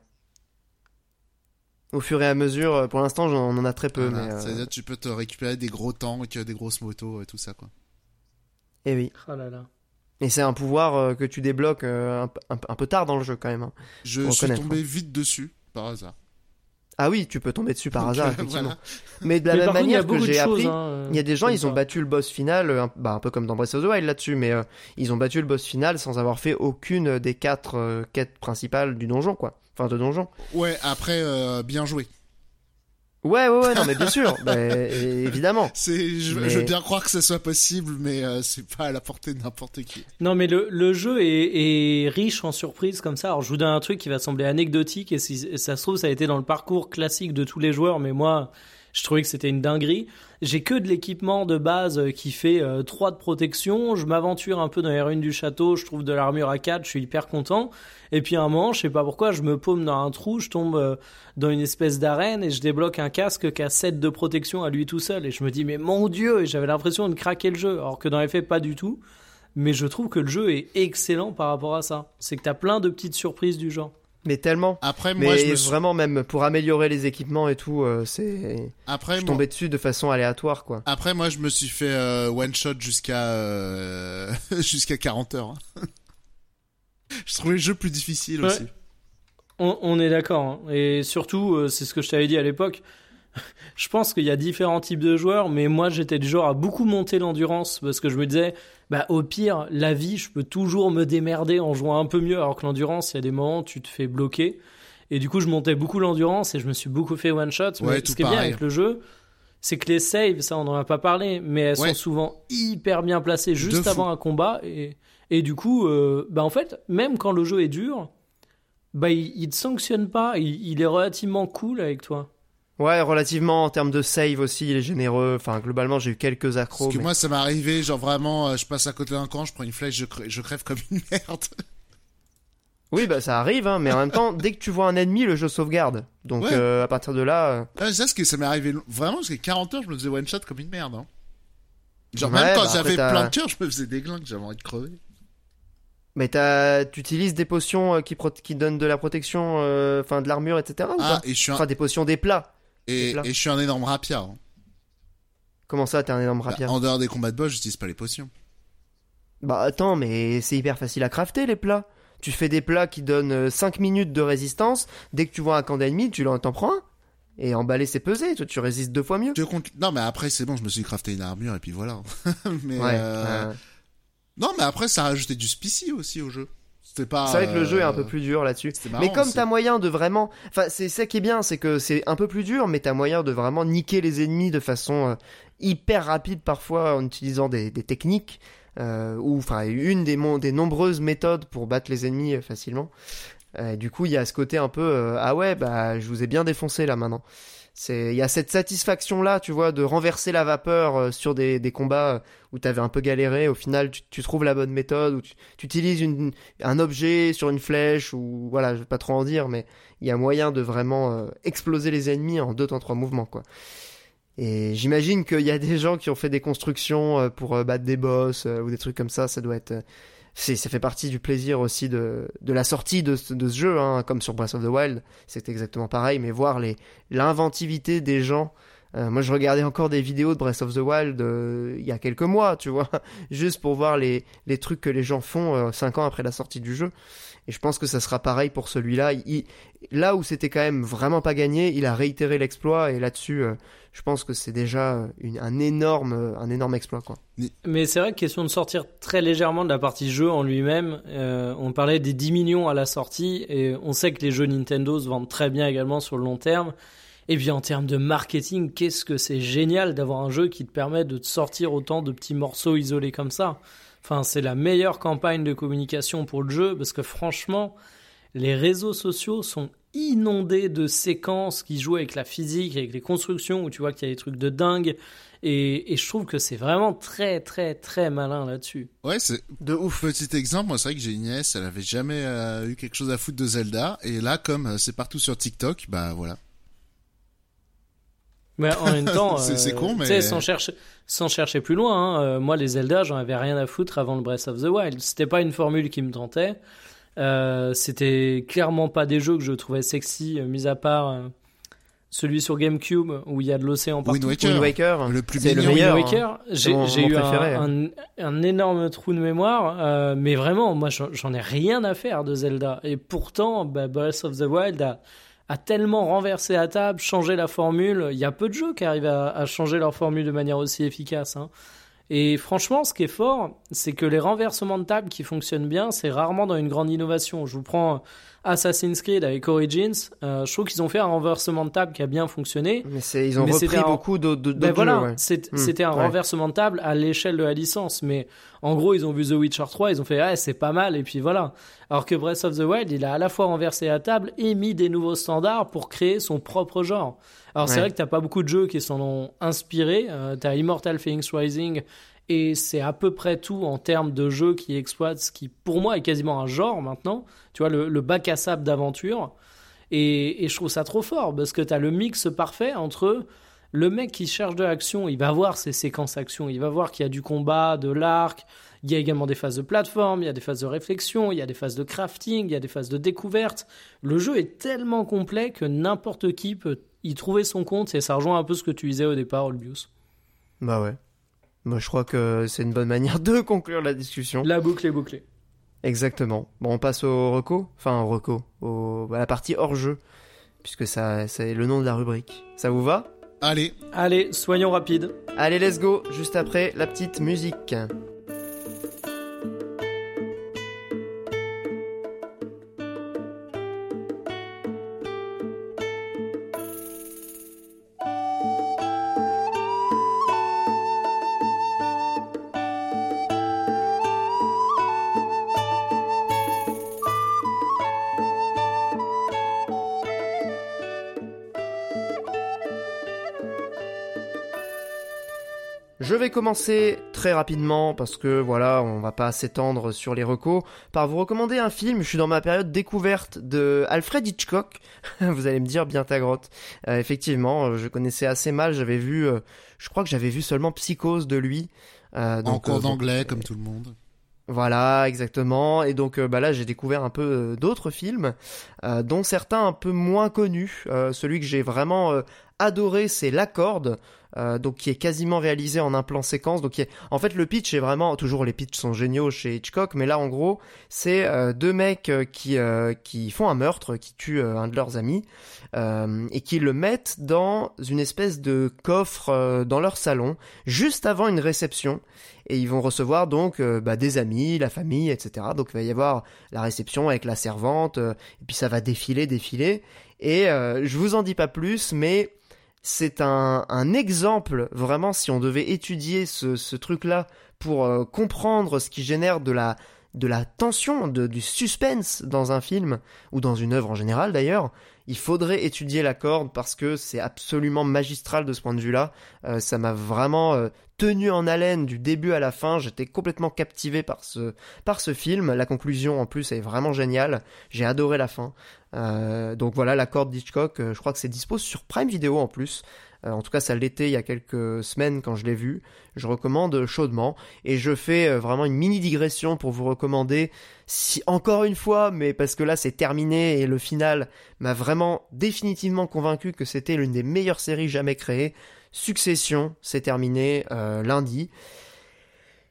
Au fur et à mesure, pour l'instant, on en a très peu. mais C'est-à-dire, tu peux te récupérer des gros tanks, des grosses motos, et tout ça, quoi. Et eh oui. Oh là là. Et c'est un pouvoir euh, que tu débloques euh, un, peu tard dans le jeu quand même. Hein. Je suis tombé vite dessus par hasard. Ah oui, tu peux tomber dessus par (laughs) hasard, effectivement. Mais de la même manière que j'ai appris, hein, il y a des gens, ils ont battu le boss final, un, bah, un peu comme dans Breath of the Wild là-dessus, mais euh, ils ont battu le boss final sans avoir fait aucune des quatre quêtes principales du donjon, quoi. Enfin, de donjon. Ouais, après, bien joué. Ouais, ouais, ouais, non, mais bien sûr, (laughs) bah, évidemment. C'est, je, veux bien croire que ce soit possible, mais euh, c'est pas à la portée de n'importe qui. Non, mais le, le jeu est, est, riche en surprises comme ça. Alors, je vous donne un truc qui va sembler anecdotique, et si ça se trouve, ça a été dans le parcours classique de tous les joueurs, mais moi, je trouvais que c'était une dinguerie. J'ai que de l'équipement de base qui fait 3 euh, de protection. Je m'aventure un peu dans les ruines du château. Je trouve de l'armure à 4. Je suis hyper content. Et puis un moment, je sais pas pourquoi, je me paume dans un trou. Je tombe euh, dans une espèce d'arène et je débloque un casque qui a 7 de protection à lui tout seul. Et je me dis, mais mon dieu! Et j'avais l'impression de craquer le jeu. Alors que dans les faits, pas du tout. Mais je trouve que le jeu est excellent par rapport à ça. C'est que t'as plein de petites surprises du genre. Mais tellement. Après, moi, je me vraiment même pour améliorer les équipements et tout, euh, c'est. Après, je tombais dessus de façon aléatoire, quoi. Après, moi, je me suis fait euh, one shot jusqu'à euh, (laughs) jusqu'à 40 heures. Hein. (laughs) je trouvais le jeu plus difficile aussi. On, est d'accord. Hein. Et surtout, c'est ce que je t'avais dit à l'époque. (laughs) je pense qu'il y a différents types de joueurs, mais moi, j'étais du genre à beaucoup monter l'endurance parce que je me disais, bah au pire, la vie, je peux toujours me démerder en jouant un peu mieux, alors que l'endurance, il y a des moments où tu te fais bloquer. Et du coup, je montais beaucoup l'endurance et je me suis beaucoup fait one shot. mais ce qui est bien avec le jeu, c'est que les saves, ça on n'en a pas parlé, mais elles sont souvent hyper bien placées juste avant un combat. Et, et du coup, euh, bah en fait, même quand le jeu est dur, bah il, il te sanctionne pas, il est relativement cool avec toi. Ouais, relativement en termes de save aussi, il est généreux. Enfin, globalement, j'ai eu quelques accros. Parce que moi, ça m'est arrivé, genre vraiment, euh, je passe à côté d'un camp, je prends une flèche, je, je crève comme une (laughs) merde. Oui, bah ça arrive, hein, mais en même temps, dès que tu vois un ennemi, le jeu sauvegarde. Donc euh, à partir de là. Euh... ça, ce que ça m'est arrivé vraiment, parce que 40 heures, je me faisais one shot comme une merde. Hein. Genre même quand bah, j'avais plein de cœur, je me faisais des glingues, j'avais envie de crever. Mais tu utilises des potions euh, qui, qui donnent de la protection, enfin de l'armure, etc. Ah, et je suis Enfin, des potions des plats. Et, je suis un énorme rapia. Hein. Comment ça, t'es un énorme bah, rapia En dehors des combats de boss, j'utilise pas les potions. Bah attends, mais c'est hyper facile à crafter les plats. Tu fais des plats qui donnent 5 euh, minutes de résistance. Dès que tu vois un camp d'ennemis, tu t'en prends un. Et emballer, c'est peser. Tu, tu résistes deux fois mieux. Non, mais après, c'est bon, je me suis crafté une armure et puis voilà. (laughs) mais euh, Non, mais après, ça a rajouté du spicy aussi au jeu. C'est vrai que le jeu est un peu euh, plus dur là-dessus. Mais comme t'as moyen de vraiment, enfin c'est ça qui est bien, c'est que c'est un peu plus dur, mais t'as moyen de vraiment niquer les ennemis de façon euh, hyper rapide parfois en utilisant des, techniques euh, ou enfin une des, des nombreuses méthodes pour battre les ennemis facilement. du coup, il y a ce côté un peu ah ouais bah je vous ai bien défoncé là maintenant il y a cette satisfaction là tu vois de renverser la vapeur euh, sur des, des combats euh, où t'avais un peu galéré. Au final tu, trouves la bonne méthode ou tu, tu utilises une, un objet sur une flèche ou voilà je vais pas trop en dire mais il y a moyen de vraiment euh, exploser les ennemis en deux temps trois mouvements quoi. Et j'imagine qu'il y a des gens qui ont fait des constructions pour battre des boss ou des trucs comme ça. Ça doit être c'est ça fait partie du plaisir aussi de, de la sortie de, de ce jeu, hein, comme sur Breath of the Wild, c'est exactement pareil, mais voir les l'inventivité des gens. Euh, moi, je regardais encore des vidéos de Breath of the Wild euh, il y a quelques mois, tu vois, (laughs) juste pour voir les, les trucs que les gens font euh, cinq ans après la sortie du jeu. Et je pense que ça sera pareil pour celui-là. Là où c'était quand même vraiment pas gagné, il a réitéré l'exploit et là-dessus, euh, je pense que c'est déjà un énorme, un énorme exploit, quoi. Mais c'est vrai, question de sortir très légèrement de la partie jeu en lui-même. Euh, on parlait des 10 millions à la sortie et on sait que les jeux Nintendo se vendent très bien également sur le long terme. Et puis en termes de marketing, qu'est-ce que c'est génial d'avoir un jeu qui te permet de te sortir autant de petits morceaux isolés comme ça? Enfin, c'est la meilleure campagne de communication pour le jeu parce que franchement, les réseaux sociaux sont inondé de séquences qui jouent avec la physique, avec les constructions, où tu vois qu'il y a des trucs de dingue. Et, je trouve que c'est vraiment très, très, très malin là-dessus. Ouais, c'est de ouf. Petit exemple, moi, c'est vrai que j'ai une nièce, elle avait jamais euh, eu quelque chose à foutre de Zelda. Et là, comme euh, c'est partout sur TikTok, bah voilà. Mais en même (laughs) temps, c'est con, mais sans chercher, sans chercher plus loin, hein, moi les Zelda, j'en avais rien à foutre avant le Breath of the Wild. C'était pas une formule qui me tentait. Euh, c'était clairement pas des jeux que je trouvais sexy, euh, mis à part euh, celui sur GameCube où il y a de l'océan partout. Wind Waker, le plus c'est le meilleur. Waker, j'ai eu un, un, énorme trou de mémoire, mais vraiment, moi j'en ai rien à faire de Zelda. Et pourtant, bah, Breath of the Wild a, tellement renversé la table, changé la formule. Il y a peu de jeux qui arrivent à, à changer leur formule de manière aussi efficace. Hein. Et franchement, ce qui est fort, c'est que les renversements de table qui fonctionnent bien, c'est rarement dans une grande innovation. Je vous prends Assassin's Creed avec Origins. Euh, je trouve qu'ils ont fait un renversement de table qui a bien fonctionné. Mais ils ont repris beaucoup d'autres ben voilà, hmm. C'était un renversement de table à l'échelle de la licence. Mais en gros, ils ont vu The Witcher 3, ils ont fait ah, c'est pas mal, et puis voilà. Alors que Breath of the Wild, il a à la fois renversé la table et mis des nouveaux standards pour créer son propre genre. Alors c'est vrai que t'as pas beaucoup de jeux qui s'en ont inspiré. Euh, t'as Immortal Phoenix Rising et c'est à peu près tout en termes de jeux qui exploitent ce qui pour moi est quasiment un genre maintenant. Tu vois le, bac à sable d'aventure. Et, je trouve ça trop fort parce que t'as le mix parfait entre le mec qui cherche de l'action, il va voir ses séquences action, il va voir qu'il y a du combat, de l'arc, il y a également des phases de plateforme, il y a des phases de réflexion, il y a des phases de crafting, il y a des phases de découverte. Le jeu est tellement complet que n'importe qui peut y trouver son compte et ça rejoint un peu ce que tu disais au départ, Olbius. Bah ouais. Moi, je crois que c'est une bonne manière (laughs) de conclure la discussion. La boucle est bouclée. Exactement. Bon, on passe au reco, enfin au reco, au... à la partie hors jeu, puisque ça, c'est le nom de la rubrique. Ça vous va? Allez. Allez, soyons rapides. Allez, let's go. Juste après la petite musique. Vais commencer très rapidement parce que voilà, on va pas s'étendre sur les recos par vous recommander un film. Je suis dans ma période découverte de Alfred Hitchcock. (laughs) vous allez me dire bien ta grotte. Euh, effectivement, euh, je connaissais assez mal. J'avais vu, euh, je crois que j'avais vu seulement Psychose de lui. donc, en cours d'anglais comme tout le monde. Voilà, exactement. Et donc bah là, j'ai découvert un peu d'autres films, dont certains un peu moins connus. celui que j'ai vraiment adoré, c'est La Corde. Euh, donc qui est quasiment réalisé en un plan séquence. Donc en fait le pitch est vraiment toujours les pitchs sont géniaux chez Hitchcock, mais là en gros c'est euh, deux mecs euh, qui qui font un meurtre, qui tuent un de leurs amis et qui le mettent dans une espèce de coffre dans leur salon juste avant une réception et ils vont recevoir donc bah, des amis, la famille, etc. Donc il va y avoir la réception avec la servante et puis ça va défiler, défiler et je vous en dis pas plus, mais c'est un, exemple vraiment si on devait étudier ce, truc-là pour euh, comprendre ce qui génère de la tension, de, du suspense dans un film ou dans une œuvre en général d'ailleurs, il faudrait étudier la corde parce que c'est absolument magistral de ce point de vue-là. Euh, ça m'a vraiment euh, tenu en haleine du début à la fin. J'étais complètement captivé par ce film. La conclusion en plus est vraiment géniale. J'ai adoré la fin. Euh, donc voilà, la corde d'Hitchcock, euh, je crois que c'est dispo sur Prime Video en plus. Euh, en tout cas, ça l'était il y a quelques semaines quand je l'ai vu. Je recommande chaudement. Et je fais vraiment une mini digression pour vous recommander, si encore une fois, mais parce que là c'est terminé et le final m'a vraiment définitivement convaincu que c'était l'une des meilleures séries jamais créées. Succession, c'est terminé lundi.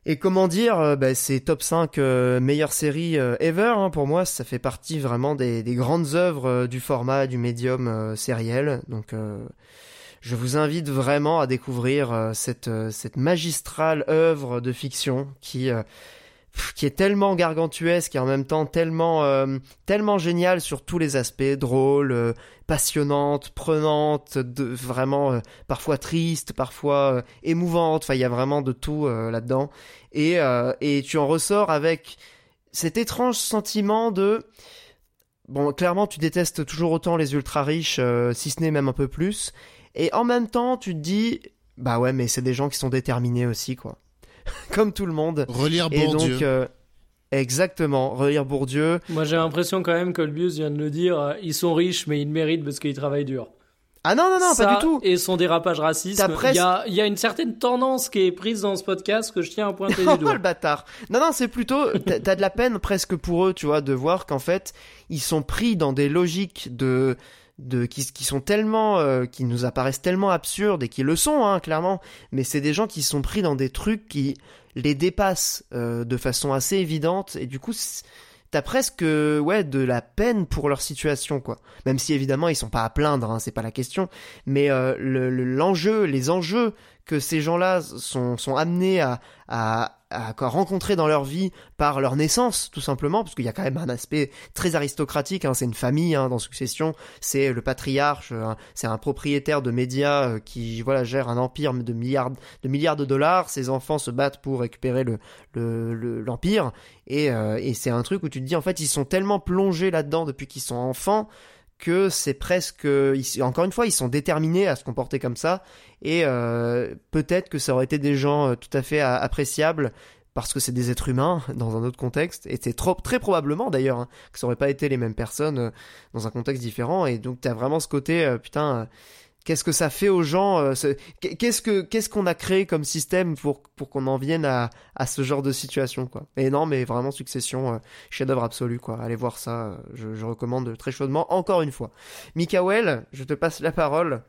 Et comment dire, euh, bah, c'est top 5 euh, meilleures séries euh, ever. Hein, pour moi, ça fait partie vraiment des, grandes œuvres du format du médium sériel. Donc, je vous invite vraiment à découvrir cette, cette magistrale œuvre de fiction qui qui est tellement gargantuesque et en même temps tellement euh, tellement génial sur tous les aspects, drôle, euh, passionnante, prenante, de, vraiment euh, parfois triste, parfois émouvante. Enfin, il y a vraiment de tout là-dedans. Et et tu en ressors avec cet étrange sentiment de bon, clairement, tu détestes toujours autant les ultra riches, si ce n'est même un peu plus. Et en même temps, tu te dis, bah ouais, mais c'est des gens qui sont déterminés aussi, quoi. (laughs) Comme tout le monde. Relire Bourdieu. Et donc, Exactement, relire Bourdieu. Moi j'ai l'impression quand même que le vient de le dire, ils sont riches mais ils méritent parce qu'ils travaillent dur. Ah non, non, non, pas du tout. Et son dérapage raciste. Il y, a, y, a, une certaine tendance qui est prise dans ce podcast que je tiens à pointer du (laughs) doigt. le bâtard. Non, non, c'est plutôt, t'as de la peine presque pour eux, tu vois, de voir qu'en fait, ils sont pris dans des logiques de, de qui, qui sont tellement, euh, qui nous apparaissent tellement absurdes et qui le sont, hein, clairement. Mais c'est des gens qui sont pris dans des trucs qui les dépassent euh, de façon assez évidente et du coup t'as presque ouais de la peine pour leur situation quoi même si évidemment ils sont pas à plaindre hein, c'est pas la question mais euh, l'enjeu les enjeux que ces gens-là sont, sont amenés à, à, à, rencontrer dans leur vie par leur naissance, tout simplement, parce qu'il y a quand même un aspect très aristocratique, hein, c'est une famille hein, dans Succession, c'est le patriarche, hein, c'est un propriétaire de médias euh, qui voilà gère un empire de milliards de, milliards de dollars, ses enfants se battent pour récupérer le l'empire, le, et, euh, et c'est un truc où tu te dis en fait ils sont tellement plongés là-dedans depuis qu'ils sont enfants que c'est presque encore une fois ils sont déterminés à se comporter comme ça. Et euh, peut-être que ça aurait été des gens euh, tout à fait appréciables parce que c'est des êtres humains (laughs) dans un autre contexte. Et c'est très probablement d'ailleurs hein, que ça aurait pas été les mêmes personnes euh, dans un contexte différent. Et donc t'as vraiment ce côté putain qu'est-ce que ça fait aux gens euh, Qu'est-ce que qu'est-ce qu'on a créé comme système pour pour qu'on en vienne à, à ce genre de situation quoi? Et non, mais vraiment Succession, euh, chef-d'œuvre absolu quoi. Allez voir ça, euh, je, je, recommande très chaudement encore une fois. Mikael, je te passe la parole.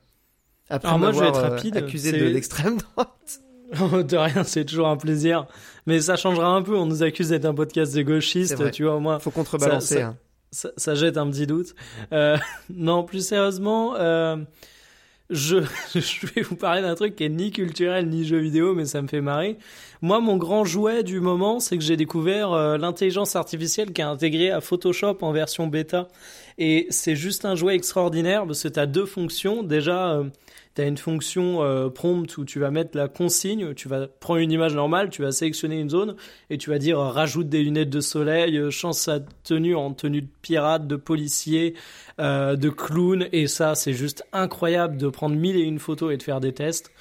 Après Alors moi, je vais être rapide. accusé de l'extrême droite. (laughs) de rien, c'est toujours un plaisir. Mais ça changera un peu. On nous accuse d'être un podcast de gauchistes, tu vois. Moi, faut contrebalancer. Ça, hein. ça, ça, jette un petit doute. Euh, (laughs) non, plus sérieusement. Euh, je, (laughs) je vais vous parler d'un truc qui est ni culturel ni jeu vidéo, mais ça me fait marrer. Moi, mon grand jouet du moment, c'est que j'ai découvert euh, l'intelligence artificielle qui est intégrée à Photoshop en version bêta. Et c'est juste un jouet extraordinaire parce que tu as deux fonctions. Déjà, euh, tu as une fonction euh, prompt où tu vas mettre la consigne, tu vas prendre une image normale, tu vas sélectionner une zone et tu vas dire euh, rajoute des lunettes de soleil, euh, change sa tenue en tenue de pirate, de policier, de clown et ça c'est juste incroyable de prendre mille et une photos et de faire des tests.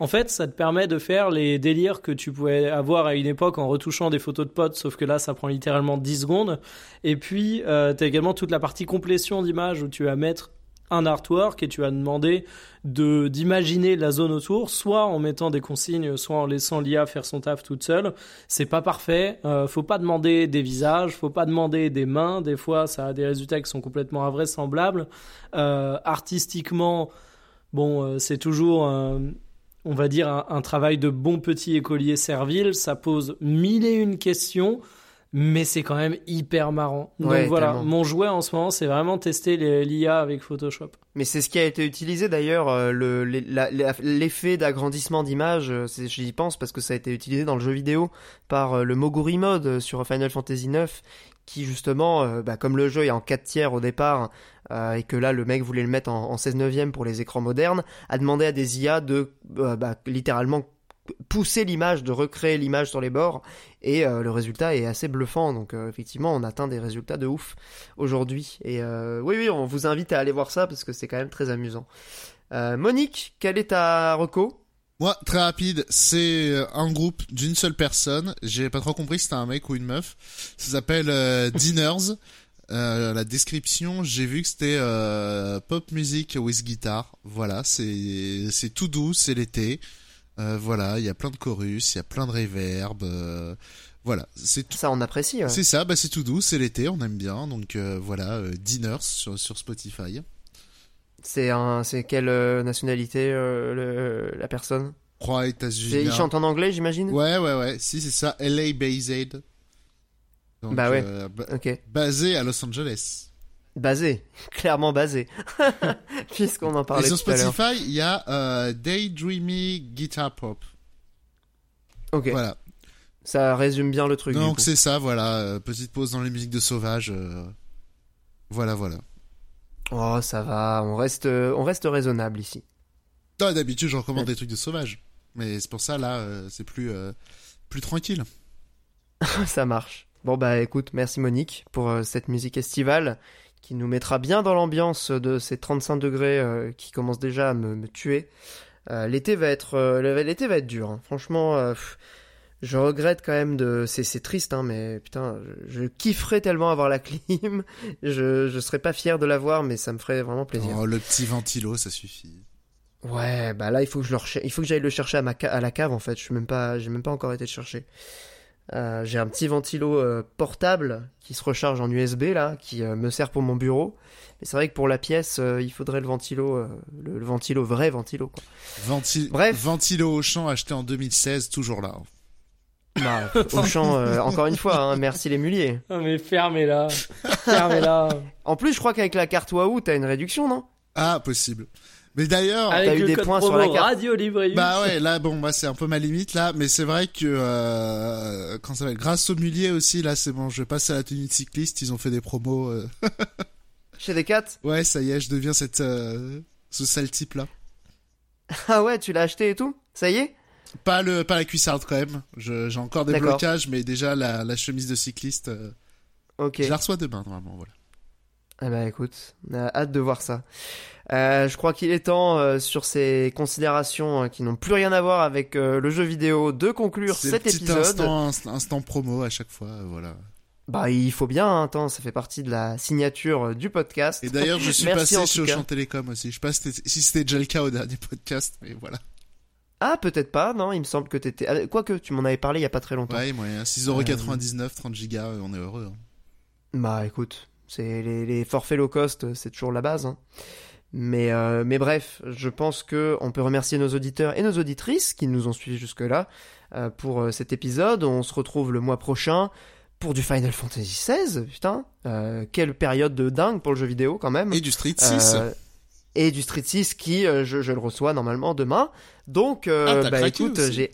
En fait, ça te permet de faire les délires que tu pouvais avoir à une époque en retouchant des photos de potes, sauf que là, ça prend littéralement 10 secondes. Et puis, euh, tu as également toute la partie complétion d'image où tu vas mettre un artwork et tu vas demander de d'imaginer la zone autour, soit en mettant des consignes, soit en laissant l'IA faire son taf toute seule. C'est pas parfait. Euh, faut pas demander des visages, faut pas demander des mains. Des fois, ça a des résultats qui sont complètement invraisemblables. Euh, artistiquement, bon, euh, c'est toujours on va dire un, travail de bon petit écolier servile. Ça pose mille et une questions mais c'est quand même hyper marrant. Donc voilà, mon jouet en ce moment, c'est vraiment tester l'IA avec Photoshop. Mais c'est ce qui a été utilisé d'ailleurs, euh, l'effet d'agrandissement d'image, euh, j'y pense parce que ça a été utilisé dans le jeu vidéo par euh, le Moguri Mode sur Final Fantasy IX, qui justement, bah, comme le jeu est en 4 tiers au départ, et que là le mec voulait le mettre en, 16 neuvième pour les écrans modernes, a demandé à des IA de bah, littéralement pousser l'image, de recréer l'image sur les bords, et euh, le résultat est assez bluffant. Donc euh, effectivement, on atteint des résultats de ouf aujourd'hui. Et euh, oui, oui, on vous invite à aller voir ça parce que c'est quand même très amusant. Monique, quel est ta reco? Moi, très rapide, c'est un groupe d'une seule personne. J'ai pas trop compris si c'était un mec ou une meuf. Ça s'appelle (laughs) Dinners. la description, j'ai vu que c'était pop music with guitar. Voilà, c'est c'est tout doux, c'est l'été. Euh, voilà, il y a plein de chorus, il y a plein de reverb. Euh, voilà, c'est tout... ça on apprécie. C'est ça, bah c'est tout doux, c'est l'été, on aime bien. Donc euh, voilà, Dinners sur, sur Spotify. C'est un, c'est quelle nationalité la personne? Croix États-Unis. Il chante en anglais, j'imagine? Ouais, ouais, ouais. Si c'est ça, LA based. bah ouais. ok. Basé à Los Angeles. Basé, (laughs) clairement basé, (laughs) puisqu'on en parlait. Et sur Spotify, il y a euh, Daydreamy Guitar Pop. Ok. Voilà. Ça résume bien le truc. Donc c'est ça, voilà. Euh, petite pause dans les musiques de Sauvage. Euh, voilà, voilà. Oh, ça va. On reste, on reste raisonnable ici. D'habitude, je recommande des trucs de Sauvage, mais c'est pour ça là, c'est plus, plus tranquille. (laughs) ça marche. Bon bah écoute, merci Monique pour cette musique estivale qui nous mettra bien dans l'ambiance de ces 35 degrés qui commencent déjà à me, tuer. l'été va être l'été va être dur. Hein. Franchement, je regrette quand même de. C'est triste, hein, mais putain, je, kifferais tellement avoir la clim. (laughs) je je serais pas fier de l'avoir, mais ça me ferait vraiment plaisir. Oh, le petit ventilo, ça suffit. Ouais, bah là il faut que je le il faut que j'aille le chercher à ma à la cave en fait. Je suis même pas, j'ai même pas encore été le chercher. Euh, j'ai un petit ventilo euh, portable qui se recharge en USB là, qui euh, me sert pour mon bureau. Mais c'est vrai que pour la pièce, il faudrait le ventilo, le, ventilo vrai ventilo quoi. Bref. Ventilo au champ acheté en 2016, toujours là. Bah, au champ, encore une fois, hein, merci les muliers. Ah mais fermez-la, fermez-la. en plus, je crois qu'avec la carte Wahoo, t'as une réduction, non? Ah, possible. Mais d'ailleurs, t'as eu des points sur la carte. Radio Bah ouais, là bon, moi c'est un peu ma limite là, mais c'est vrai que euh, quand ça va, grâce au mulier aussi là, c'est bon, je passe à la tenue de cycliste, ils ont fait des promos. Euh... (laughs) Chez Decat? Ouais, ça y est, je deviens cette euh, ce sale type là. Ah ouais, tu l'as acheté et tout? Ça y est? Pas le pas la cuissarde quand même. J'ai encore des blocages, mais déjà la, la chemise de cycliste. Euh, ok. Je la reçois demain normalement, voilà. Eh ben écoute, on a hâte de voir ça. Euh, je crois qu'il est temps, euh, sur ces considérations euh, qui n'ont plus rien à voir avec le jeu vidéo, de conclure cet épisode. Instant, instant promo à chaque fois, voilà. Bah, il faut bien, hein, ça fait partie de la signature du podcast. Et d'ailleurs, je (laughs) suis passé sur Champ Télécom aussi. Je sais pas si c'était déjà le cas au dernier podcast, mais voilà. Ah, peut-être pas, non, il me semble que t'étais... Ah, quoique, tu m'en avais parlé il y a pas très longtemps. Ouais, moyen. 6,99€, 30 gigas, on est heureux. Hein. Bah, écoute, c'est les, les, forfaits low cost, c'est toujours la base. Hein. Mais, euh, mais bref, je pense que on peut remercier nos auditeurs et nos auditrices qui nous ont suivis jusque-là euh, pour euh, cet épisode. On se retrouve le mois prochain pour du Final Fantasy XVI. Putain, quelle période de dingue pour le jeu vidéo quand même. Et du Street 6. et du Street 6 qui, je, je, le reçois normalement demain. Donc, ah, bah écoute, j'ai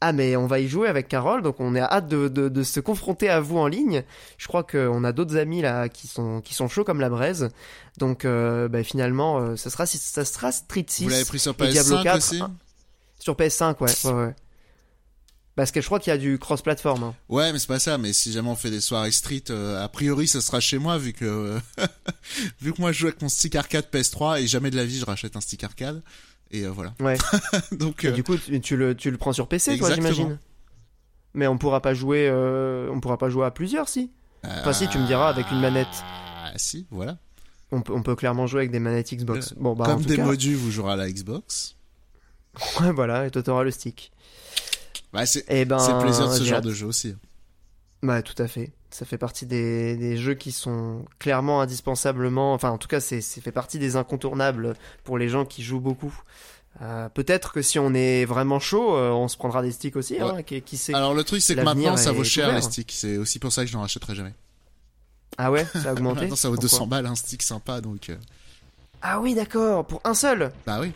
ah mais on va y jouer avec Carole, donc on est hâte de, de, de se confronter à vous en ligne. Je crois qu'on a d'autres amis là qui sont qui sont chauds comme la braise. Donc euh, bah, finalement, euh, ça sera ça sera Street 6. Vous l'avez pris sur PS5 aussi Sur PS5, ouais, ouais, ouais. Parce que je crois qu'il y a du cross-platform. Hein. Ouais, mais c'est pas ça. Mais si jamais on fait des soirées street, euh, a priori, ça sera chez moi vu que (laughs) vu que moi je joue avec mon stick arcade PS3 et jamais de la vie je rachète un stick arcade. Et euh, voilà. Ouais. (laughs) Donc. du coup, tu le, tu le prends sur PC, toi, j'imagine. Mais on pourra pas jouer, euh, on pourra pas jouer à plusieurs, si. Enfin, si, tu me diras avec une manette. Ah, si, voilà. On peut, on peut clairement jouer avec des manettes Xbox. Bon, bah, Comme des cas... modus, vous jouerez à la Xbox. (laughs) Ouais, voilà, et toi t'auras le stick. Bah, c'est eh ben, plaisir de ce genre de jeu aussi. Bah, tout à fait. Ça fait partie des, des, jeux qui sont clairement indispensablement, enfin en tout cas c'est fait partie des incontournables pour les gens qui jouent beaucoup. Euh, Peut-être que si on est vraiment chaud, euh, on se prendra des sticks aussi. Hein, qui, sait Alors le truc c'est que maintenant ça vaut cher les sticks. C'est aussi pour ça que je n'en rachèterai jamais. Ah ouais, ça a augmenté. (laughs) maintenant ça vaut 200 balles un stick sympa donc. Euh. Ah oui d'accord, pour un seul? Bah oui.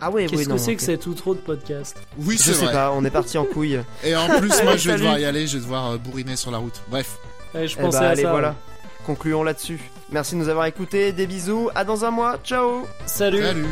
Ah ouais, Qu'est-ce que c'est que c'est tout trop de podcast Oui, c'est vrai. Je sais pas, on est parti en couille. Et en plus, moi, (laughs) je vais devoir y aller, je vais devoir euh, bourriner sur la route. Bref. je eh pensais bah, à allez, ça. voilà. Concluons là-dessus. Merci de nous avoir écoutés, des bisous, à dans un mois, ciao Salut Salut